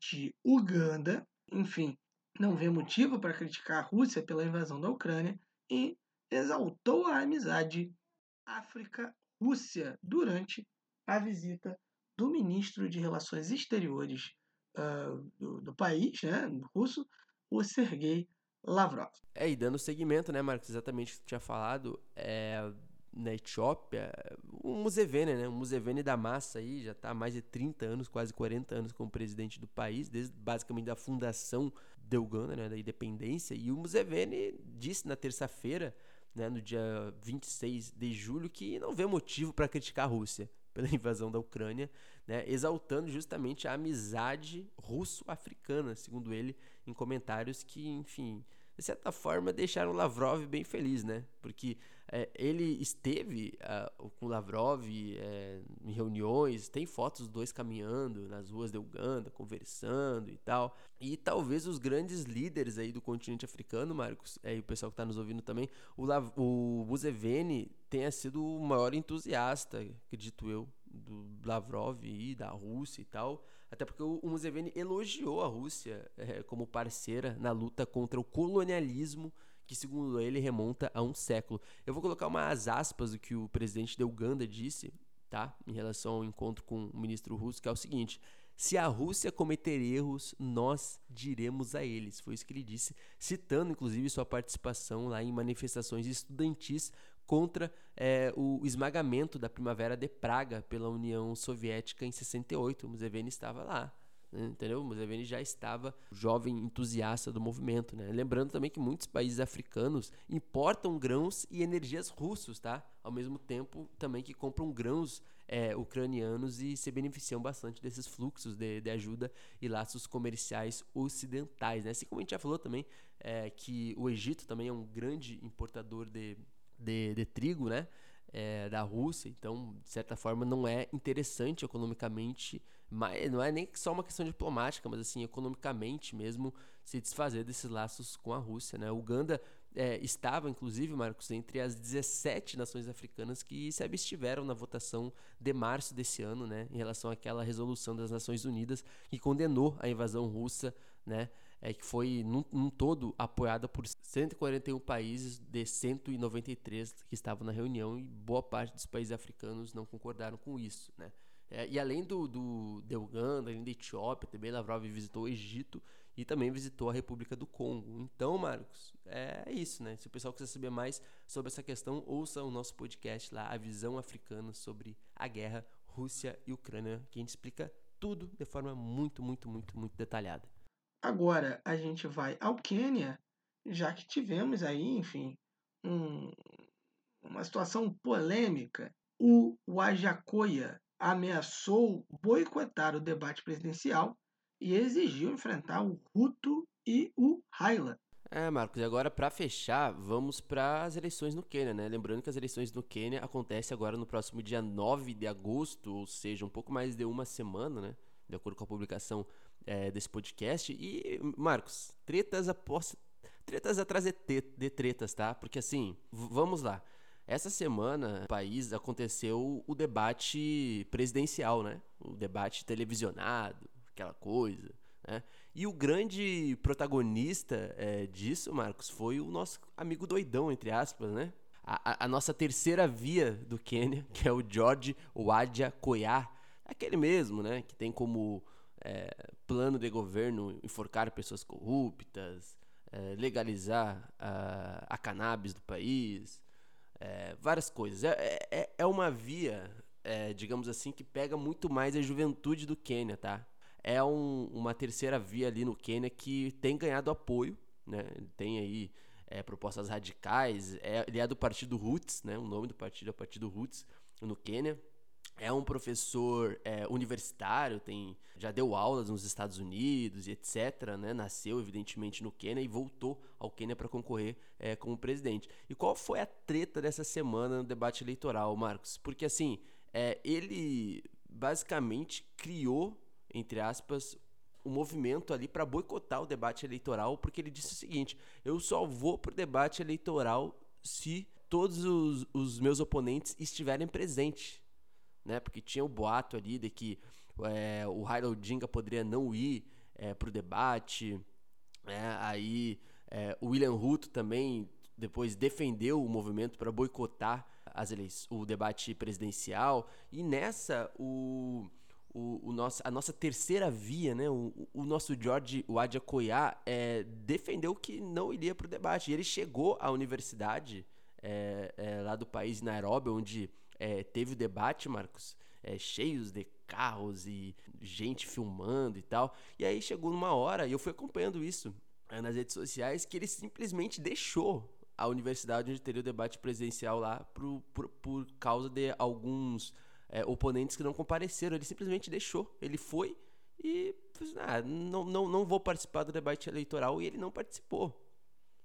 de Uganda. Enfim, não vê motivo para criticar a Rússia pela invasão da Ucrânia e exaltou a amizade África-Rússia durante a visita do ministro de Relações Exteriores uh, do, do, país, né, russo, o Sergei Lavrov. É, e dando seguimento, né, Marcos, exatamente o que tu tinha falado, é, na Etiópia, o Museveni, né, o Museveni da massa aí, já está há mais de 30 anos, quase 40 anos como presidente do país, desde basicamente da fundação de Uganda, né, da independência, e o Museveni disse na terça-feira, né, no dia 26 de julho, que não vê motivo para criticar a Rússia pela invasão da Ucrânia, né, exaltando justamente a amizade russo-africana, segundo ele, em comentários que, enfim, de certa forma deixaram Lavrov bem feliz, né? Porque é, ele esteve uh, com Lavrov é, em reuniões, tem fotos dos dois caminhando nas ruas de Uganda, conversando e tal. E talvez os grandes líderes aí do continente africano, Marcos, é, e o pessoal que está nos ouvindo também, o, Lav o Museveni tenha sido o maior entusiasta, acredito eu, do Lavrov e da Rússia e tal. Até porque o Museveni elogiou a Rússia é, como parceira na luta contra o colonialismo que, segundo ele, remonta a um século. Eu vou colocar umas aspas do que o presidente da Uganda disse, tá? Em relação ao encontro com o ministro russo, que é o seguinte: se a Rússia cometer erros, nós diremos a eles. Foi isso que ele disse, citando inclusive sua participação lá em manifestações estudantis contra é, o esmagamento da Primavera de Praga pela União Soviética em 68. O Museveni estava lá. Né? Entendeu? O Museveni já estava jovem entusiasta do movimento. Né? Lembrando também que muitos países africanos importam grãos e energias russos, tá? Ao mesmo tempo também que compram grãos é, ucranianos e se beneficiam bastante desses fluxos de, de, ajuda e laços comerciais ocidentais. Né? Assim como a gente já falou também é, que o Egito também é um grande importador de de, de trigo, né? É, da Rússia, então de certa forma não é interessante economicamente, mas não é nem só uma questão diplomática, mas assim economicamente mesmo se desfazer desses laços com a Rússia, né? Uganda é, estava inclusive, Marcos, entre as 17 nações africanas que se abstiveram na votação de março desse ano, né, em relação àquela resolução das Nações Unidas que condenou a invasão russa, né? É, que foi num, num, todo apoiada por 141 países de 193 que estavam na reunião e boa parte dos países africanos não concordaram com isso, né? É, e além do, do de Uganda, além da Etiópia, também Lavrov visitou o Egito e também visitou a República do Congo. Então, Marcos, é isso, né? Se o pessoal quiser saber mais sobre essa questão, ouça o nosso podcast lá, A Visão Africana sobre a Guerra Rússia e Ucrânia, que a gente explica tudo de forma muito, muito, muito, muito detalhada. Agora a gente vai ao Quênia, já que tivemos aí, enfim, um, uma situação polêmica. O Wajakoya ameaçou boicotar o debate presidencial e exigiu enfrentar o Ruto e o Haila. É, Marcos, e agora para fechar, vamos para as eleições no Quênia, né? Lembrando que as eleições no Quênia acontecem agora no próximo dia 9 de agosto, ou seja, um pouco mais de uma semana, né? De acordo com a publicação é, desse podcast. E, Marcos, tretas após. Tretas atrás de, de tretas, tá? Porque assim, vamos lá. Essa semana, no país aconteceu o debate presidencial, né? O debate televisionado, aquela coisa, né? E o grande protagonista é, disso, Marcos, foi o nosso amigo doidão, entre aspas, né? A, a, a nossa terceira via do Quênia, que é o George Wadja Koyar, aquele mesmo, né? Que tem como é, plano de governo enforcar pessoas corruptas, é, legalizar a, a, cannabis do país, é, várias coisas. É, é, é uma via, é, digamos assim, que pega muito mais a juventude do Quênia, tá? É um, uma terceira via ali no Quênia que tem ganhado apoio, né? Tem aí é, propostas radicais. Ele é do partido Roots, né? O nome do partido é o Partido Roots no Quênia é um professor é, universitário, tem, já deu aulas nos Estados Unidos e etc. Né? Nasceu, evidentemente, no Quênia e voltou ao Quênia para concorrer é, como presidente. E qual foi a treta dessa semana no debate eleitoral, Marcos? Porque, assim, é, ele basicamente criou, entre aspas, um movimento ali para boicotar o debate eleitoral, porque ele disse o seguinte: eu só vou para o debate eleitoral se todos os, os meus oponentes estiverem presentes né? Porque tinha o boato ali de que é, o Harold Odinga poderia não ir é, para o debate. Né? Aí é, o William Ruto também depois defendeu o movimento para boicotar as eleições, o debate presidencial. E nessa, o, o, o nosso, a nossa terceira via, né? O, o nosso George Wadia Koya é, defendeu que não iria para o debate. E ele chegou à universidade é, é, lá do país, Nairobi, onde é, teve o debate, Marcos, é, cheios de carros e gente filmando e tal. E aí chegou numa hora, e eu fui acompanhando isso é, nas redes sociais, que ele simplesmente deixou a universidade onde teria o debate presidencial lá por, por, por causa de alguns é, oponentes que não compareceram. Ele simplesmente deixou. Ele foi e ah, não, não, não vou participar do debate eleitoral e ele não participou.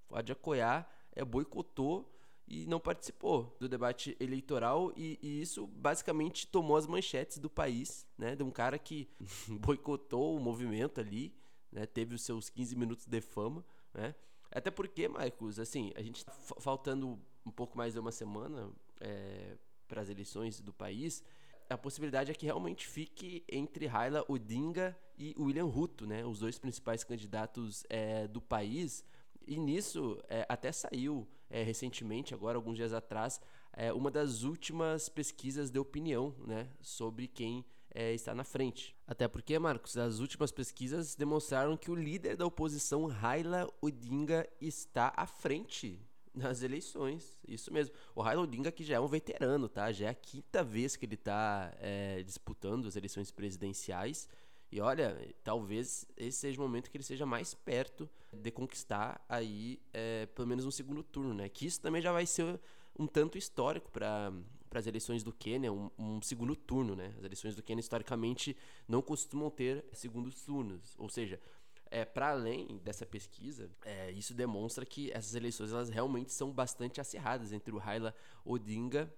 Pode apoiar, é, boicotou e não participou do debate eleitoral e, e, isso basicamente tomou as manchetes do país, né, de um cara que boicotou o movimento ali, né, teve os seus 15 minutos de fama, né, até porque, Marcos, assim, a gente tá faltando um pouco mais de uma semana é, para as eleições do país, a possibilidade é que realmente fique entre Raila Odinga e William Ruto, né, os dois principais candidatos é, do país, e nisso é, até saiu é, recentemente, agora alguns dias atrás, é, uma das últimas pesquisas de opinião né, sobre quem é, está na frente. Até porque, Marcos, as últimas pesquisas demonstraram que o líder da oposição, Raila Odinga, está à frente nas eleições. Isso mesmo. O Raila Odinga que já é um veterano, tá? Já é a quinta vez que ele está é, disputando as eleições presidenciais. E olha, talvez esse seja o momento que ele seja mais perto de conquistar aí é, pelo menos um segundo turno, né? Que isso também já vai ser um tanto histórico para as eleições do Quênia, um, um, segundo turno, né? As eleições do Quênia historicamente não costumam ter segundos turnos, ou seja, é, para além dessa pesquisa, é, isso demonstra que essas eleições elas realmente são bastante acirradas entre o Raila Odinga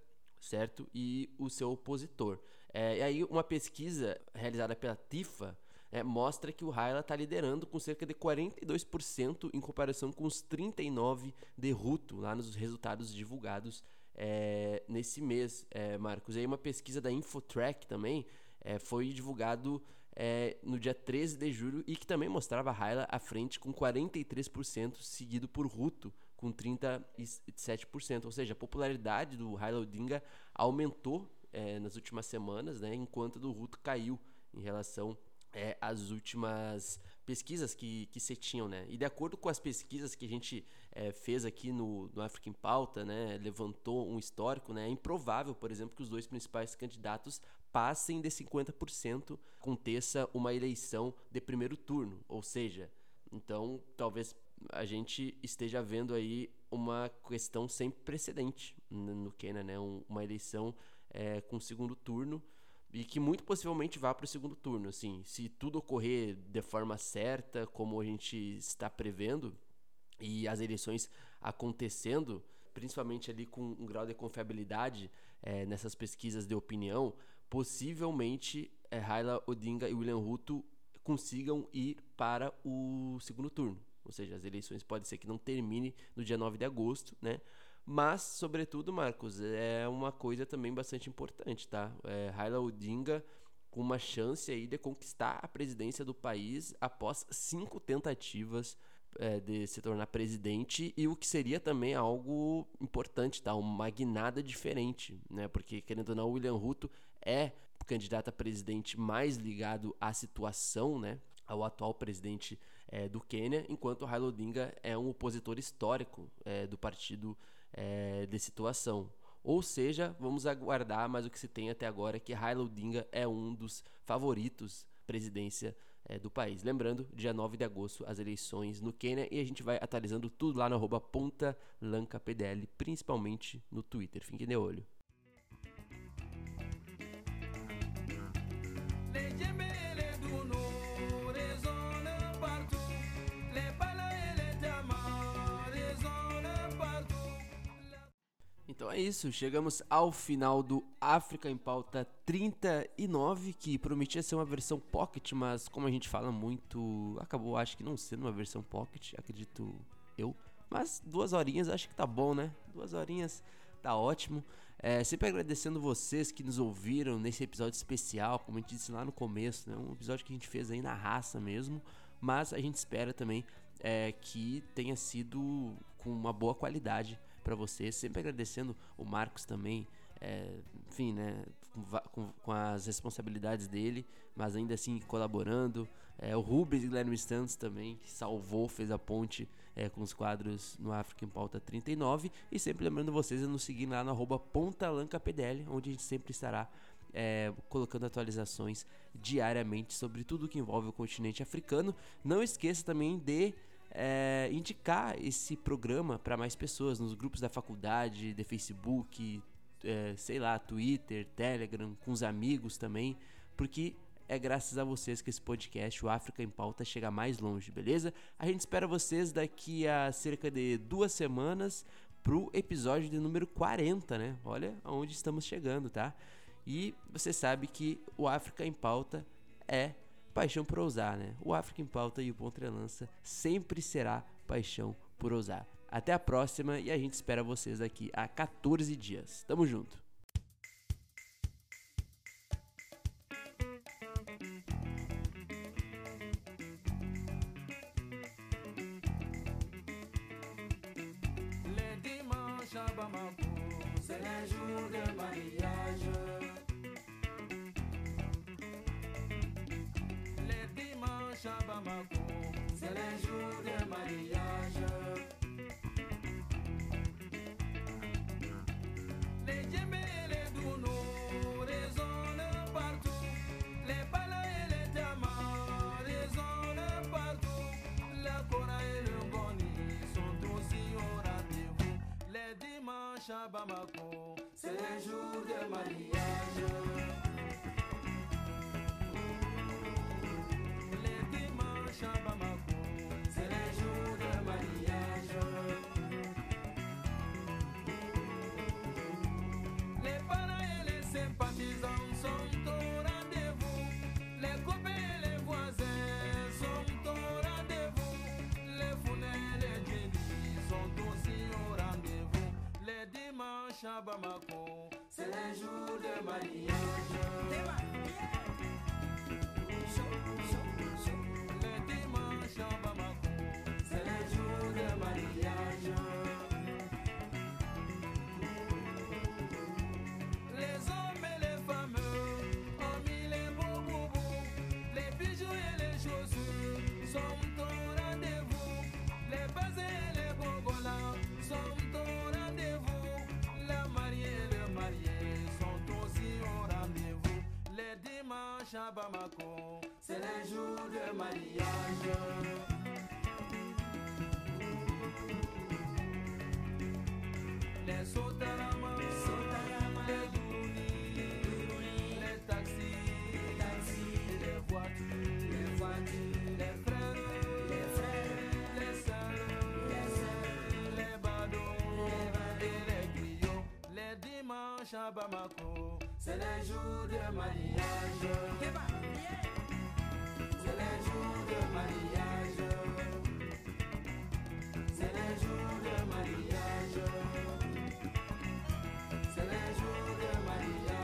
certo? E o seu opositor. É, e aí uma pesquisa realizada pela TIFA é, mostra que o Raila está liderando com cerca de 42% em comparação com os 39% de Ruto, lá nos resultados divulgados é, nesse mês, é, Marcos. E aí uma pesquisa da Infotrack também é, foi divulgado é, no dia 13 de julho e que também mostrava Raila à frente com 43%, seguido por Ruto com 37%. Ou seja, a popularidade do Raila Odinga aumentou é, nas últimas semanas, né, enquanto do Ruto caiu em relação é, últimas pesquisas que, que se tinham. Né? E de acordo com as pesquisas que a gente é, fez aqui no, no Africa em Pauta, né, levantou um histórico, né, é improvável, por exemplo, que os dois principais candidatos passem de 50%, aconteça uma eleição de primeiro turno. Ou seja, então talvez a gente esteja vendo aí uma questão sem precedente no Quênia, né? Um, uma eleição é, com segundo turno e que muito possivelmente vá para o segundo turno. Assim, se tudo ocorrer de forma certa, como a gente está prevendo, e as eleições acontecendo, principalmente ali com um grau de confiabilidade é, nessas pesquisas de opinião, possivelmente é, Raila Odinga e William Ruto consigam ir para o segundo turno. Ou seja, as eleições pode ser que não termine no dia 9 de agosto, né? Mas, sobretudo, Marcos, é uma coisa também bastante importante, tá? É, Raila Odinga com uma chance aí de conquistar a presidência do país após cinco tentativas é, de se tornar presidente e o que seria também algo importante, tá? Uma guinada diferente, né? Porque, querendo ou não, William Ruto é o candidato a presidente mais ligado à situação, né? Ao atual presidente é, do Quênia, enquanto Raila Odinga é um opositor histórico é, do partido é, de situação. Ou seja, vamos aguardar, mas o que se tem até agora é que Raila Odinga é um dos favoritos presidência é, do país. Lembrando, dia 9 de agosto, as eleições no Quênia e a gente vai atualizando tudo lá no arroba PDL, principalmente no Twitter. Fiquem de olho. Então é isso, chegamos ao final do África em Pauta 39, que prometia ser uma versão pocket, mas como a gente fala muito, acabou acho que não sendo uma versão pocket, acredito eu. Mas duas horinhas acho que tá bom, né? Duas horinhas tá ótimo. É, sempre agradecendo vocês que nos ouviram nesse episódio especial, como a gente disse lá no começo, né? Um episódio que a gente fez aí na raça mesmo, mas a gente espera também é, que tenha sido com uma boa qualidade para você. Sempre agradecendo o Marcos também. É, enfim, né? com, com, as responsabilidades dele, mas ainda assim colaborando. É, o Rubens Guilherme Santos também, que salvou, fez a ponte é, com os quadros no África em Pauta 39. E sempre lembrando vocês a nos seguir lá no arroba PontalancaPDL, onde a gente sempre estará é, colocando atualizações diariamente sobre tudo que envolve o continente africano. Não esqueça também de é, indicar esse programa para mais pessoas nos grupos da faculdade, de Facebook, é, sei lá, Twitter, Telegram, com os amigos também, porque é graças a vocês que esse podcast, o África em Pauta, chega mais longe, beleza? A gente espera vocês daqui a cerca de duas semanas pro episódio de número 40, né? Olha aonde estamos chegando, tá? E você sabe que o África em Pauta é paixão por ousar, né? O África em Pauta e o Pontrelança sempre será paixão por ousar. Até a próxima e a gente espera vocês daqui a 14 dias. Tamo junto! C'est de mariage. C'est les jours de mariage. Les djembés et les dounos résonnent partout. Les palas et les tamas résonnent partout. La cora et le goni sont aussi au rendez-vous. Les dimanches à Bamako, c'est les jours de mariage. C'est le jour de mariage. Les parents et les sympathisants sont au rendez-vous. Les copains et les voisins sont au rendez-vous. Les fournais et les djinnis sont aussi au rendez-vous. Les dimanches à Bamako, c'est le jour de mariage. C'est le jour de mariage. Les hommes et les femmes ont mis les beaux boubous, les bijoux et les chaussures sont au rendez-vous. Les baisers et les bongolas sont au rendez-vous. La mariée et le marié sont aussi au rendez-vous. Les dimanches à Bamako, c'est le jour de mariage. Les Sotarama, les Dourouni, les taxis, les voitures, les frères, les sœurs, les badauds et les griots. Les dimanches à Bamako, c'est le jour de mariage. C'est le jour de mariage.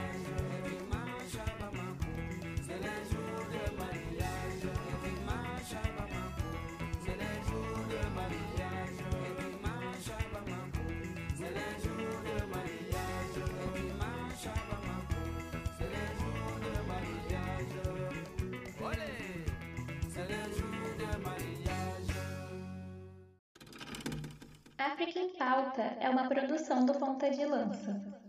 África em Pauta é uma produção do Ponta de Lança.